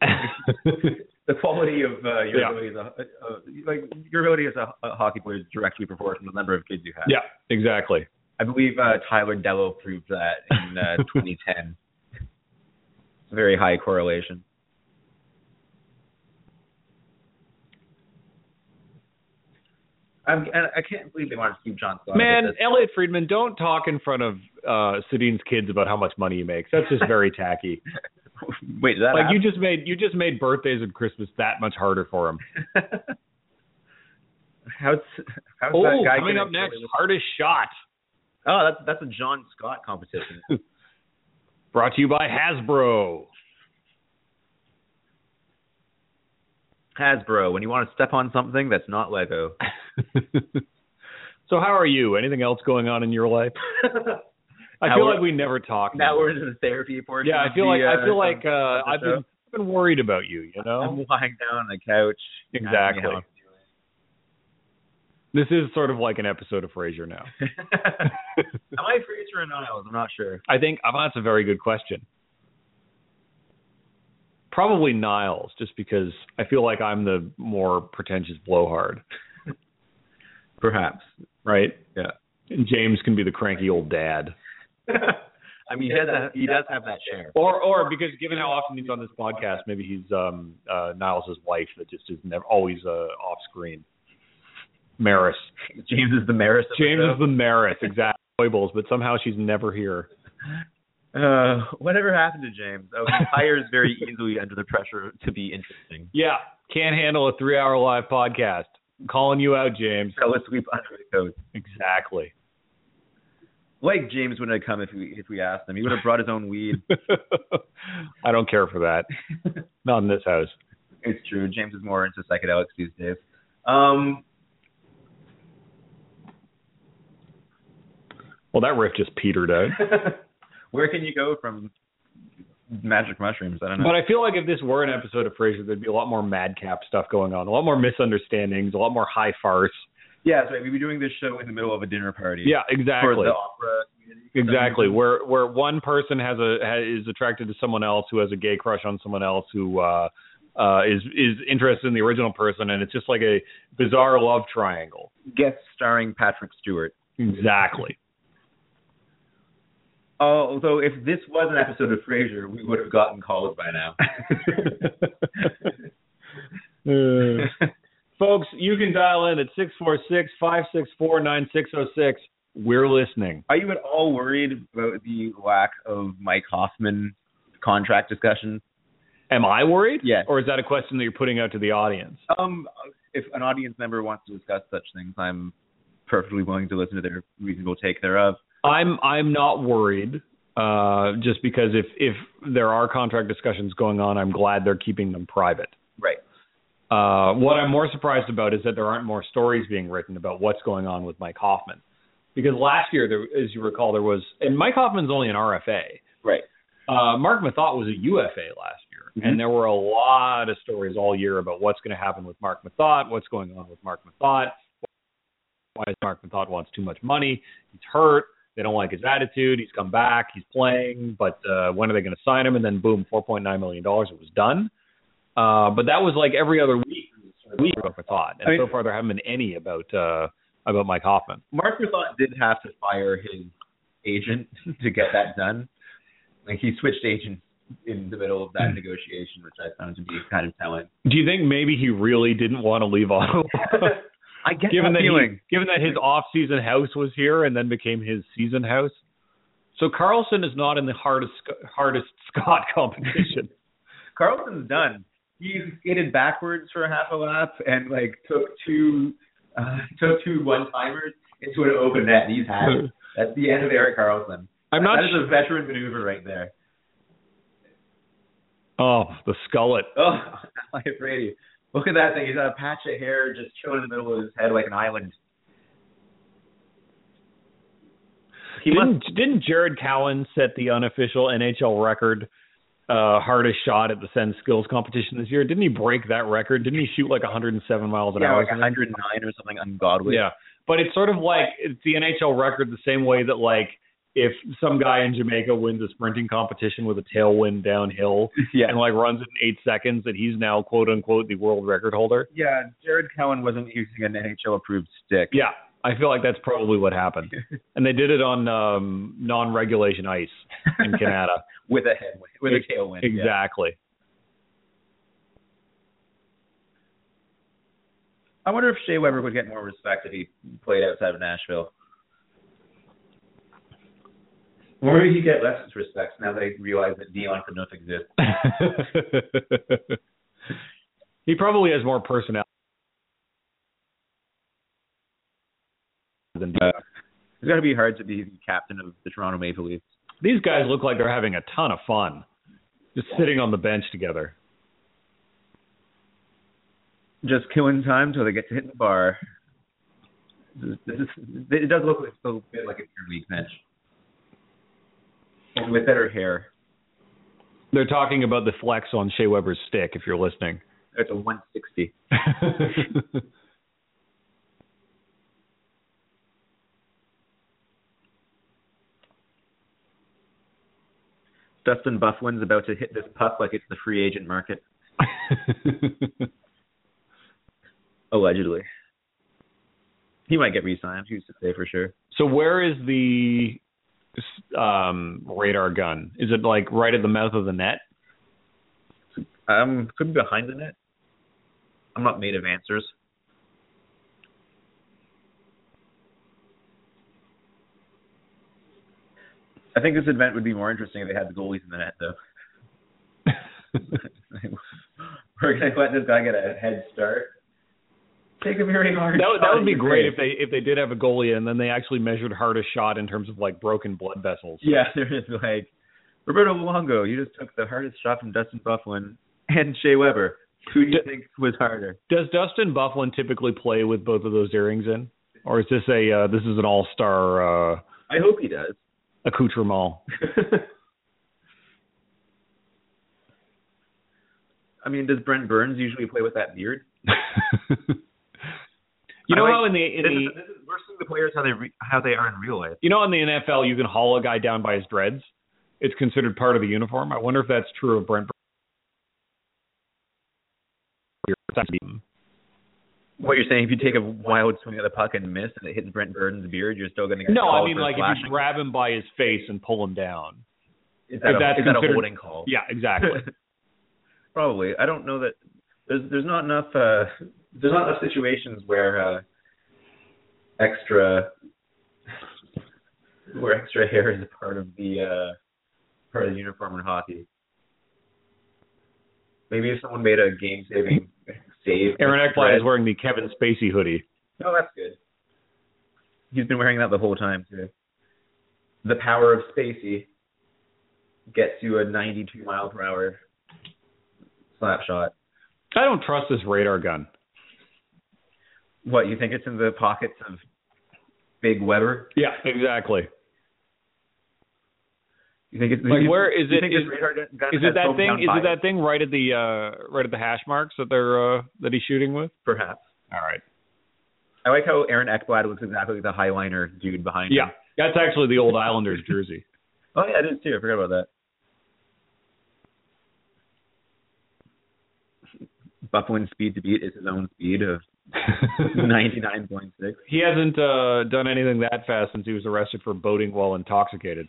A: the quality of uh, your
C: Yeah.
A: ability as a uh, like your ability as a, a hockey player is directly proportional to the number of kids you have.
C: yeah, exactly.
A: I believe uh, Tyler Dellow proved that in uh, [LAUGHS] 2010. It's a very high correlation. I'm, I can't believe they wanted to keep John Scott.
C: Man. Elliotte Friedman, don't talk in front of uh Sedin's kids about how much money he makes. That's just very tacky. [LAUGHS]
A: wait, that
C: like you just made you just made birthdays and Christmas that much harder for him. [LAUGHS]
A: how's how's
C: Oh,
A: that guy
C: coming up next, hardest shot.
A: Oh, that's that's a John Scott competition. [LAUGHS]
C: Brought to you by Hasbro.
A: Hasbro, when you want to step on something that's not Lego.
C: so how are you? Anything else going on in your life? I
A: Now
C: feel like we never talk.
A: now we're into the therapy portion.
C: yeah, I feel
A: the,
C: like I
A: uh,
C: feel like uh, I've been I've been worried about you. You know,
A: I'm lying down on the couch.
C: Exactly. this is sort of like an episode of Frasier now. [LAUGHS]
A: Am I Frasier or Niles? I'm not sure.
C: I think oh, that's a very good question. Probably Niles, just because I feel like I'm the more pretentious blowhard, [LAUGHS]
A: Perhaps.
C: right?
A: Yeah.
C: And James can be the cranky old dad. [LAUGHS]
A: I mean, he does have, he does have that share.
C: Or or because given how often he's on this podcast, maybe he's um uh Niles' wife that just is never always uh off screen. Maris.
A: James is the Maris. of the
C: James is the Maris, exactly. [LAUGHS] Foibles, but somehow she's never here.
A: Uh, whatever happened to James? Oh, he hires very easily under the pressure to be interesting.
C: Yeah, can't handle a three-hour live podcast. I'm calling you out, James.
A: Fell asleep under the coat.
C: Exactly.
A: Like James wouldn't have come if we if we asked him. He would have brought his own weed. [LAUGHS]
C: I don't care for that. [LAUGHS] Not in this house.
A: It's true. James is more into psychedelics these days. Um,
C: Well, that riff just petered out. [LAUGHS]
A: where can you go from magic mushrooms? I don't know.
C: But I feel like if this were an episode of Frasier, there'd be a lot more madcap stuff going on, a lot more misunderstandings, a lot more high farce.
A: Yeah, so we'd be doing this show in the middle of a dinner party.
C: Yeah,
A: For
C: exactly.
A: the opera.
C: Exactly. Where where one person has a has, is attracted to someone else who has a gay crush on someone else who uh uh is is interested in the original person and it's just like a bizarre love triangle.
A: Guest starring Patrick Stewart.
C: Exactly.
A: Although if this was an episode of Frasier, we would have gotten calls by now. [LAUGHS] [LAUGHS]
C: Uh, folks, you can dial in at 646-564-9606. We're listening.
A: Are you at all worried about the lack of Mike Hoffman contract discussion?
C: Am I worried?
A: Yes.
C: Or is that a question that you're putting out to the audience?
A: Um, if an audience member wants to discuss such things, I'm perfectly willing to listen to their reasonable take thereof.
C: I'm I'm not worried. Uh, just because if if there are contract discussions going on, I'm glad they're keeping them private.
A: Right.
C: Uh, what I'm more surprised about is that there aren't more stories being written about what's going on with Mike Hoffman. Because last year, there, as you recall, there was, and Mike Hoffman's only an RFA.
A: Right.
C: Uh, Marc Methot was a UFA last year,
A: Mhm.
C: and there were a lot of stories all year about what's going to happen with Marc Methot, what's going on with Marc Methot, why is Marc Methot wants too much money, he's hurt, they don't like his attitude, he's come back, he's playing, but uh, when are they going to sign him? And then boom, 4.9 million dollars, it was done. Uh, but that was like every other week, week about Methot, and
A: I mean-
C: so far there haven't been any about uh, about Mike Hoffman.
A: Marc Methot did have to fire his agent [LAUGHS] to get that done. Like he switched agents in the middle of that negotiation, which I found to be kind of telling.
C: Do you think maybe he really didn't want to leave Ottawa? [LAUGHS]
A: I get
C: given
A: that
C: that
A: feeling.
C: he, given that his off-season house was here and then became his season house. So Karlsson is not in the hardest hardest [LAUGHS] Scott competition.
A: Karlsson's done. He skated backwards for a half a lap and like took two uh, took two one timers into an open net. And he's had. [LAUGHS] That's the end of Erik Karlsson.
C: I'm not.
A: That is a veteran maneuver right there.
C: oh, the skullet. [LAUGHS]
A: Oh, [LAUGHS] I'm afraid. Look at that thing. He's got a patch of hair just chilling in the middle of his head like an island. He
C: didn't
A: must.
C: didn't Jared Cowen set the unofficial NHL record uh hardest shot at the Sens Skills competition this year? Didn't he break that record? Didn't he shoot like 107 miles an
A: Yeah,
C: hour?
A: like
C: or something?
A: 109 or something ungodly.
C: Yeah, but it's sort of like it's the NHL record the same way that like if some guy in Jamaica wins a sprinting competition with a tailwind downhill [LAUGHS]
A: yeah.
C: and like runs it in eight seconds, that he's now quote unquote the world record holder.
A: Yeah, Jared Cowen wasn't using an NHL approved stick.
C: Yeah, I feel like that's probably what happened, [LAUGHS] and they did it on um non-regulation ice in Canada. [LAUGHS]
A: with a headwind, with a tailwind. yeah.
C: exactly.
A: I wonder if Shea Weber would get more respect if he played outside of Nashville. Or he get less respect now that they realize that Dion Phaneuf exists? [LAUGHS]
C: he probably has more personality than
A: Uh, it's got to be hard to be the captain of the Toronto Maple Leafs.
C: these guys. Look like they're having a ton of fun, just sitting on the bench together.
A: Just killing time till they get to hit the bar. This is, it does look like, a bit like a pure league bench. And with better hair.
C: They're talking about the flex on Shea Weber's stick. If you're listening.
A: It's a 160. [LAUGHS] Dustin Byfuglien's about to hit this puck like it's the free agent market, [LAUGHS] allegedly. He might get re-signed. Who's to say for sure?
C: so where is the um, radar gun? Is it like right at the mouth of the net?
A: Um, could be behind the net. I'm not made of answers. I think this event would be more interesting if they had the goalies in the net, though. [LAUGHS] We're gonna let this guy get a head start. Take a very hard.
C: That, would- that would be great
A: face.
C: if they if they did have a goalie and then they actually measured hardest shot in terms of like broken blood vessels.
A: Yeah, [LAUGHS] there is like Roberto Luongo. You just took the hardest shot from Dustin Byfuglien and Shea Weber. Who do you
C: D-
A: think was harder?
C: Does Dustin Byfuglien typically play with both of those earrings in, or is this a uh, this is an all star uh,
A: I hope he does.
C: Accoutrement? [LAUGHS]
A: I mean, does Brent Burns usually play with that beard? [LAUGHS]
C: you know
A: like-
C: how in the in
A: This
C: the
A: is, this is, we're seeing the players how they re, how they are in real life.
C: you know in the NFL you can haul a guy down by his dreads. It's considered part of the uniform. I wonder if that's true of Brent. Burns.
A: What you're saying? If you take a wild swing at the puck and miss, and it hits Brent Burns' beard, you're still going to get
C: No, I mean
A: for
C: like if you grab him by his face and pull him down.
A: is that,
C: if
A: a,
C: that's
A: is that a
C: considered-
A: holding call?
C: Yeah, exactly. [LAUGHS]
A: Probably. I don't know that there's there's not enough uh there's not enough situations where uh extra where extra hair is a part of the uh part of the uniform in hockey. Maybe if someone made a game saving save.
C: Aaron
A: with
C: Ekblad is wearing the Kevin Spacey hoodie.
A: Oh, that's good. He's been wearing that the whole time too. The power of Spacey gets you a 92 mile per hour slap shot.
C: I don't trust this radar gun.
A: What you think it's in the pockets of Big Weber?
C: Yeah, exactly.
A: You think it's
C: Like,
A: you-
C: where is it- is- Is it that thing? Is it that thing right at the uh right at the hash marks that they're uh that he's shooting with?
A: Perhaps.
C: All right.
A: I like how Aaron Ekblad looks exactly like the Highliner dude behind
C: Yeah,
A: him.
C: Yeah, that's actually the old Islanders [LAUGHS] jersey.
A: Oh yeah, it is too. I forgot about that. Byfuglien's speed to beat is his own speed of [LAUGHS] 99.6.
C: he hasn't uh done anything that fast since he was arrested for boating while intoxicated.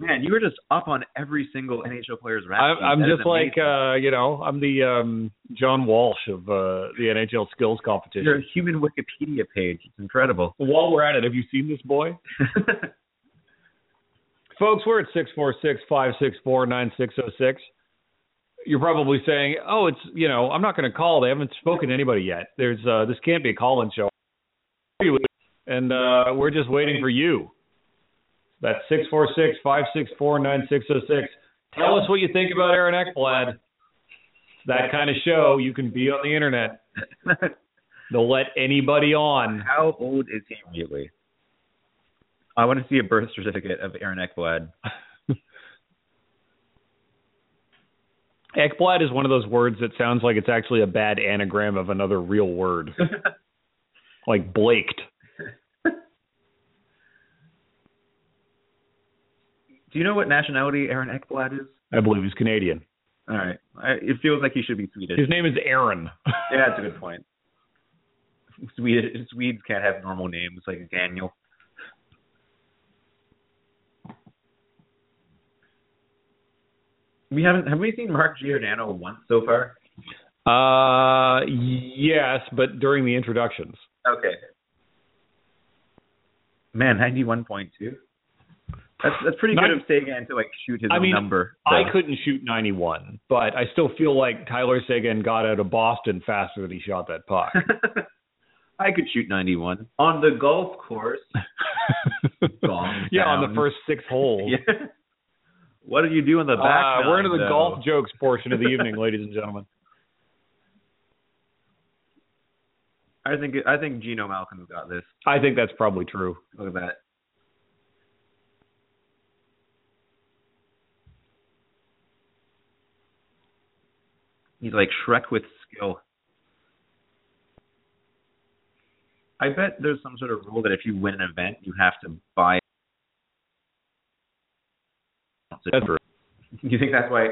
A: Man, you were just up on every single NHL player's rap.
C: I'm. I'm just like uh you know I'm the um John Walsh of uh the NHL skills competition.
A: You're a human Wikipedia page. It's incredible.
C: While we're at it, have you seen this boy? [LAUGHS] Folks, we're at six four six five six four nine six zero six. you're probably saying, "Oh, it's you know, I'm not going to call. They haven't spoken to anybody yet. There's uh, this can't be a call-in show." And uh, we're just waiting for you. That's six four six five six four nine six zero six. Tell us what you think about Aaron Ekblad. It's that kind of show. You can be on the internet. [LAUGHS] They'll let anybody on.
A: How old is he really? I want to see a birth certificate of Aaron Ekblad. [LAUGHS]
C: Ekblad is one of those words that sounds like it's actually a bad anagram of another real word, [LAUGHS] like Blaked.
A: Do you know what nationality Aaron Ekblad is?
C: I believe he's Canadian.
A: All right. I, it feels like he should be Swedish.
C: His name is Aaron. [LAUGHS]
A: yeah, that's a good point. Swede, Swedes can't have normal names like Daniel. We haven't have we seen Mark Giordano once so far?
C: Uh, yes, but during the introductions.
A: Okay. Man, ninety one point two. That's that's pretty good of Seguin to like shoot his
C: I
A: own
C: mean,
A: number.
C: I couldn't shoot 91, but I still feel like Tyler Seguin got out of Boston faster than he shot that puck. [LAUGHS]
A: I could shoot ninety one on the golf course. [LAUGHS] Gong
C: yeah, on the first six holes. [LAUGHS]
A: Yeah. What did you do in the back?
C: Uh, we're into the
A: though?
C: golf jokes portion of the evening, ladies and gentlemen.
A: I think I think Geno Malkin's got this.
C: I think that's probably true.
A: Look at that. He's like Shrek with skill. I bet there's some sort of rule that if you win an event, you have to buy.
C: That's true.
A: You think that's why?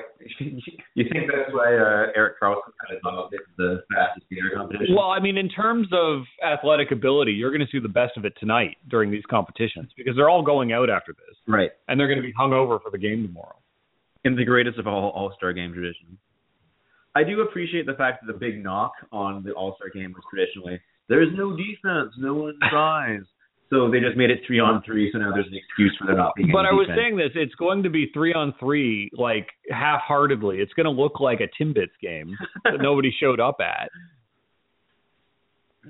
A: You think that's why uh, Erik Karlsson kind of dogged it the fastest skater competition?
C: Well, I mean, in terms of athletic ability, you're going to see the best of it tonight during these competitions because they're all going out after this,
A: right.
C: and they're going to be hung over for the game tomorrow.
A: in the greatest of all All Star game traditions. I do appreciate the fact that the big knock on the All Star game was traditionally there's no defense, no one tries. so they just made it three on three, so now there's an excuse for there not being.
C: But I was
A: defense.
C: saying this, it's going to be three on three, like half heartedly. It's going to look like a Timbits game that nobody showed up at.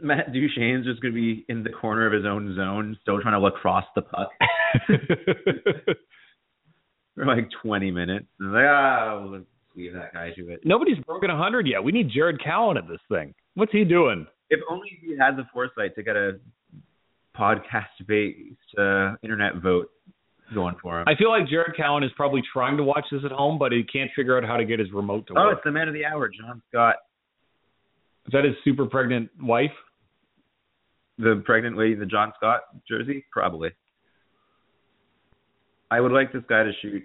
A: Matt Duchene's just going to be in the corner of his own zone, still trying to look across the puck [LAUGHS] [LAUGHS] for like 20 minutes. Like, ah, leave that guy to it.
C: Nobody's broken 100 yet. We need Jared Cowen at this thing. What's he doing?
A: If only he had the foresight to get a podcast-based uh, internet vote going for him.
C: I feel like Jared Cowen is probably trying to watch this at home, but he can't figure out how to get his remote to
A: oh,
C: work.
A: Oh, it's the man of the hour, John Scott,
C: Is that his super pregnant wife?
A: the pregnant lady, the John Scott jersey, probably. I would like this guy to shoot.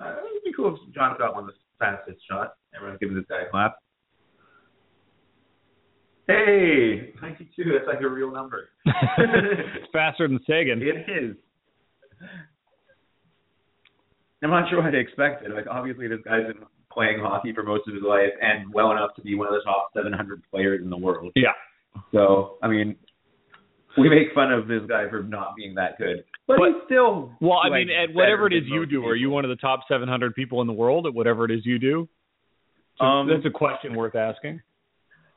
A: Uh, it would be cool if John Scott won the fastest shot. Everyone's giving this guy a clap. Hey, 92. That's like a real number. [LAUGHS] [LAUGHS]
C: it's faster than Seguin.
A: It is. I'm not sure what I expected. Like, obviously, this guy's been playing hockey for most of his life and well enough to be one of the top 700 players in the world.
C: Yeah.
A: So, I mean, we make fun of this guy for not being that good, but,
C: But-
A: he's still.
C: Well, I
A: like,
C: mean, at whatever it is you do, are you one of the top 700 people in the world at whatever it is you do? So
A: Um,
C: that's a question worth asking.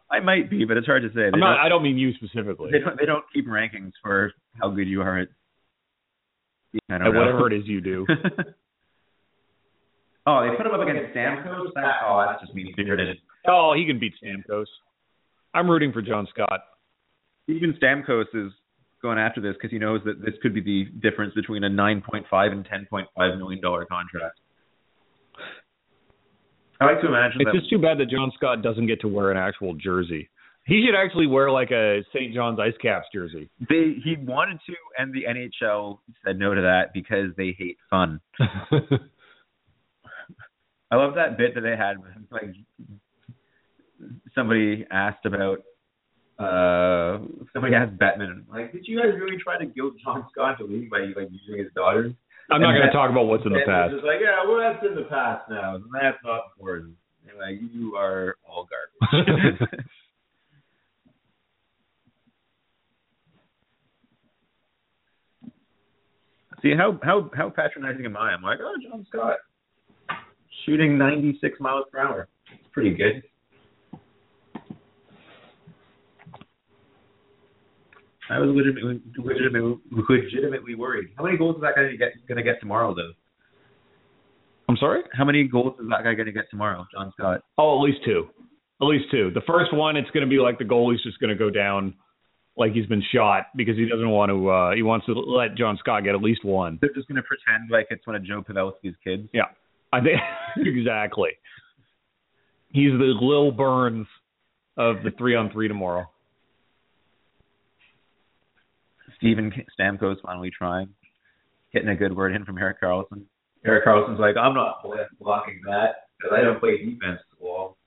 A: I might be, but it's hard to say.
C: Not.
A: don't-
C: I don't mean you specifically.
A: They don't. They don't keep rankings for how good you are at. I don't
C: At
A: know.
C: whatever it is you do. [LAUGHS]
A: oh, they put him up against Stamkos. That, oh, that's just mean spirited.
C: Oh, he can beat Stamkos. I'm rooting for John Scott.
A: Even Stamkos is going after this because he knows that this could be the difference between a 9.5 and 10.5 million dollar contract. I like to imagine
C: It's
A: that.
C: just too bad that John Scott doesn't get to wear an actual jersey. He should actually wear like a St. John's Ice Caps jersey.
A: they he wanted to, and the NHL said no to that because they hate fun. [LAUGHS] I love that bit that they had. Like somebody asked about. Uh, somebody asked Batman, like, did you guys really try to guilt John Scott to leave by like using his daughters?
C: I'm not going to talk about what's in the past.
A: It's just like, yeah, well, that's in the past now, and that's not important. And like, you are all garbage. [LAUGHS] See how how how patronizing am I? I'm like, oh, John Scott, shooting 96 miles per hour. It's pretty good. I was legitimately, legitimately, legitimately worried. How many goals is that guy get, gonna get tomorrow, though?
C: I'm sorry.
A: How many goals is that guy gonna get tomorrow, John Scott?
C: Oh, at least two. At least two. The first one, it's going to be like the goalie's just going to go down like he's been shot because he doesn't want to. uh He wants to let John Scott get at least one.
A: They're just gonna pretend like it's one of Joe Pavelski's kids.
C: Yeah, I think [LAUGHS] exactly. He's the Lil Burns of the three on three tomorrow.
A: Steven Stamkos finally trying, getting a good word in from Erik Karlsson. Erik Karlsson's like, I'm not blocking that because I don't play defense. at all.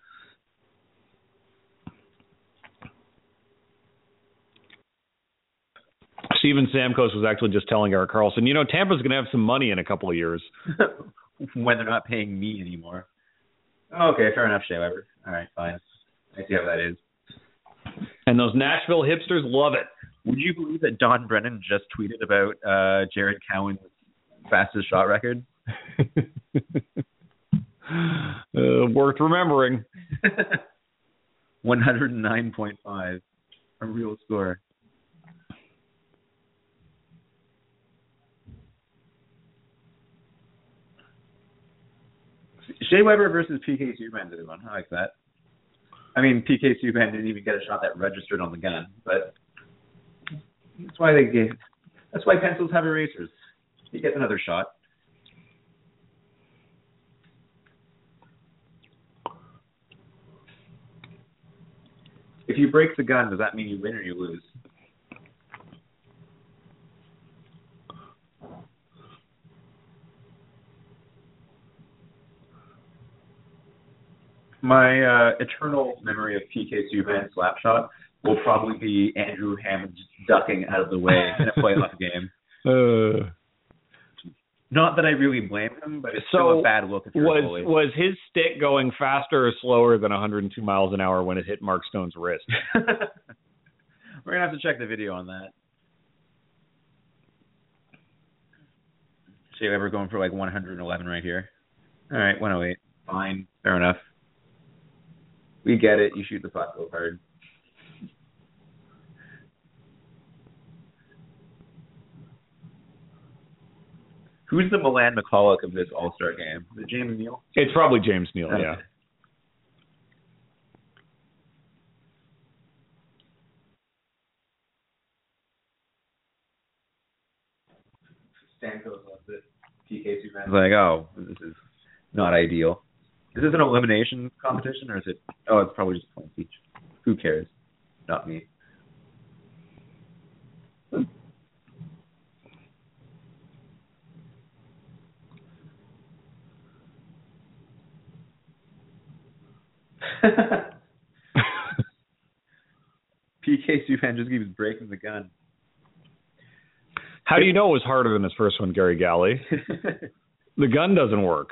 C: Steven Stamkos was actually just telling Erik Karlsson, you know, Tampa's going to have some money in a couple of years. [LAUGHS]
A: when they're not paying me anymore. Okay, fair enough, Shea Weber. All right, fine. I see how that is.
C: And those Nashville hipsters love it.
A: Would you believe that Don Brennan just tweeted about uh, Jared Cowen's fastest shot record? [LAUGHS]
C: uh, worth remembering. [LAUGHS]
A: 109.5, a real score. Shea Weber versus PK Subban is one. I like that. I mean, PK Subban didn't even get a shot that registered on the gun, but that's why they gave. That's why pencils have erasers. You get another shot. If you break the gun, does that mean you win or you lose? My uh, eternal memory of PK Subban's slap shot will probably be Andrew Hammond ducking out of the way in a playoff [LAUGHS] game.
C: Uh,
A: Not that I really blame him, but it's
C: So,
A: still a bad look if you're a
C: was
A: goalie.
C: was his stick going faster or slower than 102 miles an hour when it hit Mark Stone's wrist? [LAUGHS]
A: We're gonna have to check the video on that. Shea Weber going for like 111 right here. All right, 108. Fine, fair enough. We get it. You shoot the puck go hard. Who's the Milan Michalek of this All Star game? Is it James Neal?
C: It's probably James Neal. Yeah.
A: Okay. Stamkos loves it. PK Subban's like, oh, this is not ideal. Is this an elimination competition or is it? Oh, it's probably just points each. Who cares? Not me. [LAUGHS] PK Subban just keeps breaking the gun.
C: How do you know it was harder than his first one, Garry Galley? [LAUGHS] The gun doesn't work.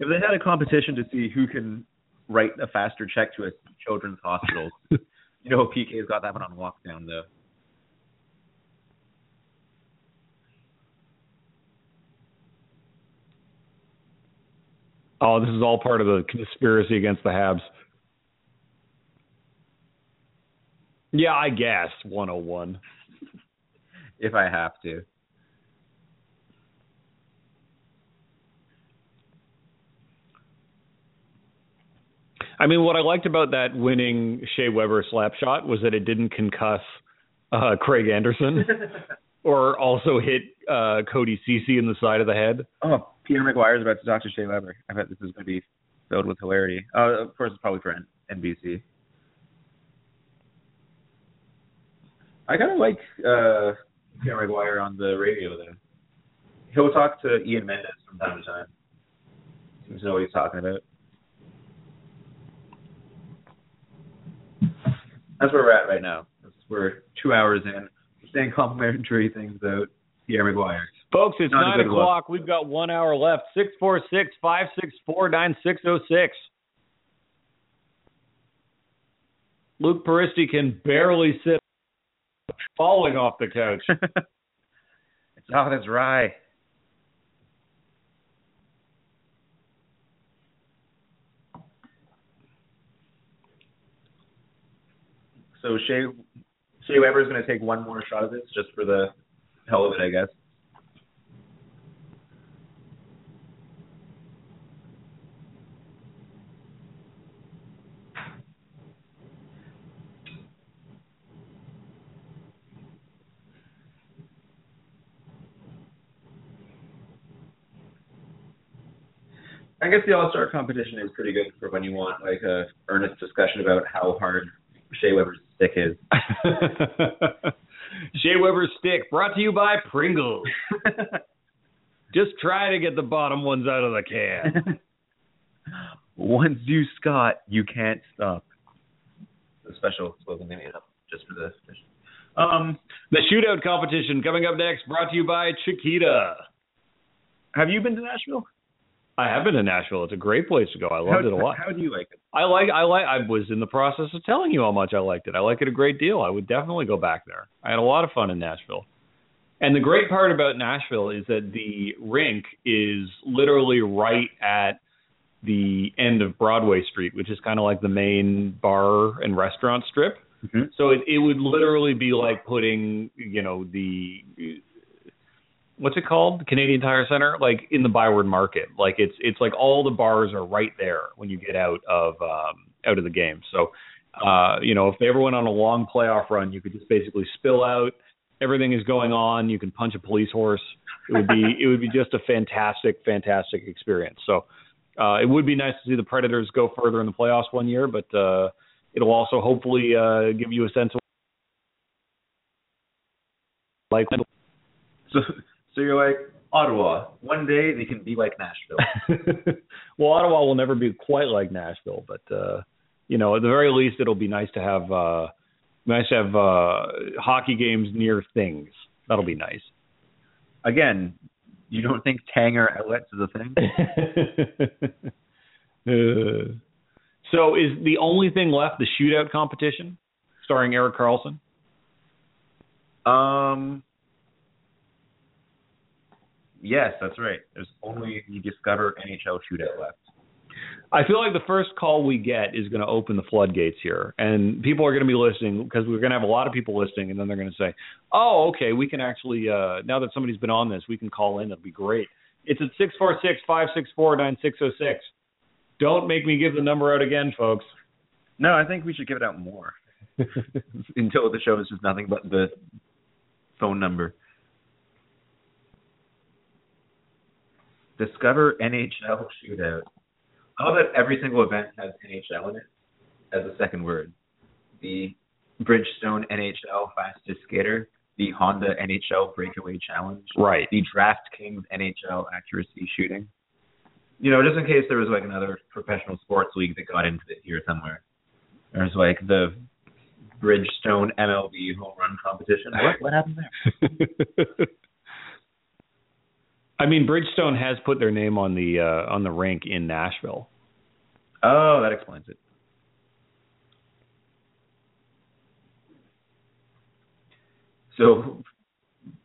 A: If they had a competition to see who can write a faster check to a children's hospital, [LAUGHS] you know PK's got that one on lockdown though.
C: Oh, this is all part of the conspiracy against the Habs. Yeah, I guess 101.
A: If I have to.
C: I mean, what I liked about that winning Shea Weber slap shot was that it didn't concuss uh, Craig Anderson [LAUGHS] or also hit uh, Cody Cece in the side of the head.
A: Oh, Pierre McGuire is about to talk to Shea Weber. I bet this is going to be filled with hilarity. Oh, of course, it's probably for N- NBC. I kind of like uh, Pierre McGuire on the radio though. He'll talk to Ian Mendes from time to time. Seems to know what he's talking about. That's where we're at right now. We're two hours in. We're saying complimentary things about Pierre McGuire.
C: Folks, it's
A: Not
C: 9
A: good
C: o'clock. We've got one hour left. 646 564 9606. Luke Peristy can barely sit, falling off the couch. [LAUGHS]
A: it's that's right. So Shea Shea Weber is going to take one more shot of this just for the hell of it, I guess. Guess the All Star competition is pretty good for when you want like a earnest discussion about how hard Shea Weber's stick is. [LAUGHS]
C: Shea Weber's stick brought to you by Pringles. [LAUGHS] Just try to get the bottom ones out of the can. [LAUGHS]
A: Once you Scott, you can't stop. The special slogan they made up just for this. Um,
C: The shootout competition coming up next, brought to you by Chiquita.
A: have you been to Nashville?
C: I have been to Nashville. It's a great place to go. I loved
A: how,
C: it a lot.
A: How do you like it?
C: I like I like I was in the process of telling you how much I liked it. I like it a great deal. I would definitely go back there. I had a lot of fun in Nashville. And the great part about Nashville is that the rink is literally right at the end of Broadway Street, which is kind of like the main bar and restaurant strip.
A: Mhm.
C: So it, it would literally be like putting, you know, the what's it called? The Canadian Tire Center, like in the Byward Market. Like it's it's like all the bars are right there when you get out of um out of the game. So uh, you know, if they ever went on a long playoff run, you could just basically spill out. Everything is going on. You can punch a police horse. It would be [LAUGHS] it would be just a fantastic, fantastic experience. So uh, it would be nice to see the Predators go further in the playoffs one year, but uh, it'll also hopefully uh, give you a sense of like
A: So, so you're like Ottawa. One day they can be like Nashville. [LAUGHS]
C: well, Ottawa will never be quite like Nashville, but uh, you know, at the very least, it'll be nice to have uh, nice to have uh, hockey games near things. That'll be nice.
A: Again, you don't think Tanger outlets is a thing? [LAUGHS]
C: Uh, so, is the only thing left the shootout competition, starring Erik Karlsson?
A: Um. Yes, that's right. There's only the Discover NHL shootout left.
C: I feel like the first call we get is going to open the floodgates here, and people are going to be listening because we're going to have a lot of people listening, and then they're going to say, "Oh, okay, we can actually uh, now that somebody's been on this, we can call in. That'd be great." It's at six four six five six four nine six zero six. Don't make me give the number out again, folks.
A: No, I think we should give it out more [LAUGHS] [LAUGHS] until the show is just nothing but the phone number. Discover NHL shootout. I love that every single event has NHL in it as a second word. The Bridgestone NHL fastest skater, the Honda NHL breakaway challenge,
C: Right.
A: the DraftKings NHL accuracy shooting. You know, just in case there was like another professional sports league that got into it here somewhere. There's like the Bridgestone MLB home run competition. What what happened there? [LAUGHS]
C: I mean, Bridgestone has put their name on the uh, on the rink in Nashville.
A: Oh, that explains it. So,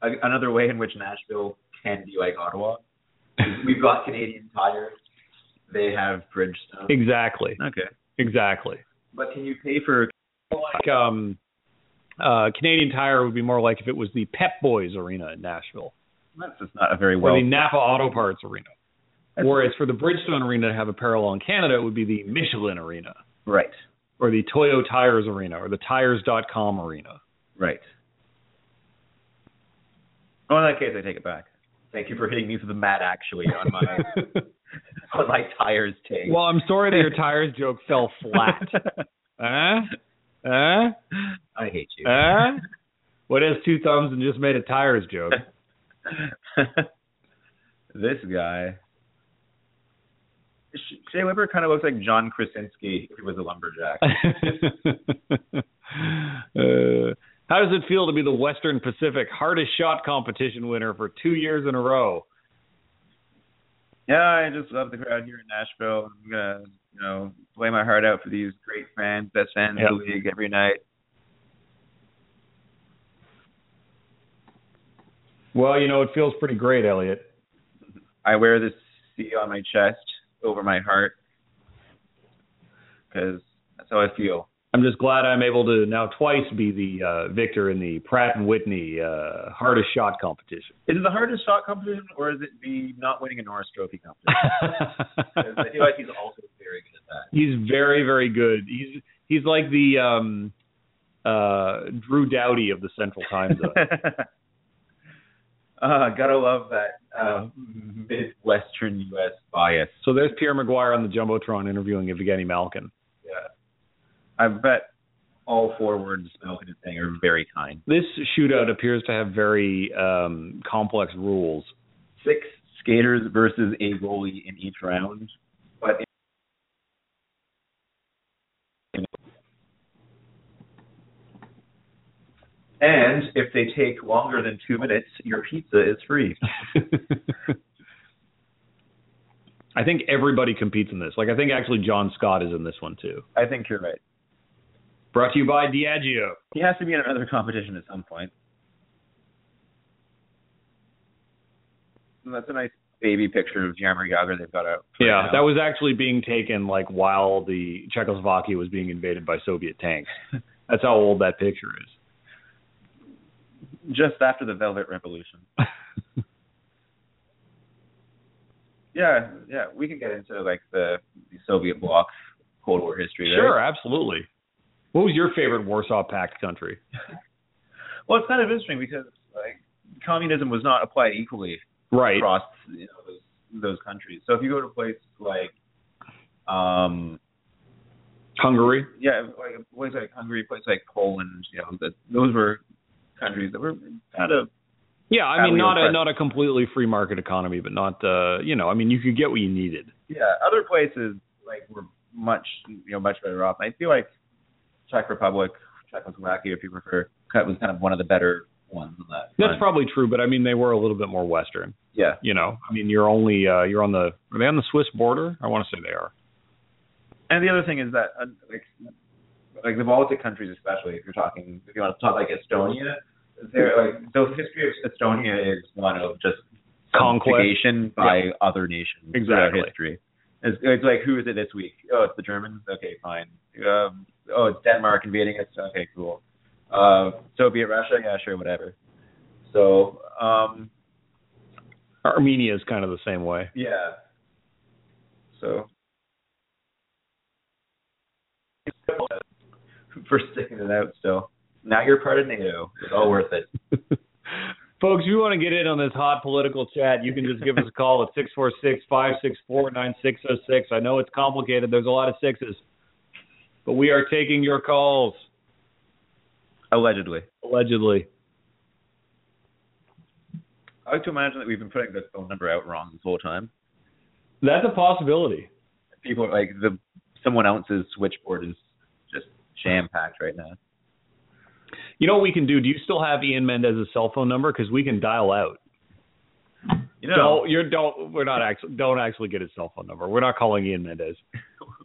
A: a, another way in which Nashville can be like Ottawa. [LAUGHS] We've got Canadian tires. They have Bridgestone.
C: Exactly.
A: Okay,
C: Exactly.
A: but can you pay for?
C: Like um, uh, Canadian Tire would be more like if it was the Pep Boys Arena in Nashville,
A: That's just not a very
C: or
A: well.
C: the Napa Auto Parts Arena.
A: That's-
C: Whereas for the Bridgestone Arena to have a parallel in Canada, it would be the Michelin Arena,
A: Right,
C: or the Toyo Tires Arena, or the Tires.com Arena.
A: right. Well, in that case, I take it back. Thank you for hitting me for the mat actually on my [LAUGHS] on my tires take.
C: well, I'm sorry that your tires joke fell flat. [LAUGHS] huh? Huh?
A: I hate you.
C: Huh? What has two thumbs and just made a tires joke? [LAUGHS] [LAUGHS]
A: this guy. Sh- Shea Weber kind of looks like John Krasinski if he was a lumberjack. [LAUGHS]
C: uh, how does it feel to be the Western Pacific hardest shot competition winner for two years in a row?
A: yeah, I just love the crowd here in Nashville. I'm gonna, you know, play my heart out for these great fans, best fans
C: Yep.
A: in the league every night.
C: Well, you know, it feels pretty great, Elliotte.
A: I wear this C on my chest over my heart because that's how I feel.
C: I'm just glad I'm able to now twice be the uh, victor in the Pratt and Whitney uh, hardest shot competition.
A: Is it the hardest shot competition, or is it the not winning a Norris Trophy competition? [LAUGHS] I feel like he's also very good at that.
C: he's very, very good. He's he's like the um, uh, Drew Doughty of the Central Time Zone. [LAUGHS]
A: uh, gotta love that uh, Midwestern U.S. bias.
C: so there's Pierre McGuire on the jumbotron interviewing Evgeny Malkin.
A: Yeah, I bet all four words Malkin is saying are very kind.
C: This shootout appears to have very um, complex rules.
A: Six skaters versus a goalie in each round, but and if they take longer than two minutes, your pizza is free. [LAUGHS]
C: I think everybody competes in this. Like I think actually John Scott is in this one too.
A: I think you're right.
C: Brought to you by Diageo.
A: He has to be in another competition at some point. And that's a nice baby picture of Jaromir Jagr they've got out.
C: Yeah,
A: now.
C: that was actually being taken like while the Czechoslovakia was being invaded by Soviet tanks. [LAUGHS] That's how old that picture is.
A: Just after the Velvet Revolution. [LAUGHS] yeah, yeah, we can get into like the, the Soviet bloc Cold War history.
C: Sure, absolutely. What was your favorite Warsaw Pact country? [LAUGHS]
A: Well, it's kind of interesting because like communism was not applied equally
C: Right.
A: across you know those those countries. So if you go to a place like um
C: Hungary.
A: yeah, like a place like Hungary, a place like Poland, you know, that those were countries that were kind of
C: Yeah, I mean not a not a completely free market economy, but not uh you know, I mean you could get what you needed.
A: yeah, other places like were much you know much better off. And I feel like Czech Republic, Czechoslovakia, if you prefer, was kind of one of the better ones in that.
C: That's
A: front.
C: probably true, but I mean they were a little bit more western.
A: yeah.
C: You know, I mean you're only uh you're on the are they on the Swiss border? I want to say they are.
A: And the other thing is that uh, like like the Baltic countries, especially if you're talking if you want to talk like Estonia, they're like the history of Estonia is one of just
C: Conquest.
A: subjugation by other nations
C: Exactly.
A: history. It's, it's like who is it this week? Oh, it's the Germans. Okay, fine. Um, oh, it's Denmark invading us. Okay, cool. Uh, Soviet Russia. Yeah, sure, whatever. So, um,
C: Armenia is kind of the same way.
A: yeah. So, [LAUGHS] for sticking it out still. Now you're part of NATO. It's all worth it. [LAUGHS]
C: Folks, if you want to get in on this hot political chat, you can just give us a call at 646-564-9606. I know it's complicated. There's a lot of sixes. But we are taking your calls,
A: Allegedly.
C: allegedly.
A: I like to imagine that we've been putting this phone number out wrong this whole time.
C: That's a possibility.
A: People like the someone else's switchboard is jam packed right now.
C: You know what we can do? Do you still have Ian Mendes's cell phone number? Because we can dial out.
A: You know,
C: Don't you're don't we're not actually don't actually get his cell phone number. We're not calling Ian Mendes.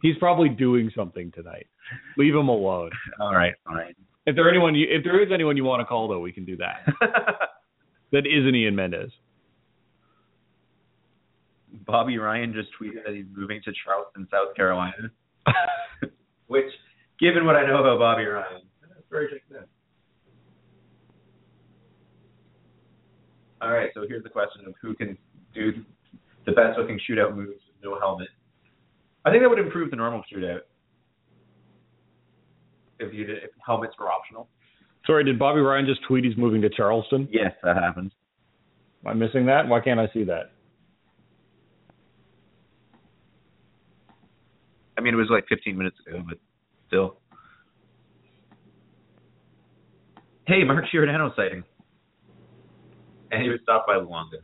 C: He's probably doing something tonight. Leave him alone.
A: all right, fine.
C: If there anyone you, if there is anyone you want to call though, we can do that. [LAUGHS] That isn't Ian Mendez.
A: Bobby Ryan just tweeted that he's moving to Charleston, South Carolina. [LAUGHS] Which, given what I know about Bobby Ryan, that's very good. All right, so here's the question of who can do the best looking shootout moves with no helmet. I think that would improve the normal shootout if you did, if helmets were optional.
C: Sorry, did Bobby Ryan just tweet he's moving to Charleston?
A: Yes, that happens.
C: Am I missing that? Why can't I see that?
A: I mean, it was like 15 minutes ago, but still. Hey, Mark Giordano sighting. And he was stopped by Luongo.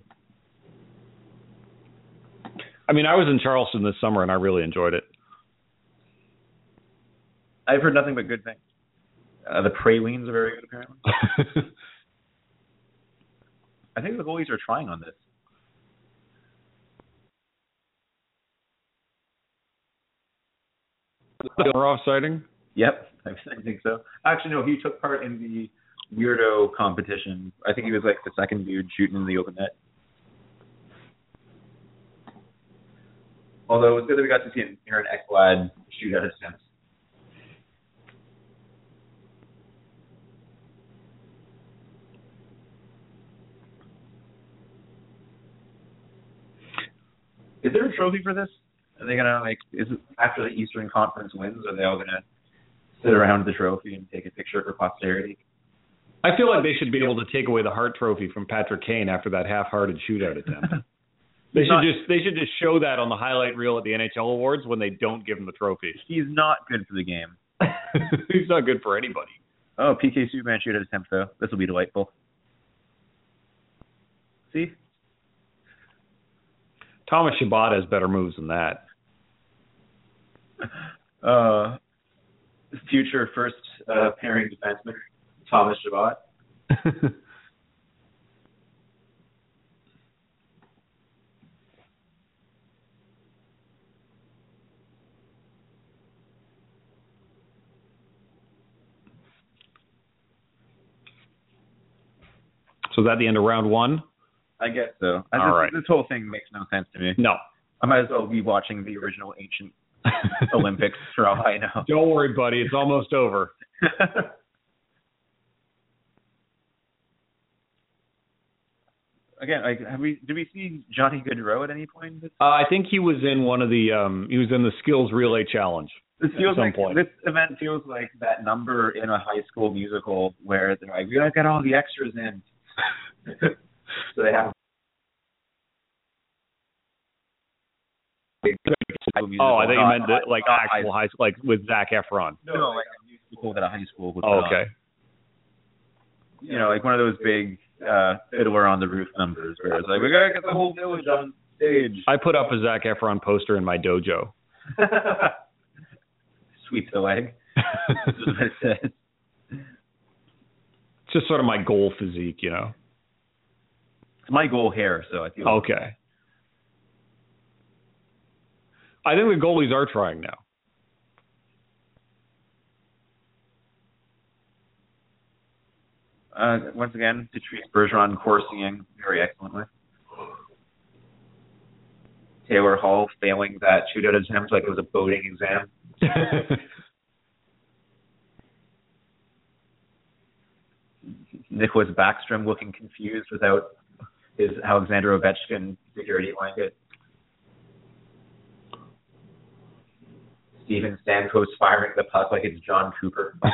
C: I mean, I was in Charleston this summer and I really enjoyed it.
A: I've heard nothing but good things. Uh, the pralines are very good, apparently. [LAUGHS] I think the goalies are trying on this.
C: Off-sighting?
A: Yep, I think so. Actually, no, he took part in the weirdo competition. I think he was like the second dude shooting in the open net. Although it was good that we got to see an Aaron Ekblad shoot out of sense. Is there a trophy for this? Are they gonna like? Is it after the Eastern Conference wins? Are they all gonna sit around the trophy and take a picture for posterity?
C: I feel like they should be able to take away the Hart Trophy from Patrick Kane after that half-hearted shootout attempt. [LAUGHS] They should
A: Not-
C: just they should just show that on the highlight reel at the NHL awards when they don't give him the trophy.
A: He's not good for the game. [LAUGHS]
C: He's not good for anybody.
A: Oh, PK Subban shootout attempt though. This will be delightful. See,
C: Thomas Chabot has better moves than that.
A: Uh, future first uh, pairing defenseman Thomas Chabot. [LAUGHS]
C: so is that the end of round one?
A: I guess so. I,
C: All
A: this,
C: right.
A: this whole thing makes no sense to me.
C: No.
A: I might as well be watching the original ancient [LAUGHS] Olympics for all I know.
C: Don't worry, buddy. It's almost over. [LAUGHS]
A: Again, like, have we? Did we see Johnny Gaudreau at any point?
C: Uh, I think he was in one of the um he was in the skills relay challenge.
A: this feels
C: some
A: like
C: point.
A: this event feels like that number in a high school musical where they're like, "We gotta get all the extras in." [LAUGHS] so they have.
C: Oh, I think you meant the, like
A: not
C: actual high school, like with Zac Efron.
A: No, no, like a musical that a high school would.
C: Oh,
A: on.
C: okay.
A: You know, like one of those big uh Fiddler on the Roof numbers where it's like, "We gotta get the whole village on stage."
C: I put up a Zac Efron poster in my dojo. [LAUGHS]
A: Sweep the leg. That's what it says.
C: It's just sort of my goal physique, you know.
A: It's my goal hair, so I feel.
C: Okay. I think the goalies are trying now.
A: Uh, once again, Patrice Bergeron coursing very excellently. Taylor Hall failing that shootout attempt like it was a boating exam. [LAUGHS] Nicklas Backstrom looking confused without his Alexander Ovechkin security blanket. Steven Stamkos firing the puck like it's Jon Cooper. [LAUGHS]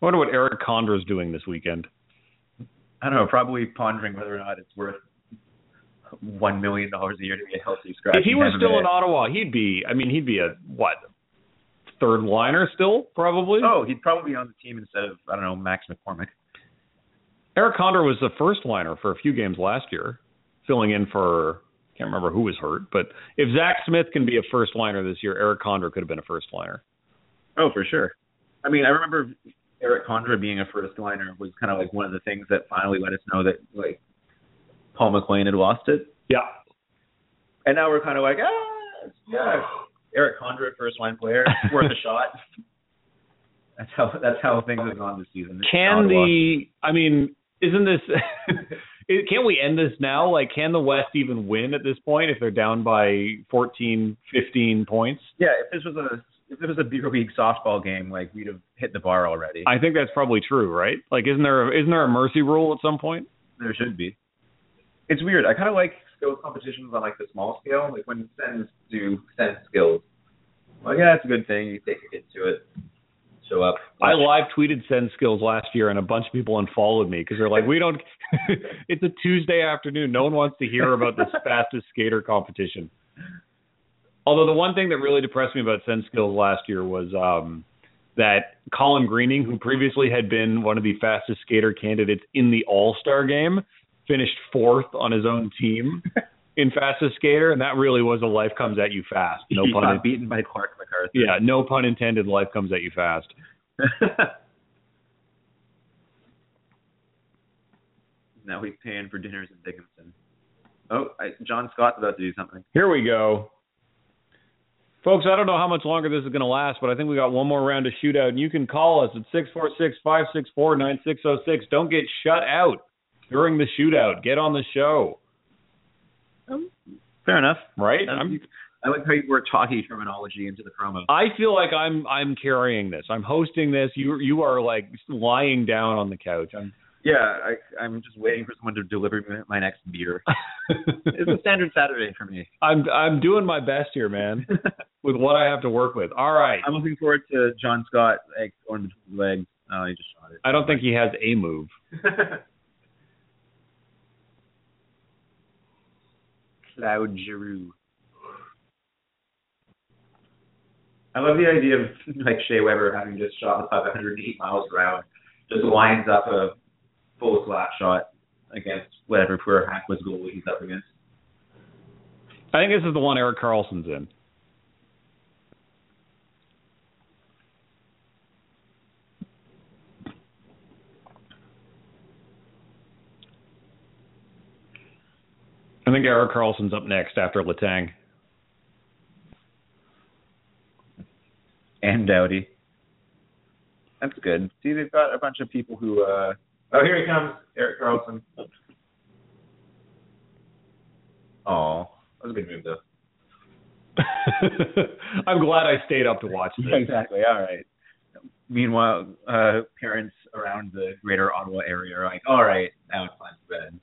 C: I wonder what Erik Condra's doing this weekend.
A: I don't know, probably pondering whether or not it's worth one million dollars a year to be a healthy scratch.
C: If he was still in Ottawa, he'd be. I mean, he'd be a what third liner still probably.
A: Oh, he'd probably be on the team instead of I don't know Max McCormick.
C: Erik Condra was the first liner for a few games last year, filling in for can't remember who was hurt. But if Zack Smith can be a first liner this year, Erik Condra could have been a first liner.
A: Oh, for sure. I mean, I remember Erik Condra being a first liner was kind of like one of the things that finally let us know that like Paul McLean had lost it,
C: Yeah.
A: and now we're kind of like, ah, yeah, Erik Condra, first line player, worth a shot. [LAUGHS] That's how that's how things have gone this season.
C: Can the? I mean, isn't this? [LAUGHS] it- Can't we end this now? Like, can the West even win at this point if they're down by 14, 15 points?
A: Yeah, if this was a if this was a beer league softball game, like we'd have hit the bar already.
C: I think that's probably true, right? Like, isn't there a, isn't there a mercy rule at some point?
A: There should be. It's weird. I kind of like skills competitions on like the small scale, like when Sens do Sens skills. Like, yeah, it's a good thing. You take a kid to it, up.
C: I live tweeted Sens skills last year, and a bunch of people unfollowed me because they're like, "We don't." [LAUGHS] it's a Tuesday afternoon. No one wants to hear about this [LAUGHS] fastest skater competition. Although the one thing that really depressed me about Sens skills last year was um, that Colin Greening, who previously had been one of the fastest skater candidates in the All Star game, finished fourth on his own team [LAUGHS] in fastest skater, and that really was a life comes at you fast. No [LAUGHS]
A: he
C: pun.
A: got beaten by Clarke MacArthur.
C: Yeah, no pun intended. Life comes at you fast. [LAUGHS]
A: now he's paying for dinners in Dickinson. Oh, I, John Scott's about to do something.
C: Here we go. Folks, I don't know how much longer this is going to last, but I think we got one more round of shootout, and you can call us at six four six five six four nine six zero six. Don't get shut out during the shootout. Get on the show,
A: Fair enough.
C: right?
A: Um,
C: I'm,
A: I like how you worked hockey terminology into the promo.
C: I feel like I'm I'm carrying this. I'm hosting this. You you are like lying down on the couch. I'm
A: Yeah, I, I'm just waiting for someone to deliver me my next beer. [LAUGHS] it's a standard Saturday for me.
C: I'm I'm doing my best here, man, [LAUGHS] with what I have to work with. All right.
A: I'm looking forward to John Scott like going between his legs. Oh, he just shot it.
C: I don't think he has a move. [LAUGHS]
A: Claude Giroux. I love the idea of like Shea Weber having just shot the puck 108 miles per hour, just lines up a full slap shot against whatever poor hack was goal he's up against.
C: I think this is the one Erik Karlsson's in. I think Erik Karlsson's up next after Letang.
A: And Doughty. That's good. See, they've got a bunch of people who. uh Oh, here he comes, Eric Carlson. Oh, that was a good move, though. [LAUGHS]
C: I'm glad I stayed up to watch this.
A: Exactly. All right. Meanwhile, uh, parents around the greater Ottawa area are like, "All right, now it's time for bed."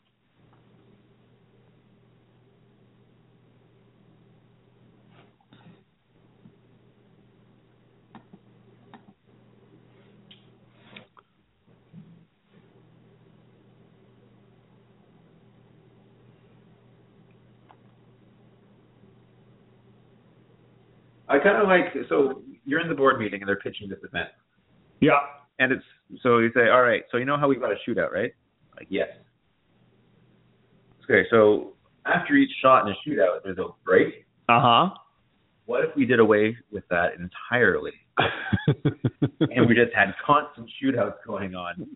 A: I kind of like so you're in the board meeting and they're pitching this event,
C: Yeah.
A: and it's so you say, "All right, so you know how we've got a shootout, right?" Like, yes. Okay, so after each shot in a shootout, there's a break.
C: Uh huh.
A: What if we did away with that entirely, [LAUGHS] and we just had constant shootouts going on?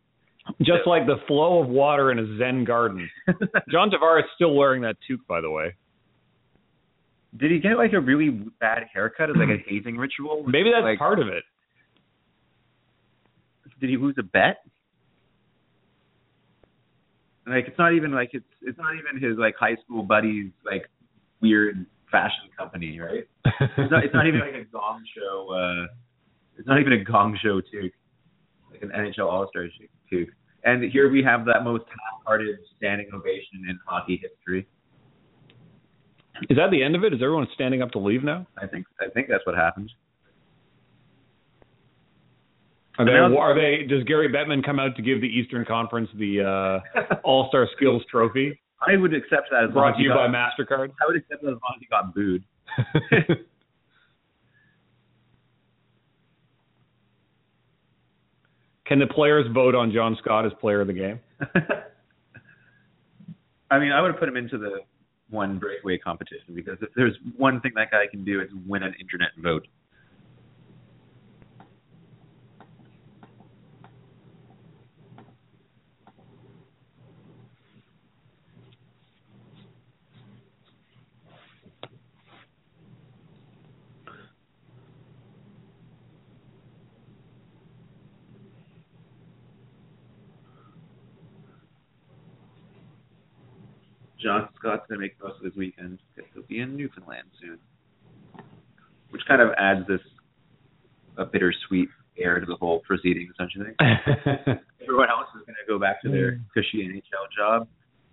C: Just like the flow of water in a Zen garden. [LAUGHS] John Tavares is still wearing that toque, by the way.
A: Did he get like a really bad haircut as like a [CLEARS THROAT] hazing ritual?
C: Maybe that's
A: like,
C: part of it.
A: Did he lose a bet? Like it's not even like it's it's not even his like high school buddies like weird fashion company, right? It's not it's not even like a gong show. uh It's not even a gong show too, like an NHL All Star too. And here we have that most half-hearted standing ovation in hockey history.
C: Is that the end of it? Is everyone standing up to leave now?
A: I think I think that's what happens.
C: Are they, are they? Does Gary Bettman come out to give the Eastern Conference the uh, [LAUGHS] All Star Skills Trophy,
A: I would accept that as
C: brought to you
A: got,
C: by Mastercard?
A: I would accept that as long as he got booed. [LAUGHS]
C: Can the players vote on John Scott as Player of the Game? [LAUGHS]
A: I mean, I would have put him into the one breakaway competition because if there's one thing that guy can do, it's win an internet vote. John Scott's gonna make the most of his weekend because he'll be in Newfoundland soon, which kind of adds this a bittersweet air to the whole proceedings, don't you think? [LAUGHS] Everyone else is gonna go back to their mm. cushy NHL job,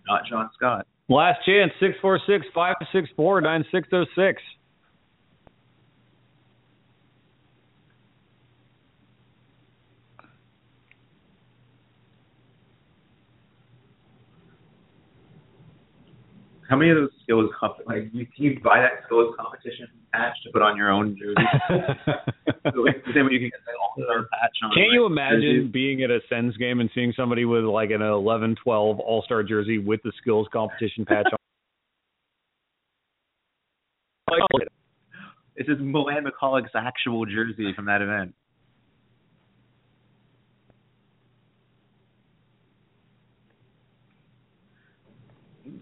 A: not John Scott.
C: Last chance, 646 564 9606.
A: How many of those skills comp- like you can you buy that skills competition patch to put on your own jersey? [LAUGHS] So it's the same way you can get all star patch on.
C: Can't you imagine
A: jerseys.
C: being at a Sens game and seeing somebody with like an 11 12 All Star jersey with the skills competition patch on? [LAUGHS] Like,
A: This is Milan Michalek's actual jersey from that event.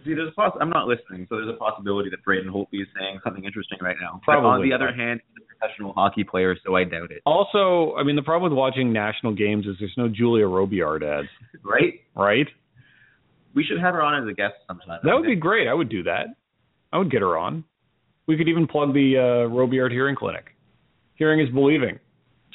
A: See, there's poss- I'm not listening, so there's a possibility that Braden Holtby is saying something interesting right now. But on the other hand, he's a professional hockey player, so I doubt it.
C: Also, I mean, the problem with watching national games is there's no Julia Robillard ads,
A: Right?
C: right?
A: We should have her on as a guest sometime.
C: That would be great. I would do that. I would get her on. We could even plug the uh, Robillard Hearing Clinic. Hearing is believing.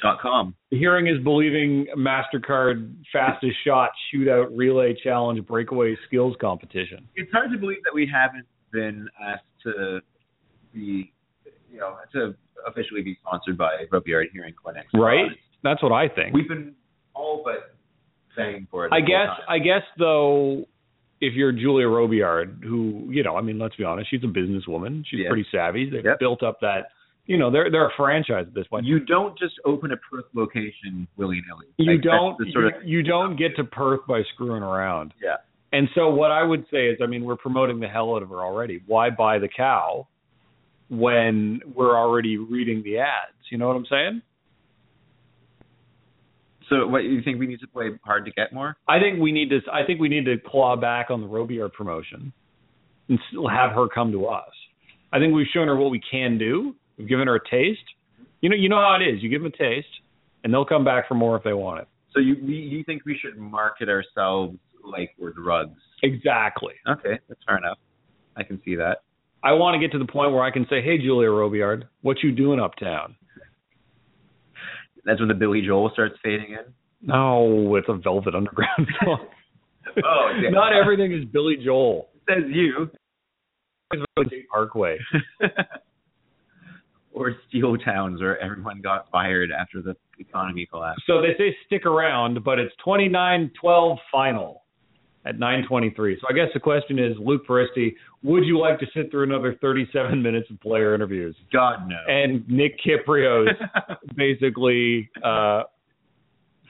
A: Dot com.
C: Hearing is believing Mastercard fastest shot shootout relay challenge breakaway skills competition.
A: It's hard to believe that we haven't been asked to be, you know, to officially be sponsored by Robillard Hearing Clinics.
C: Right? That's what I think.
A: We've been all but paying for it.
C: I guess. I guess though if you're Julia Robillard, who, you know, I mean, let's be honest, she's a businesswoman. She's
A: Yeah.
C: pretty savvy. They've
A: Yep.
C: built up that you know, they're they're a franchise at this point.
A: you don't just open a Perth location willy nilly.
C: You don't
A: sort
C: you,
A: of
C: you don't get to Perth by screwing around.
A: yeah.
C: And so what I would say is, I mean, we're promoting the hell out of her already. Why buy the cow when we're already reading the ads? You know what I'm saying?
A: So what you think we need to play hard to get more?
C: I think we need to. I think we need to claw back on the Robillard promotion and still have her come to us. I think we've shown her what we can do. We've given her a taste. You know, you know how it is. You give them a taste, and they'll come back for more if they want it.
A: So you we- you think we should market ourselves like we're drugs?
C: Exactly.
A: Okay, that's fair enough. I can see that.
C: I want to get to the point where I can say, "Hey, Julia Robillard, what you doing uptown?"
A: That's when the Billy Joel starts fading in.
C: No, it's a Velvet Underground [LAUGHS] song.
A: Oh, yeah.
C: Not everything is Billy Joel.
A: Says you.
C: Parkway. [LAUGHS]
A: or Steel Towns, where everyone got fired after the economy collapsed.
C: So they say stick around, but it's 29-12 final at 9:23. So I guess the question is, Luke Peristy, would you like to sit through another 37 minutes of player interviews?
A: God no.
C: And Nick Kypreos [LAUGHS] basically. Uh,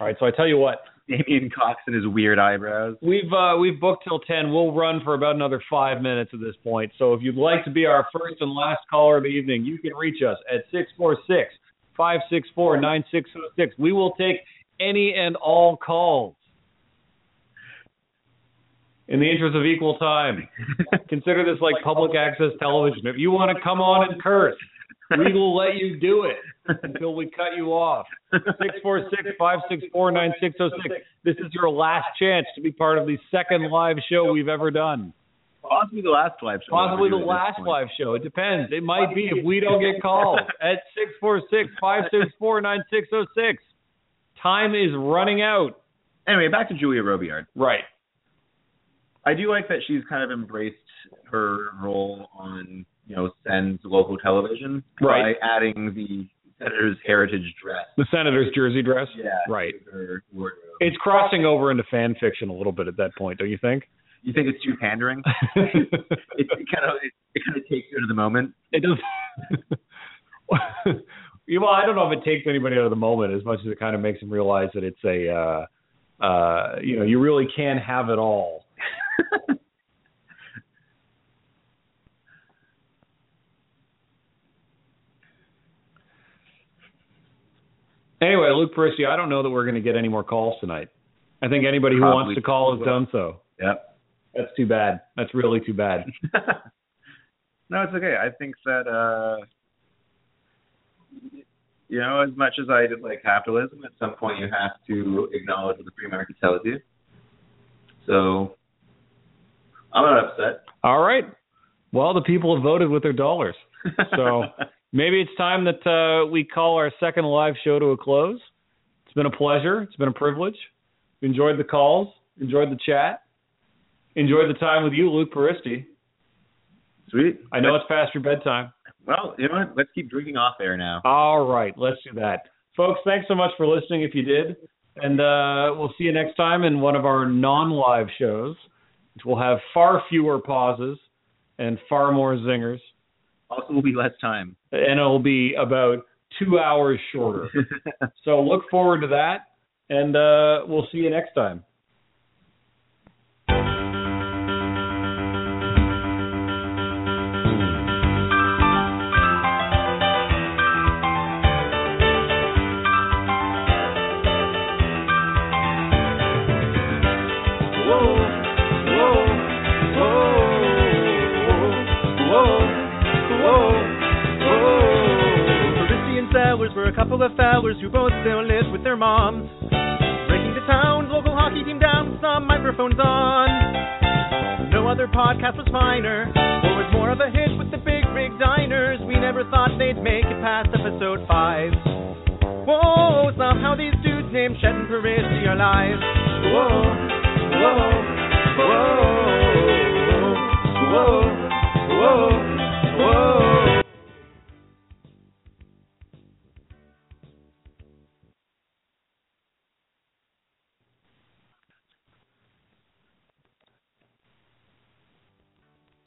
C: all right, so I tell you what,
A: Damien Cox and his weird eyebrows.
C: we've uh, we've booked till 10. We'll run for about another five minutes at this point. So if you'd like to be our first and last caller of the evening, you can reach us at 646 564 9606. We will take any and all calls. In the interest of equal time, [LAUGHS] consider this like public access television. If you want to come on and curse, we will let you do it [LAUGHS] until we cut you off. 646-564-9606. This is your last chance to be part of the second live show we've ever done.
A: Possibly the last live show.
C: Possibly the
A: we'll ever do at this
C: last live show. It depends. It might be if we don't get [LAUGHS] called at 646-564-9606. Time is running out.
A: Anyway, back to Julia Robillard.
C: Right.
A: I do like that she's kind of embraced her role on, you know, Sen's local television
C: Right.
A: by adding the senator's heritage dress.
C: The senator's jersey dress.
A: Yeah.
C: Right.
A: to Her wardrobe.
C: It's crossing over into fan fiction a little bit at that point, don't you think?
A: You think it's too pandering? [LAUGHS] it, it kind of it, it kind of takes you to the moment.
C: It does. [LAUGHS] You- well, I don't know if it takes anybody out of the moment as much as it kind of makes them realize that it's a, uh, uh, you know, you really can have it all. [LAUGHS] Anyway, Luke Peristy, I don't know that we're going to get any more calls tonight. I think anybody who
A: Probably
C: wants to call has done so.
A: Yep.
C: That's too bad. That's really too bad. [LAUGHS]
A: no, it's okay. I think that uh you know, as much as I did like capitalism, at some point you have to acknowledge what the free market tells you. So I'm not upset.
C: All right. Well, the people have voted with their dollars. So [LAUGHS] maybe it's time that uh, we call our second live show to a close. It's been a pleasure. It's been a privilege. Enjoyed the calls. Enjoyed the chat. Enjoyed the time with you, Luke Peristy.
A: Sweet.
C: I know it's past your bedtime.
A: Well, you know what? Let's keep drinking off air now.
C: All right, let's do that. Folks, thanks so much for listening if you did. And uh, we'll see you next time in one of our non live shows, which will have far fewer pauses and far more zingers.
A: Also, will be less time.
C: And it'll be about two hours shorter. [LAUGHS] so look forward to that. And uh, we'll see you next time.
B: Couple of fellers who both still lived with their moms. Breaking the town's local hockey team down with some microphones on. No other podcast was finer, or was more of a hit with the big rig diners. We never thought they'd make it past episode five. Whoa, somehow these dudes named Chet and Parisi are alive. Whoa, whoa, whoa, whoa, whoa, whoa.